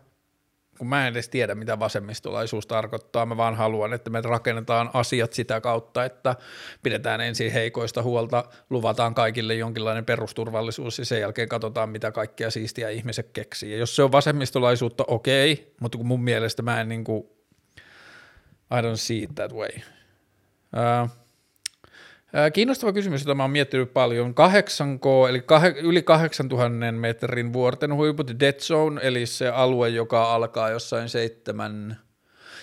kun mä en edes tiedä, mitä vasemmistolaisuus tarkoittaa, mä vaan haluan, että me rakennetaan asiat sitä kautta, että pidetään ensin heikoista huolta, luvataan kaikille jonkinlainen perusturvallisuus ja sen jälkeen katsotaan, mitä kaikkia siistiä ihmiset keksii. Ja jos se on vasemmistolaisuutta, okei, okay, mutta kun mun mielestä mä en niin kuin, I don't see it that way. Uh, Kiinnostava kysymys, jota mä oon miettinyt paljon. 8K, eli kah- yli 8000 metrin vuorten huiput, Dead Zone, eli se alue, joka alkaa jossain seitsemän,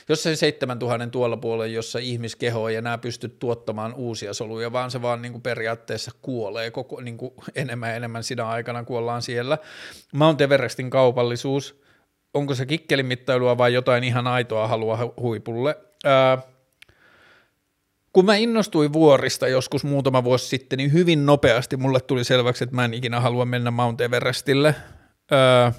jossain 7000 tuolla puolella, jossa ihmiskeho ei enää pysty tuottamaan uusia soluja, vaan se vaan niin kuin periaatteessa kuolee koko, niin kuin enemmän ja enemmän sinä aikana, kun ollaan siellä. Mount Everestin kaupallisuus, onko se kikkelimittailua vai jotain ihan aitoa halua huipulle? Öö, kun mä innostuin vuorista joskus muutama vuosi sitten, niin hyvin nopeasti mulle tuli selväksi, että mä en ikinä halua mennä Mount Everestille. Öö,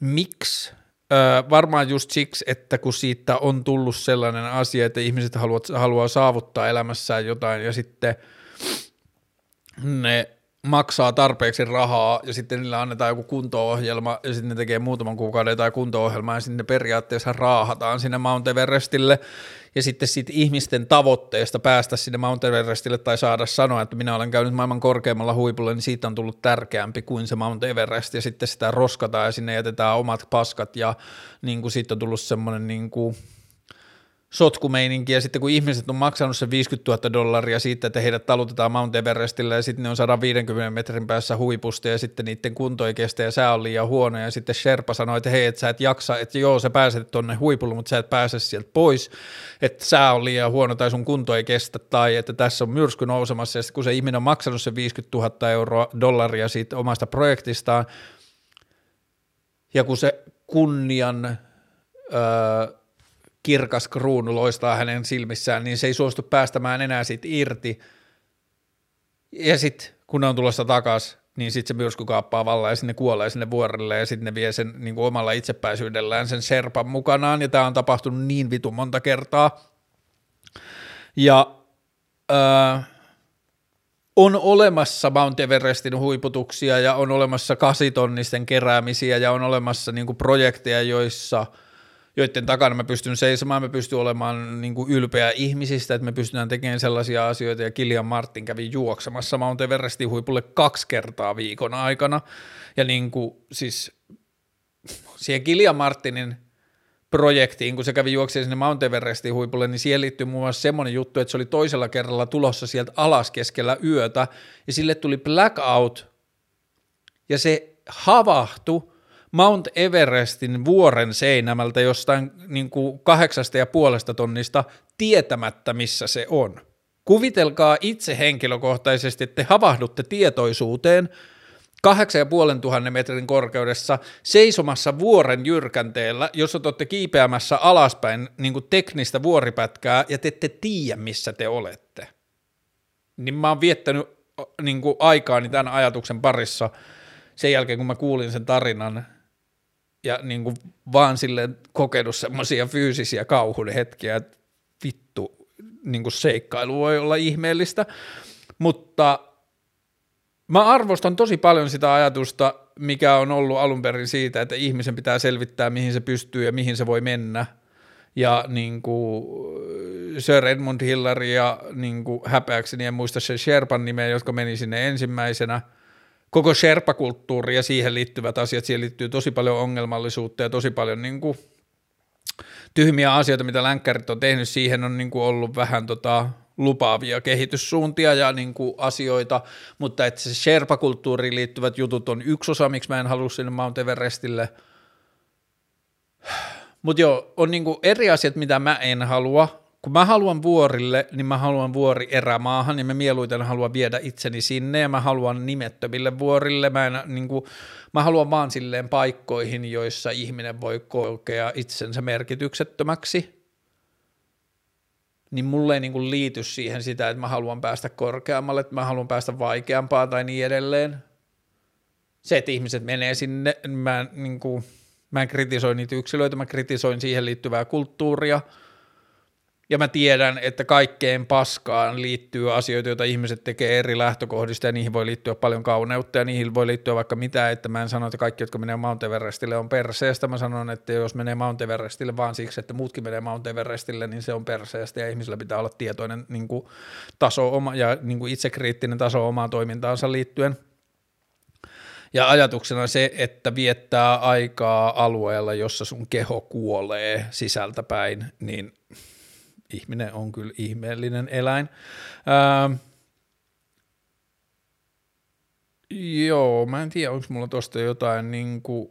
miksi? Öö, varmaan just siksi, että kun siitä on tullut sellainen asia, että ihmiset haluaa, haluaa saavuttaa elämässään jotain ja sitten ne maksaa tarpeeksi rahaa ja sitten niillä annetaan joku kunto-ohjelma ja sitten ne tekee muutaman kuukauden tai kunto-ohjelmaa ja sitten ne periaatteessa raahataan sinne Mount Everestille. Ja sitten sit ihmisten tavoitteesta päästä sinne Mount Everestille tai saada sanoa, että minä olen käynyt maailman korkeammalla huipulla, niin siitä on tullut tärkeämpi kuin se Mount Everest. Ja sitten sitä roskataan ja sinne jätetään omat paskat ja niin kuin siitä on tullut semmoinen niin kuin – sotkumeininki, ja sitten kun ihmiset on maksanut sen 50 000 dollaria siitä, että heidät talutetaan Mount Everestille, ja sitten ne on 150 metrin päässä huipusta, ja sitten niiden kunto ei kestä, ja sää on liian huono, ja sitten Sherpa sanoi, että hei, että sä et jaksa, että joo, sä pääset tonne huipulle, mutta sä et pääse sieltä pois, että sää on liian huono, tai sun kunto ei kestä, tai että tässä on myrsky nousemassa, ja sitten kun se ihminen on maksanut sen 50 000 euroa dollaria siitä omasta projektistaan, ja kun se kunnian... Öö, kirkas kruunu loistaa hänen silmissään, niin se ei suostu päästämään enää siitä irti. Ja sitten kun ne on tulossa takaisin, niin sitten se myrsky kaappaa vallan ja sinne kuolee sinne vuorelle ja sitten ne vie sen niin kuin omalla itsepäisyydellään sen serpan mukanaan ja tämä on tapahtunut niin vitu monta kertaa. Ja äh, on olemassa Mount Everestin huiputuksia ja on olemassa kasitonnisten keräämisiä ja on olemassa niin kuin projekteja, joissa – joiden takana mä pystyn seisomaan, mä pystyn olemaan niin kuin ylpeä ihmisistä, että me pystytään tekemään sellaisia asioita, ja Kilian Martin kävi juoksemassa Mount Everestin huipulle kaksi kertaa viikon aikana, ja niin kuin, siis siihen Kilian Martinin projektiin, kun se kävi juoksemaan sinne Mount Everestin huipulle, niin siihen liittyy muun muassa semmoinen juttu, että se oli toisella kerralla tulossa sieltä alas keskellä yötä, ja sille tuli blackout, ja se havahtui Mount Everestin vuoren seinämältä jostain niin kuin kahdeksasta ja puolesta tonnista tietämättä, missä se on. Kuvitelkaa itse henkilökohtaisesti, että te havahdutte tietoisuuteen kahdeksan ja puolen tuhannen metrin korkeudessa seisomassa vuoren jyrkänteellä, jossa te olette kiipeämässä alaspäin niin kuin teknistä vuoripätkää ja te ette tiedä, missä te olette. Niin mä oon viettänyt niin kuin aikaani tämän ajatuksen parissa sen jälkeen, kun mä kuulin sen tarinan ja niin kuin vaan sille kokenut semmoisia fyysisiä kauhun hetkiä, että vittu, niin kuin seikkailu voi olla ihmeellistä, mutta mä arvostan tosi paljon sitä ajatusta, mikä on ollut alun perin siitä, että ihmisen pitää selvittää, mihin se pystyy ja mihin se voi mennä. Ja niin kuin Sir Edmund Hillary ja niin kuin häpeäkseni en muista sen Sherpan nimeä, jotka meni sinne ensimmäisenä – koko sherpakulttuuri ja siihen liittyvät asiat, siihen liittyy tosi paljon ongelmallisuutta ja tosi paljon niin kuin, tyhmiä asioita, mitä länkkärit on tehnyt, siihen on niin kuin, ollut vähän tota, lupaavia kehityssuuntia ja niin kuin, asioita, mutta että se sherpakulttuuriin liittyvät jutut on yksi osa, miksi mä en halua sinne Mount Everestille. Mutta joo, on niin kuin, eri asiat, mitä mä en halua, kun mä haluan vuorille, niin mä haluan vuori erämaahan ja mä mieluiten haluan viedä itseni sinne ja mä haluan nimettömille vuorille. Mä, en, niin kuin, mä haluan vaan silleen paikkoihin, joissa ihminen voi kokea itsensä merkityksettömäksi. Niin mulle ei niin kuin liity siihen sitä, että mä haluan päästä korkeammalle, että mä haluan päästä vaikeampaan tai niin edelleen. Se, että ihmiset menee sinne, niin mä, niin kuin, mä en kritisoi niitä yksilöitä, mä kritisoin siihen liittyvää kulttuuria – ja mä tiedän, että kaikkeen paskaan liittyy asioita, joita ihmiset tekee eri lähtökohdista ja niihin voi liittyä paljon kauneutta ja niihin voi liittyä vaikka mitä, että mä en sano, että kaikki, jotka menee Mount Everestille on perseestä, mä sanon, että jos menee Mount Everestille vaan siksi, että muutkin menee Mount Everestille, niin se on perseestä ja ihmisillä pitää olla tietoinen niin kuin, taso oma, ja niin kuin itsekriittinen taso omaa toimintaansa liittyen. Ja ajatuksena se, että viettää aikaa alueella, jossa sun keho kuolee sisältäpäin, niin ihminen on kyllä ihmeellinen eläin. Ää, joo, mä en tiedä, onko mulla tosta jotain niin kuin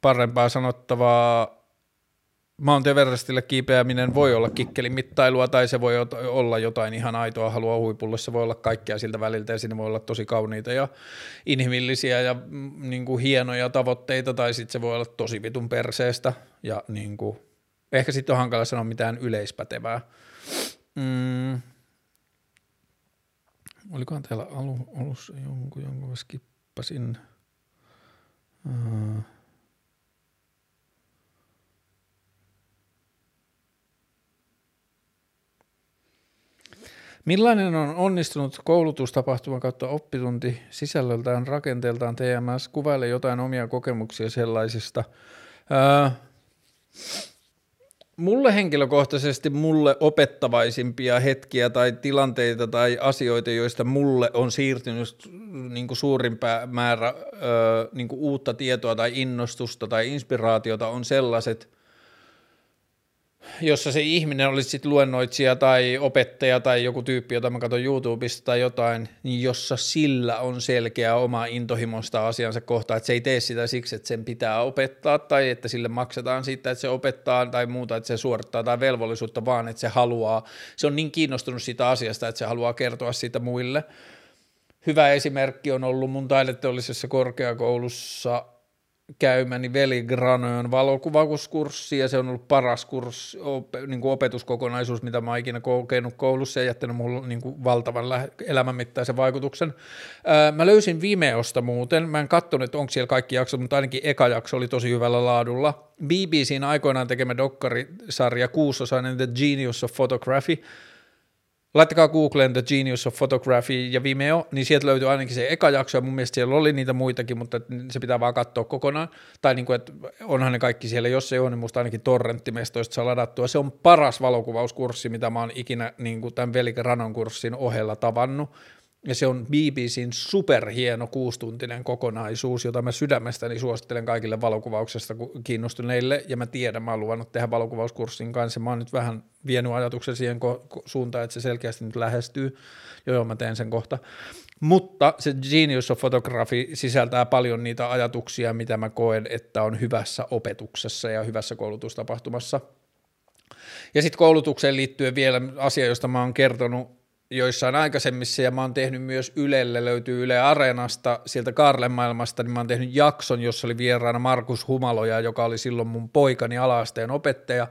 parempaa sanottavaa. Mount Everestille kiipeäminen voi olla kikkelimittailua tai se voi olla jotain ihan aitoa halua huipulle, se voi olla kaikkea siltä väliltä ja siinä voi olla tosi kauniita ja inhimillisiä ja mm, niin kuin hienoja tavoitteita tai sitten se voi olla tosi vitun perseestä ja niin kuin Ehkä sitten on hankala sanoa mitään yleispätevää. Mm. Olikohan täällä alu, alussa jonkun, jonkun mä skippasin. Uh. Millainen on onnistunut koulutustapahtuma kautta oppitunti sisällöltään, rakenteeltaan TMS? Kuvaile jotain omia kokemuksia sellaisista. Uh, mulle henkilökohtaisesti mulle opettavaisimpia hetkiä tai tilanteita tai asioita, joista mulle on siirtynyt niin kuin suurin määrä niin kuin uutta tietoa tai innostusta tai inspiraatiota on sellaiset – jossa se ihminen olisi sitten luennoitsija tai opettaja tai joku tyyppi, jota mä katson YouTubesta tai jotain, niin jossa sillä on selkeä oma intohimosta asiansa kohtaan, että se ei tee sitä siksi, että sen pitää opettaa tai että sille maksetaan siitä, että se opettaa tai muuta, että se suorittaa tai velvollisuutta, vaan että se haluaa, se on niin kiinnostunut siitä asiasta, että se haluaa kertoa siitä muille. Hyvä esimerkki on ollut mun taideteollisessa korkeakoulussa käymäni veli Granojon valokuvauskurssi ja se on ollut paras kurssi, op, niin kuin opetuskokonaisuus, mitä mä oon ikinä kokenut koulussa ja jättänyt mulle niin kuin valtavan lä- elämänmittaisen vaikutuksen. Ää, mä löysin Vimeosta muuten, mä en katsonut, onko siellä kaikki jaksot, mutta ainakin eka jakso oli tosi hyvällä laadulla. BBCin aikoinaan tekemä dokkarisarja kuusosainen The Genius of Photography, laittakaa Googleen The Genius of Photography ja Vimeo, niin sieltä löytyy ainakin se eka jakso, ja mun mielestä siellä oli niitä muitakin, mutta se pitää vaan katsoa kokonaan, tai niin kuin, että onhan ne kaikki siellä, jos se on, niin musta ainakin torrenttimestoista saa ladattua. Se on paras valokuvauskurssi, mitä mä oon ikinä niin kuin tämän Velik Ranon kurssin ohella tavannut, ja se on BBCin superhieno kuustuntinen kokonaisuus, jota mä sydämestäni suosittelen kaikille valokuvauksesta kiinnostuneille, ja mä tiedän, mä oon luvannut tehdä valokuvauskurssin kanssa, mä oon nyt vähän vienyt ajatuksen siihen ko- suuntaan, että se selkeästi nyt lähestyy, joo, joo mä teen sen kohta, mutta se Genius of Photography sisältää paljon niitä ajatuksia, mitä mä koen, että on hyvässä opetuksessa ja hyvässä koulutustapahtumassa. Ja sitten koulutukseen liittyen vielä asia, josta mä oon kertonut joissain aikaisemmissa, ja mä oon tehnyt myös Ylelle, löytyy Yle Areenasta, sieltä Karlen maailmasta, niin mä oon tehnyt jakson, jossa oli vieraana Markus Humaloja, joka oli silloin mun poikani alaasteen opettaja,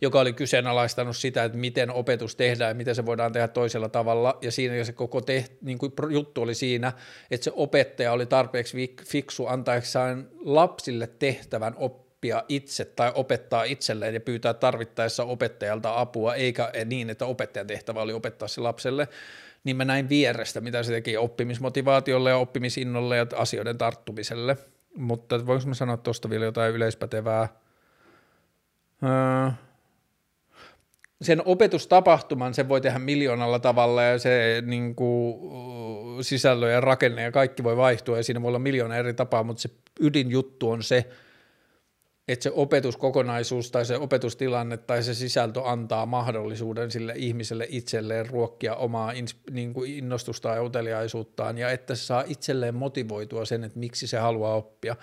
joka oli kyseenalaistanut sitä, että miten opetus tehdään ja miten se voidaan tehdä toisella tavalla, ja siinä se koko teht, niin kuin juttu oli siinä, että se opettaja oli tarpeeksi fiksu antaessaan lapsille tehtävän oppia oppia itse tai opettaa itselleen ja pyytää tarvittaessa opettajalta apua, eikä niin, että opettajan tehtävä oli opettaa se lapselle, niin mä näin vierestä, mitä se teki oppimismotivaatiolle ja oppimisinnolle ja asioiden tarttumiselle. Mutta voinko mä sanoa tuosta vielä jotain yleispätevää? Öö, sen opetustapahtuman sen voi tehdä miljoonalla tavalla ja se niin kuin, sisällö ja rakenne ja kaikki voi vaihtua ja siinä voi olla miljoona eri tapaa, mutta se ydinjuttu on se, että se opetuskokonaisuus tai se opetustilanne tai se sisältö antaa mahdollisuuden sille ihmiselle itselleen ruokkia omaa niin innostusta ja uteliaisuuttaan ja että se saa itselleen motivoitua sen, että miksi se haluaa oppia.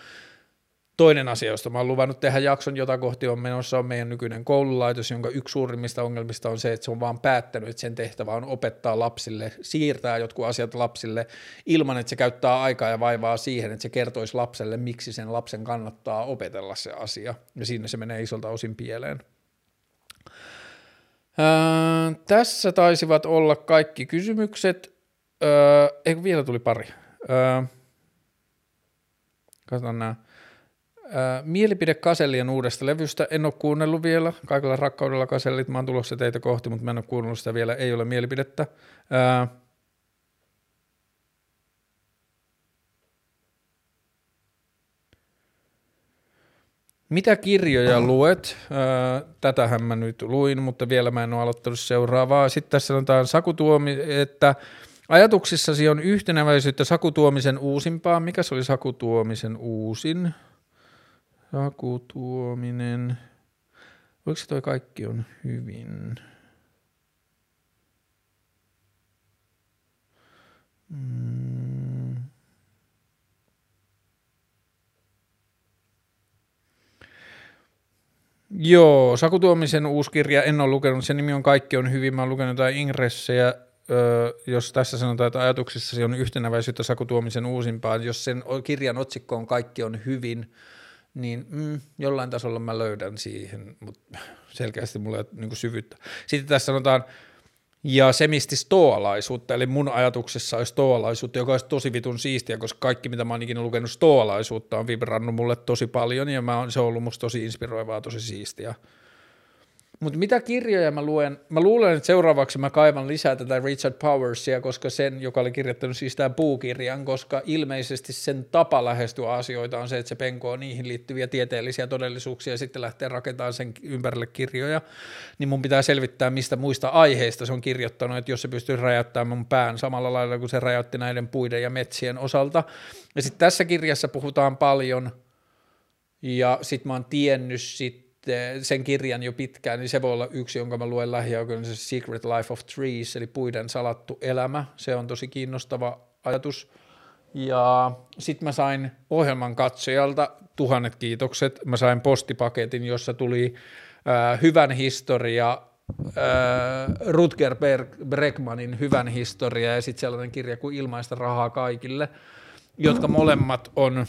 Toinen asia, josta mä oon luvannut tehdä jakson, jota kohti on menossa, on meidän nykyinen koululaitos, jonka yksi suurimmista ongelmista on se, että se on vaan päättänyt, että sen tehtävä on opettaa lapsille, siirtää jotkut asiat lapsille ilman, että se käyttää aikaa ja vaivaa siihen, että se kertoisi lapselle, miksi sen lapsen kannattaa opetella se asia. Ja siinä se menee isolta osin pieleen. Öö, tässä taisivat olla kaikki kysymykset. Öö, eikö vielä tuli pari? Öö, katsotaan nämä. Ää, mielipide Kasellien uudesta levystä, en ole kuunnellut vielä, kaikella rakkaudella Kasellit, mä oon tulossa teitä kohti, mutta mä en ole kuunnellut sitä vielä, ei ole mielipidettä. Ää, Mitä kirjoja luet? tätähän mä nyt luin, mutta vielä mä en ole aloittanut seuraavaa. Sitten tässä sanotaan Saku Tuomi, että ajatuksissasi on yhtenäväisyyttä Saku Tuomisen uusimpaa. Mikä se oli Saku Tuomisen uusin? Saku Tuominen. Oliko toi kaikki on hyvin? Mm. Joo, Saku Tuomisen uusi kirja, en ole lukenut, sen nimi on Kaikki on hyvin, mä oon lukenut jotain ingressejä, öö, jos tässä sanotaan, että ajatuksissa on yhtenäväisyyttä Saku Tuomisen uusimpaan, jos sen kirjan otsikko on Kaikki on hyvin, niin mm, jollain tasolla mä löydän siihen, mutta selkeästi mulla ei ole niin syvyyttä. Sitten tässä sanotaan, ja semisti stoalaisuutta, eli mun ajatuksessa olisi stoalaisuutta, joka olisi tosi vitun siistiä, koska kaikki, mitä mä oon ikinä lukenut stoalaisuutta, on vibrannut mulle tosi paljon, ja mä oon, se on ollut musta tosi inspiroivaa, tosi siistiä. Mutta mitä kirjoja mä luen? Mä luulen, että seuraavaksi mä kaivan lisää tätä Richard Powersia, koska sen, joka oli kirjoittanut siis tämän puukirjan, koska ilmeisesti sen tapa lähestyä asioita on se, että se penkoo niihin liittyviä tieteellisiä todellisuuksia ja sitten lähtee rakentamaan sen ympärille kirjoja, niin mun pitää selvittää, mistä muista aiheista se on kirjoittanut, että jos se pystyy räjäyttämään mun pään samalla lailla kuin se räjäytti näiden puiden ja metsien osalta. Ja sitten tässä kirjassa puhutaan paljon, ja sitten mä oon tiennyt sitten, sen kirjan jo pitkään, niin se voi olla yksi, jonka mä luen lähiaikoina, se Secret Life of Trees, eli puiden salattu elämä. Se on tosi kiinnostava ajatus. Ja sitten mä sain ohjelman katsojalta, tuhannet kiitokset, mä sain postipaketin, jossa tuli äh, hyvän historia, äh, Rutger Bregmanin hyvän historia ja sitten sellainen kirja kuin Ilmaista rahaa kaikille, jotka molemmat on...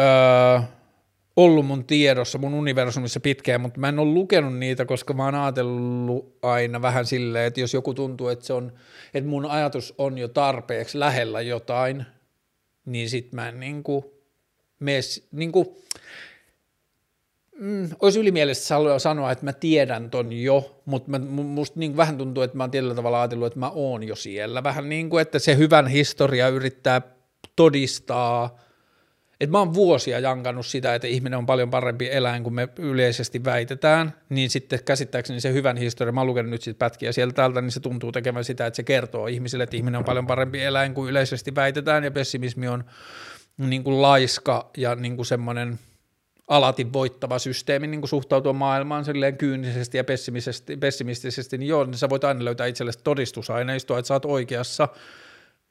Äh, ollut mun tiedossa mun universumissa pitkään, mutta mä en ole lukenut niitä, koska mä oon ajatellut aina vähän silleen, että jos joku tuntuu, että, se on, että mun ajatus on jo tarpeeksi lähellä jotain, niin sit mä en niinku, mes, niinku mm, olisi ylimielistä sanoa, että mä tiedän ton jo, mutta mä, musta niin vähän tuntuu, että mä oon tietyllä tavalla ajatellut, että mä oon jo siellä. Vähän niin kuin, että se hyvän historia yrittää todistaa, että mä oon vuosia jankannut sitä, että ihminen on paljon parempi eläin kuin me yleisesti väitetään, niin sitten käsittääkseni se hyvän historia, mä oon lukenut nyt sitten pätkiä sieltä täältä, niin se tuntuu tekemään sitä, että se kertoo ihmisille, että ihminen on paljon parempi eläin kuin yleisesti väitetään, ja pessimismi on niin kuin laiska ja niin kuin semmoinen – alati voittava systeemi niin kuin suhtautua maailmaan silleen kyynisesti ja pessimisesti, pessimistisesti, niin joo, niin sä voit aina löytää itsellesi todistusaineistoa, että sä oot oikeassa,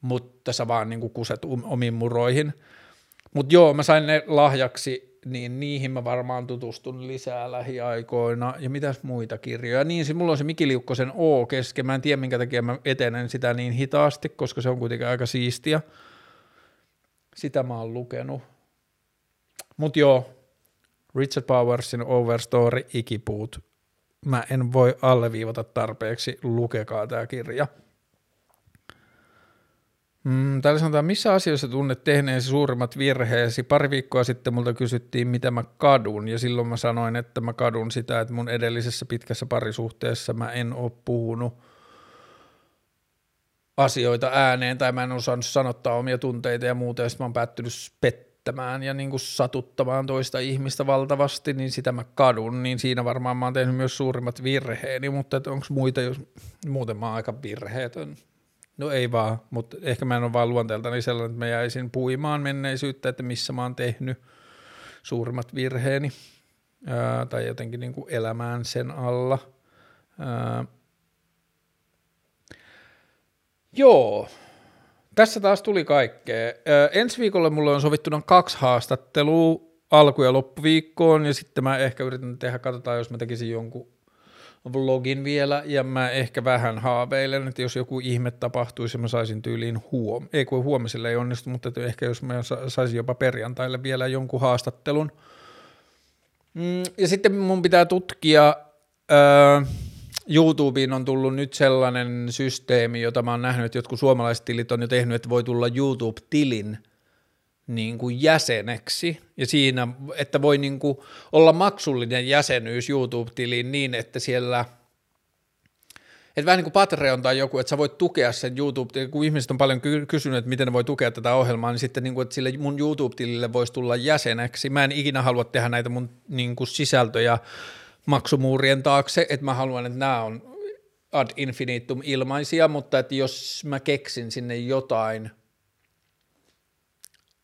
mutta sä vaan niin kuin kuset um, omiin muroihin. Mutta joo, mä sain ne lahjaksi, niin niihin mä varmaan tutustun lisää lähiaikoina. Ja mitäs muita kirjoja? Niin, siis mulla on se Miki Liukkosen O kesken. Mä en tiedä, minkä takia mä etenen sitä niin hitaasti, koska se on kuitenkin aika siistiä. Sitä mä oon lukenut. Mutta joo, Richard Powersin Overstory Ikipuut. Mä en voi alleviivata tarpeeksi, lukekaa tämä kirja. Mm, täällä sanotaan, missä asioissa tunnet tehneesi suurimmat virheesi? Pari viikkoa sitten multa kysyttiin, mitä mä kadun, ja silloin mä sanoin, että mä kadun sitä, että mun edellisessä pitkässä parisuhteessa mä en ole puhunut asioita ääneen, tai mä en osannut sanottaa omia tunteita ja muuta, ja mä oon päättynyt pet- selittämään ja niin kuin satuttamaan toista ihmistä valtavasti, niin sitä mä kadun, niin siinä varmaan mä oon tehnyt myös suurimmat virheeni, mutta onko muita, jos muuten mä oon aika virheetön. No ei vaan, mutta ehkä mä en ole vaan luonteeltani sellainen, että mä jäisin puimaan menneisyyttä, että missä mä oon tehnyt suurimmat virheeni ää, tai jotenkin niin kuin elämään sen alla. Ää, joo, tässä taas tuli kaikkea. Ensi viikolle mulle on sovittuna kaksi haastattelua alku- ja loppuviikkoon, ja sitten mä ehkä yritän tehdä, katsotaan, jos mä tekisin jonkun vlogin vielä, ja mä ehkä vähän haaveilen, että jos joku ihme tapahtuisi, mä saisin tyyliin huom... Ei kun huomiselle ei onnistu, mutta ehkä jos mä saisin jopa perjantaille vielä jonkun haastattelun. Mm, ja sitten mun pitää tutkia... Öö, YouTubeen on tullut nyt sellainen systeemi, jota mä oon nähnyt, että jotkut suomalaiset tilit on jo tehnyt, että voi tulla YouTube-tilin niin kuin jäseneksi, ja siinä, että voi niin kuin olla maksullinen jäsenyys YouTube-tiliin niin, että siellä – että vähän niin kuin Patreon tai joku, että sä voit tukea sen YouTube, kun ihmiset on paljon kysynyt, että miten ne voi tukea tätä ohjelmaa, niin sitten niin kuin, että sille mun YouTube-tilille voisi tulla jäseneksi. Mä en ikinä halua tehdä näitä mun niin kuin sisältöjä maksumuurien taakse, että mä haluan, että nämä on ad infinitum ilmaisia, mutta että jos mä keksin sinne jotain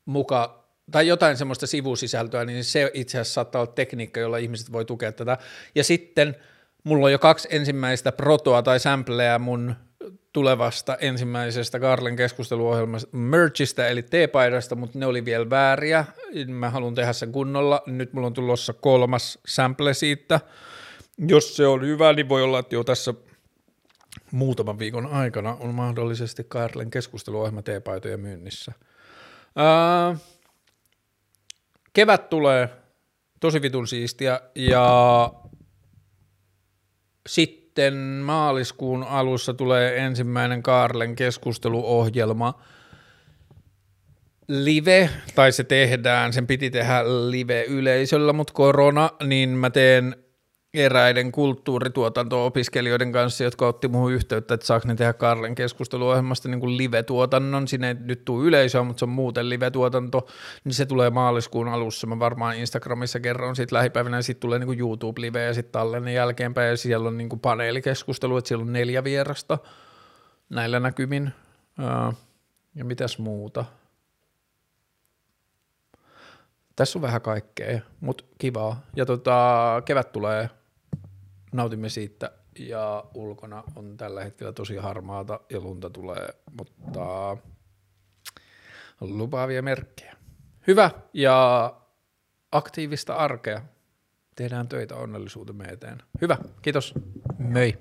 muka tai jotain semmoista sivusisältöä, niin se itse asiassa saattaa olla tekniikka, jolla ihmiset voi tukea tätä. Ja sitten mulla on jo kaksi ensimmäistä protoa tai sampleja mun tulevasta ensimmäisestä Karlen keskusteluohjelmasta merchistä, eli T-paidasta, mutta ne oli vielä vääriä. Mä haluan tehdä sen kunnolla. Nyt mulla on tulossa kolmas sample siitä. Jos se on hyvä, niin voi olla, että jo tässä muutaman viikon aikana on mahdollisesti Karlen keskusteluohjelma T-paitojen myynnissä. Ää, kevät tulee tosi vitun siistiä ja sitten maaliskuun alussa tulee ensimmäinen Kaarlen keskusteluohjelma. Live, tai se tehdään, sen piti tehdä live yleisöllä, mutta korona, niin mä teen eräiden kulttuurituotanto-opiskelijoiden kanssa, jotka otti muuhun yhteyttä, että saako ne tehdä Karlen keskusteluohjelmasta niin live-tuotannon. Sinne nyt tule yleisöä, mutta se on muuten live-tuotanto, niin se tulee maaliskuun alussa. Mä varmaan Instagramissa kerron siitä lähipäivänä, sitten tulee niin kuin YouTube-live ja sitten tallenne jälkeenpäin, ja siellä on niin kuin paneelikeskustelu, että siellä on neljä vierasta näillä näkymin. Ja mitäs muuta? Tässä on vähän kaikkea, mutta kivaa. Ja tota, kevät tulee nautimme siitä ja ulkona on tällä hetkellä tosi harmaata ja lunta tulee, mutta lupaavia merkkejä. Hyvä ja aktiivista arkea. Tehdään töitä onnellisuutemme eteen. Hyvä, kiitos. Möi.